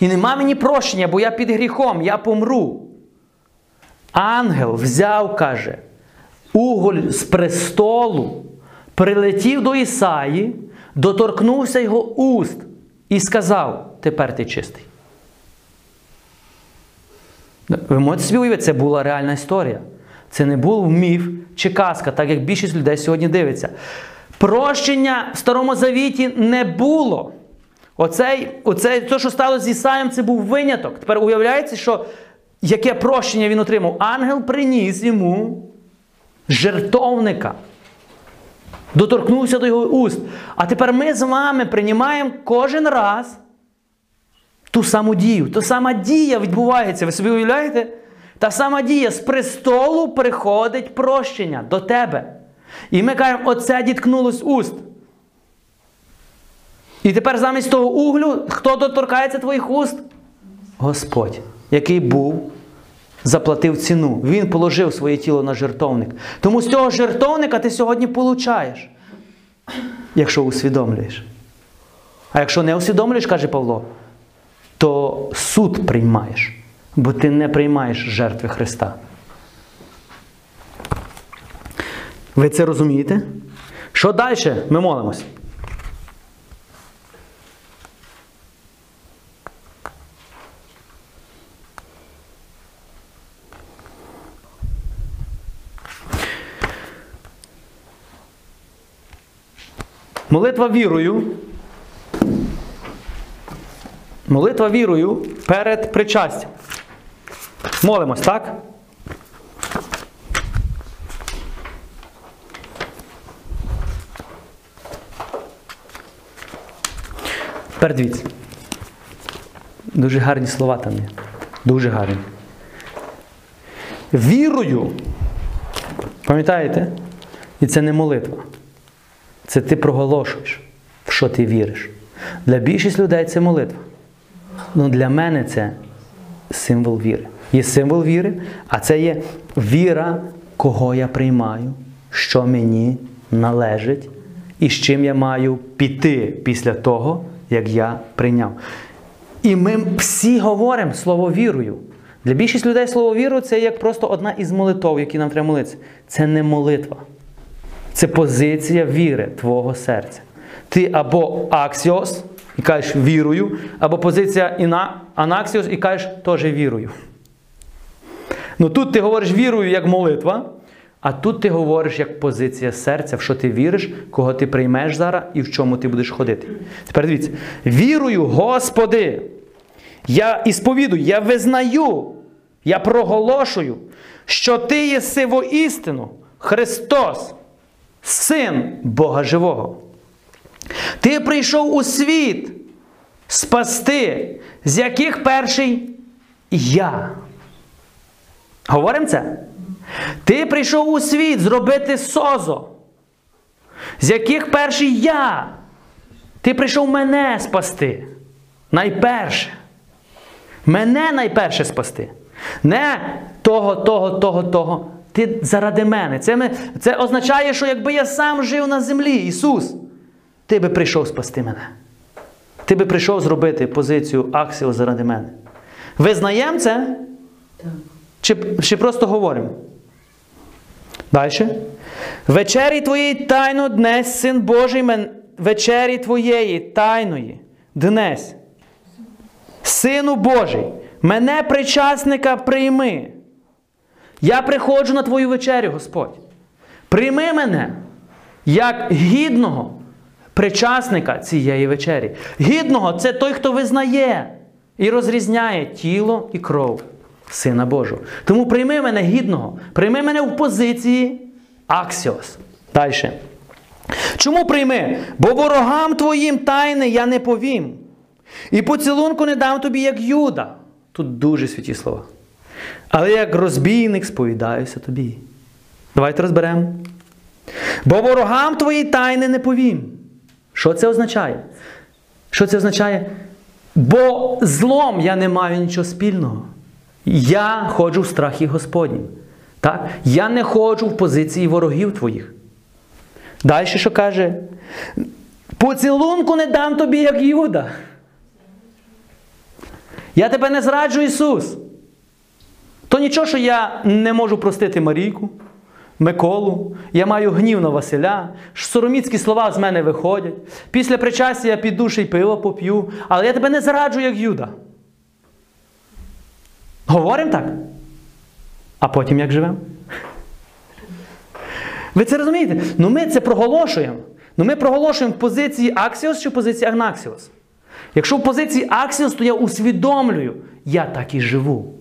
І нема мені прощення, бо я під гріхом, я помру. Ангел взяв, каже, уголь з престолу, прилетів до Ісаї, доторкнувся його уст і сказав: Тепер ти чистий. Ви можете собі уявити, це була реальна історія. Це не був міф чи казка, так як більшість людей сьогодні дивиться. Прощення в Старому Завіті не було. Оцей, оцей, те, що сталося з Ісаєм, це був виняток. Тепер уявляється, що яке прощення він отримав? Ангел приніс йому жертовника. Доторкнувся до його уст. А тепер ми з вами приймаємо кожен раз ту саму дію. Та сама дія відбувається. Ви собі уявляєте? Та сама дія з престолу приходить прощення до тебе. І ми кажемо, оце діткнулось уст. І тепер замість того углю, хто доторкається твоїх уст? Господь, який був, заплатив ціну. Він положив своє тіло на жертовник. Тому з цього жертовника ти сьогодні получаєш, якщо усвідомлюєш. А якщо не усвідомлюєш, каже Павло, то суд приймаєш, бо ти не приймаєш жертви Христа. Ви це розумієте? Що далі? Ми молимось. Молитва вірою. Молитва вірою перед причастям. Молимось, так? Тепер. Дуже гарні слова там є. Дуже гарні. Вірою. Пам'ятаєте? І це не молитва. Це ти проголошуєш, в що ти віриш. Для більшість людей це молитва. Ну для мене це символ віри. Є символ віри, а це є віра, кого я приймаю, що мені належить, і з чим я маю піти після того, як я прийняв. І ми всі говоримо слово вірою. Для більшість людей слово віру це як просто одна із молитов, які нам треба молитися. Це не молитва. Це позиція віри твого серця. Ти або аксіос і кажеш вірою, або позиція іна, анаксіос і кажеш теж вірою. Ну тут ти говориш вірою як молитва, а тут ти говориш як позиція серця, в що ти віриш, кого ти приймеш зараз і в чому ти будеш ходити. Тепер дивіться, вірою, Господи, я ісповідую, я визнаю, я проголошую, що Ти єси воістину, Христос, Син Бога Живого. Ти прийшов у світ спасти, з яких перший я. Говоримо це? Ти прийшов у світ зробити созо, з яких перший я. Ти прийшов мене спасти. Найперше. Мене найперше спасти. Не того, того, того, того. Ти заради мене. Це, ми, це означає, що якби я сам жив на землі, Ісус, ти би прийшов спасти мене. Ти би прийшов зробити позицію Аксіо заради мене. Визнаємо це? Так. Чи, чи просто говоримо? Далі. Вечері твоєї тайно днес, син Божий, мен... вечері твоєї тайної днес. Сину Божий, мене причасника прийми. Я приходжу на твою вечерю, Господь. Прийми мене як гідного причасника цієї вечері. Гідного це той, хто визнає і розрізняє тіло і кров Сина Божого. Тому прийми мене гідного, прийми мене в позиції Аксіос. Далі. Чому прийми? Бо ворогам твоїм тайни я не повім. І поцілунку не дам тобі, як Юда. Тут дуже святі слова. Але як розбійник сповідаюся тобі. Давайте розберемо. Бо ворогам твої тайни не повім. Що це означає? Що це означає? Бо злом я не маю нічого спільного. Я ходжу в страхі Господнім. Так? Я не ходжу в позиції ворогів твоїх. Далі що каже? Поцілунку не дам тобі, як Юда. Я тебе не зраджу, Ісус. То нічого, що я не можу простити Марійку, Миколу, я маю гнів на Василя, сороміцькі слова з мене виходять. Після причастя я піду ще й пиво поп'ю, але я тебе не зараджу, як Юда. Говоримо так? А потім як живемо? Ви це розумієте? Ну ми це проголошуємо. Ну ми проголошуємо в позиції Аксіос чи в позиції Анаксіос. Якщо в позиції Аксіос, то я усвідомлюю, я так і живу.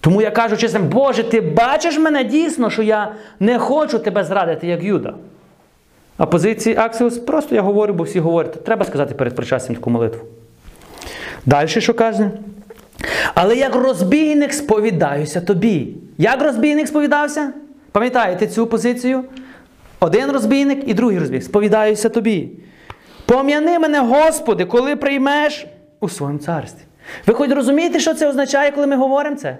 Тому я кажу чесно, Боже, ти бачиш мене дійсно, що я не хочу тебе зрадити, як Юда. А позиції Аксіос просто я говорю, бо всі говорять, треба сказати перед причастям таку молитву. Далі що каже? Але як розбійник сповідаюся тобі. Як розбійник сповідався? Пам'ятаєте цю позицію? Один розбійник і другий розбійник. Сповідаюся тобі. Пом'яни мене, Господи, коли приймеш у своєму царстві. Ви хоч розумієте, що це означає, коли ми говоримо це?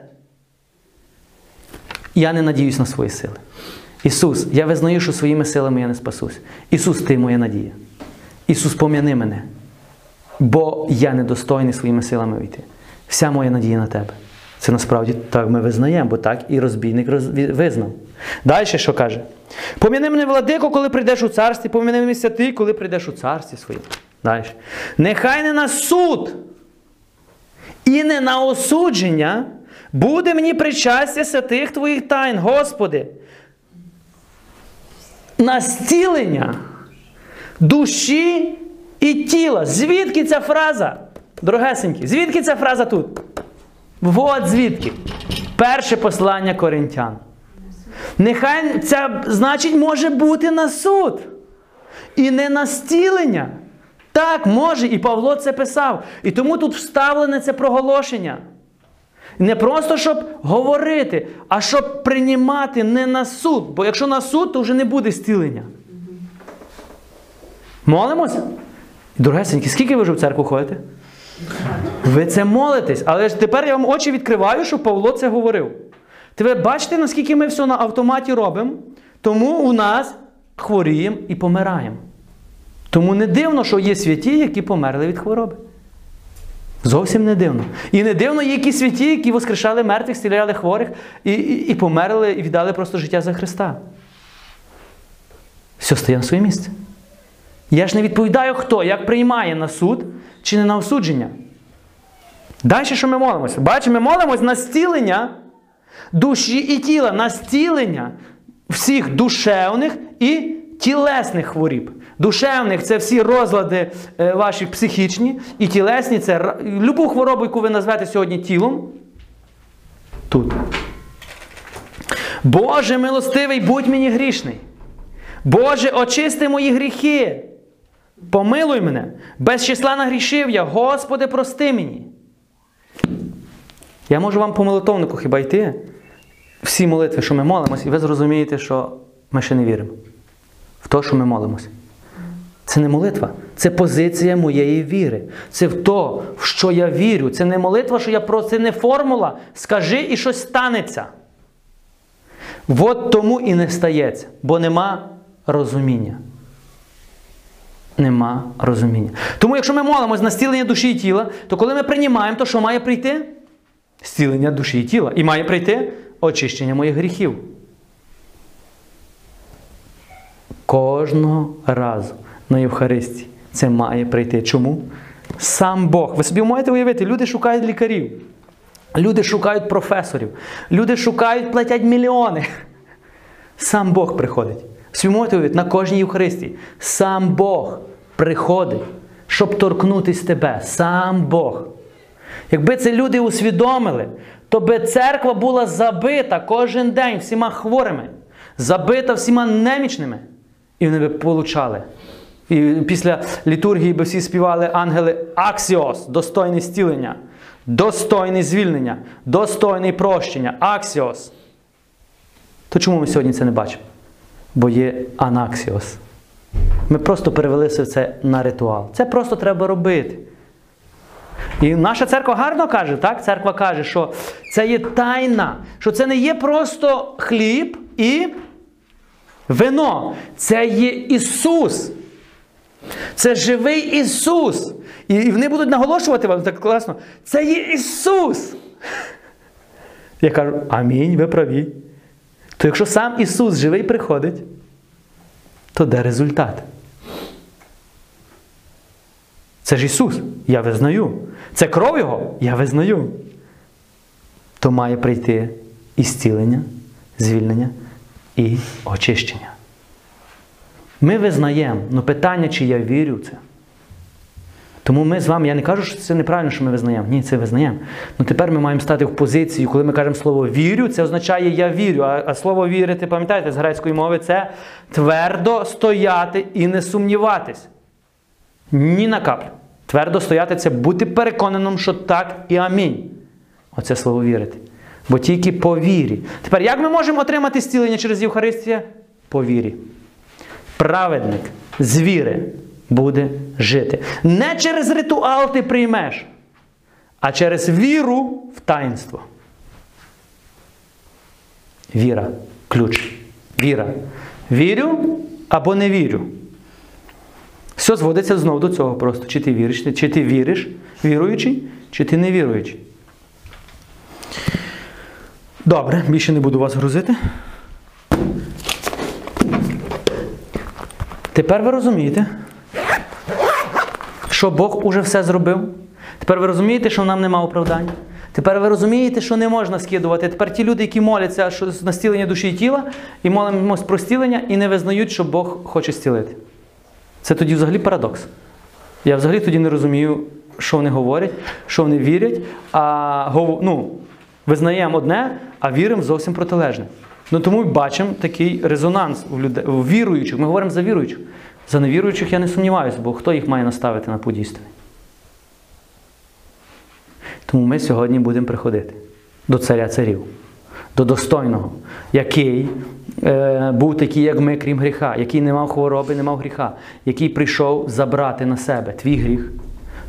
Я не надіюсь на свої сили. Ісус, я визнаю, що своїми силами я не спасусь. Ісус, ти моя надія. Ісус, пом'яни мене, бо я недостойний своїми силами вийти. Вся моя надія на тебе. Це насправді так ми визнаємо, бо так і розбійник визнав. Далі що каже? Пом'яни мене, владико, коли прийдеш у царстві, пом'яни мене святий, коли прийдеш у царстві своїм. Далі. Нехай не на суд і не на осудження буде мені причастя святих твоїх тайн, Господи. На зцілення душі і тіла. Звідки ця фраза? Дорогесенькі, звідки ця фраза тут? Вот звідки. Перше послання коринтян. Нехай це значить може бути на суд. І не на стілення. Так, може, і Павло це писав. І тому тут вставлене це проголошення. Не просто щоб говорити, а щоб приймати не на суд. Бо якщо на суд, то вже не буде стілення. Молимося? Дорогесенькі, скільки ви вже в церкву ходите? Ви це молитесь, але ж тепер я вам очі відкриваю, що Павло це говорив. Ви бачите, наскільки ми все на автоматі робимо, тому у нас хворіємо і помираємо. Тому не дивно, що є святі, які померли від хвороби. Зовсім не дивно. І не дивно є які святі, які воскрешали мертвих, стіляли хворих і, і, і померли, і віддали просто життя за Христа. Все стає на своє місце. Я ж не відповідаю, хто, як приймає на суд чи не на осудження. Далі що ми молимося? Бачимо, ми молимося на зцілення душі і тіла, на зцілення всіх душевних і тілесних хворіб. Душевних це всі розлади е, ваші психічні, і тілесні це любу хворобу, яку ви назвете сьогодні тілом. Тут. Боже милостивий, будь мені грішний. Боже, очисти мої гріхи. Помилуй мене. Без числа нагрішив я. Господи, прости мені. Я можу вам по молитовнику хіба йти? Всі молитви, що ми молимося, і ви зрозумієте, що ми ще не віримо в те, що ми молимося. Це не молитва, це позиція моєї віри. Це в то, в що я вірю. Це не молитва, що я про це не формула. Скажи і щось станеться. От тому і не стається, бо нема розуміння. Нема розуміння. Тому, якщо ми молимось на зцілення душі і тіла, то коли ми приймаємо, то що має прийти? Зцілення душі і тіла. І має прийти очищення моїх гріхів. Кожного разу на Євхаристії це має прийти. Чому? Сам Бог. Ви собі можете уявити, люди шукають лікарів, люди шукають професорів, люди шукають, платять мільйони. Сам Бог приходить. Собі можете уявити, на кожній Євхаристії. Сам Бог приходить, щоб торкнутися тебе. Сам Бог. Якби це люди усвідомили, то би церква була забита кожен день всіма хворими, забита всіма немічними. І вони би получали. І після літургії би всі співали ангели Аксіос, достойне зцілення, достойне звільнення, достойне прощення. Аксіос. То чому ми сьогодні це не бачимо? Бо є анаксіос. Ми просто перевели все це на ритуал. Це просто треба робити. І наша церква гарно каже, так? Церква каже, що це є тайна, що це не є просто хліб і вино. Це є Ісус. Це живий Ісус. І вони будуть наголошувати вам так класно. Це є Ісус. Я кажу, амінь, ви праві. То якщо сам Ісус живий приходить, то де результат? Це ж Ісус, я визнаю. Це кров Його, я визнаю. То має прийти і зцілення, звільнення і очищення. Ми визнаємо, але питання, чи я вірю в це. Тому ми з вами, я не кажу, що це неправильно, що ми визнаємо. Ні, це визнаємо. Ну тепер ми маємо стати в позицію, коли ми кажемо слово вірю, це означає я вірю. А, а слово вірити, пам'ятаєте, з грецької мови це твердо стояти і не сумніватись. Ні на каплю. Твердо стояти це бути переконаним, що так і амінь. Оце слово вірити. Бо тільки по вірі. Тепер, як ми можемо отримати зцілення через Євхаристію? По вірі. Праведник з віри буде жити. Не через ритуал ти приймеш, а через віру в таїнство. Віра. Ключ. Віра. Вірю або не вірю. Все зводиться знову до цього просто. Чи ти віриш, чи ти віриш, віруючий, чи ти не віруючий. Добре, більше не буду вас грузити. Тепер ви розумієте, що Бог уже все зробив. Тепер ви розумієте, що нам нема оправдання. Тепер ви розумієте, що не можна скидувати. Тепер ті люди, які моляться що на стілення душі і тіла, і молимось про стілення, і не визнають, що Бог хоче стілити. Це тоді взагалі парадокс. Я взагалі тоді не розумію, що вони говорять, що вони вірять, а ну, визнаємо одне, а віримо зовсім протилежне. Ну тому бачимо такий резонанс у людей, у віруючих. Ми говоримо за віруючих. За невіруючих я не сумніваюся, бо хто їх має наставити на путь істини? Тому ми сьогодні будемо приходити до царя царів, до достойного, який е, був такий, як ми, крім гріха, який не мав хвороби, не мав гріха, який прийшов забрати на себе твій гріх,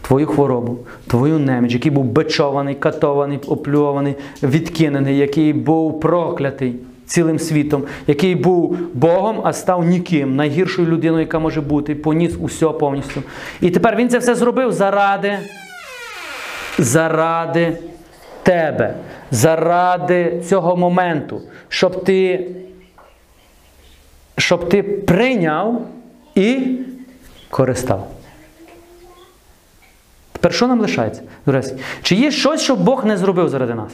твою хворобу, твою неміч, який був бичований, катований, оплюваний, відкинений, який був проклятий цілим світом, який був Богом, а став ніким, найгіршою людиною, яка може бути, поніс усе повністю. І тепер він це все зробив заради заради тебе, заради цього моменту, щоб ти, щоб ти прийняв і користав. Тепер що нам лишається? Чи є щось, що Бог не зробив заради нас?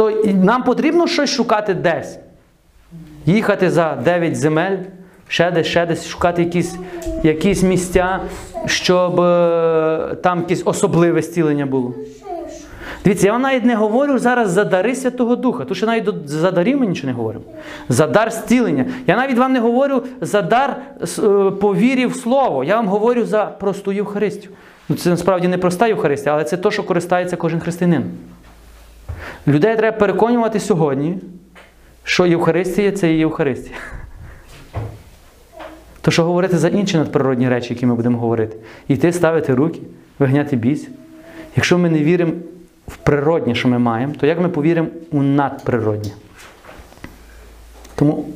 То нам потрібно щось шукати десь. Їхати за 9 земель, ще десь, ще десь, шукати якісь, якісь місця, щоб е, там якесь особливе зцілення було. Дивіться, я вам навіть не говорю зараз за дари Святого Духа, тому що навіть за дарів ми нічого не говоримо. За дар зцілення. Я навіть вам не говорю за дар е, повірі в Слово. Я вам говорю за просту Євхаристію. Ну, це насправді не проста Євхаристія, але це те, що користається кожен християнин. Людей треба переконувати сьогодні, що Євхаристія це є Євхаристія. То що говорити за інші надприродні речі, які ми будемо говорити? Йти ставити руки, вигняти біс. Якщо ми не віримо в природнє, що ми маємо, то як ми повіримо у надприроднє? Тому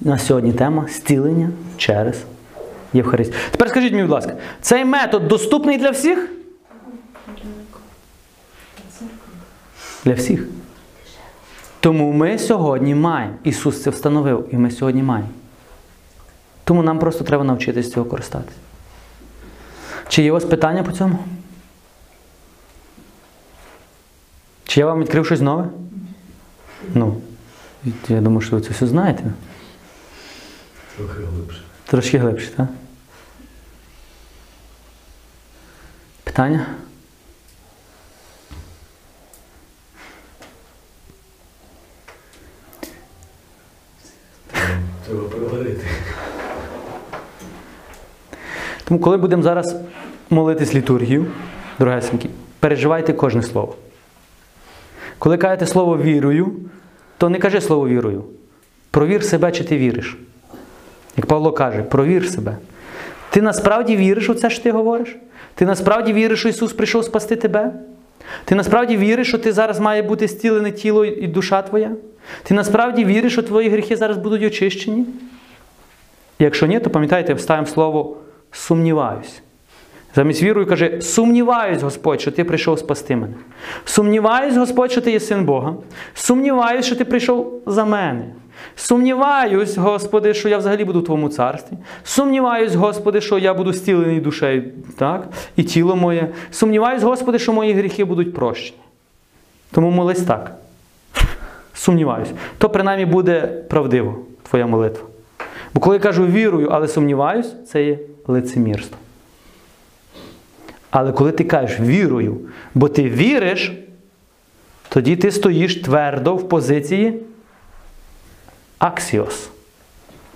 на сьогодні тема зцілення через Євхаристію. Тепер скажіть мені, будь ласка, цей метод доступний для всіх? Для всіх. Тому ми сьогодні маємо. Ісус це встановив, і ми сьогодні маємо. Тому нам просто треба навчитися цього користатися. Чи є у вас питання по цьому? Чи я вам відкрив щось нове? Ну, я думаю, що ви це все знаєте. Трохи глибше. Трошки глибше, так? Питання? Треба переварити. Тому, коли будемо зараз молитись літургію, дорогесенькі, переживайте кожне слово. Коли кажете слово вірую, то не кажи слово вірую. Провір себе, чи ти віриш. Як Павло каже, провір себе. Ти насправді віриш у це, що ти говориш? Ти насправді віриш, що Ісус прийшов спасти тебе? Ти насправді віриш, що ти зараз має бути зцілене тіло і душа твоя? Ти насправді віриш, що твої гріхи зараз будуть очищені? Якщо ні, то пам'ятайте, вставимо слово сумніваюсь. Замість вірою каже: сумніваюсь, Господь, що ти прийшов спасти мене. Сумніваюсь, Господь, що ти є син Бога. Сумніваюсь, що ти прийшов за мене. Сумніваюсь, Господи, що я взагалі буду в Твоєму царстві. Сумніваюсь, Господи, що я буду стілений душею, так? і тіло моє. Сумніваюсь, Господи, що мої гріхи будуть прощені. Тому молись так. Сумніваюсь. То принаймні буде правдиво твоя молитва. Бо коли я кажу вірую, але сумніваюсь, це є лицемірство. Але коли ти кажеш вірую, бо ти віриш, тоді ти стоїш твердо в позиції аксіос.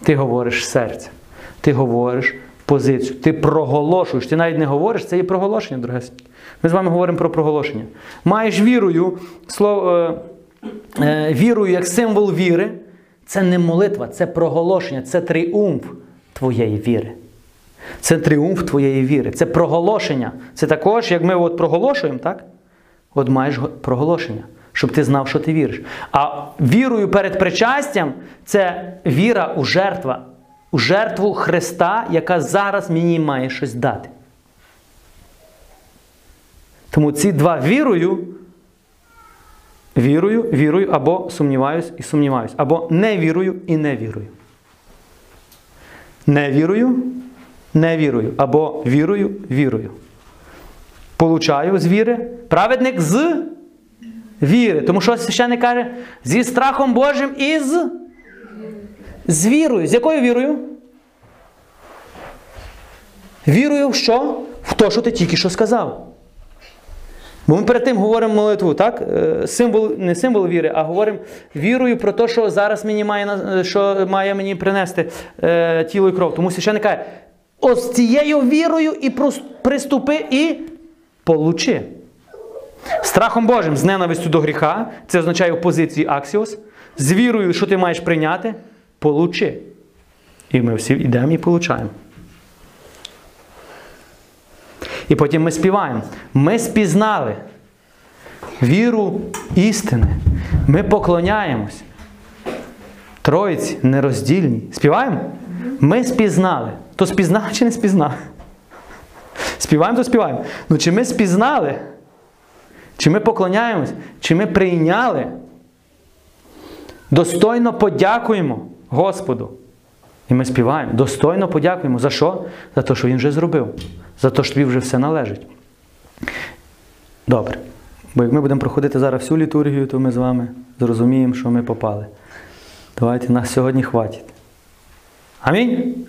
Ти говориш серця. Ти говориш позицію. Ти проголошуєш. Ти навіть не говориш, це є проголошення, дорогесенькі. Ми з вами говоримо про проголошення. Маєш вірою, слово, е, е, вірою як символ віри. Це не молитва, це проголошення, це тріумф твоєї віри. Це тріумф твоєї віри. Це проголошення. Це також, як ми от проголошуємо, так? От маєш проголошення, щоб ти знав, що ти віриш. А вірою перед причастям це віра у жертва, у жертву Христа, яка зараз мені має щось дати. Тому ці два вірою, вірую, вірую, або сумніваюсь і сумніваюсь, або не вірую і не вірую. Не вірую, не вірую, або вірую, вірую. Получаю з віри. Праведник з віри. Тому що священник каже, зі страхом Божим і з, з вірою. З якою вірою? Вірою в що? В те, що ти тільки що сказав. Бо ми перед тим говоримо молитву, так? Е, Символ, не символ віри, а говоримо вірою про те, що зараз мені має, е, що має мені принести е, тіло і кров. Тому священник каже, ось цією вірою і приступи і получи. Страхом Божим, з ненавистю до гріха, це означає в позиції аксіос. З вірою, що ти маєш прийняти, получи. І ми всі йдемо і получаємо. І потім ми співаємо. Ми спізнали віру істини. Ми поклоняємось. Троїці нероздільні. Співаємо? Ми спізнали. То спізнали чи не спізнали? Співаємо, то співаємо. Ну чи ми спізнали? Чи ми поклоняємось? Чи ми прийняли? Достойно подякуємо Господу. І ми співаємо. Достойно подякуємо. За що? За те, що Він вже зробив. За те, що тобі вже все належить. Добре. Бо як ми будемо проходити зараз всю літургію, то ми з вами зрозуміємо, що ми попали. Давайте нас сьогодні хватить. Амінь.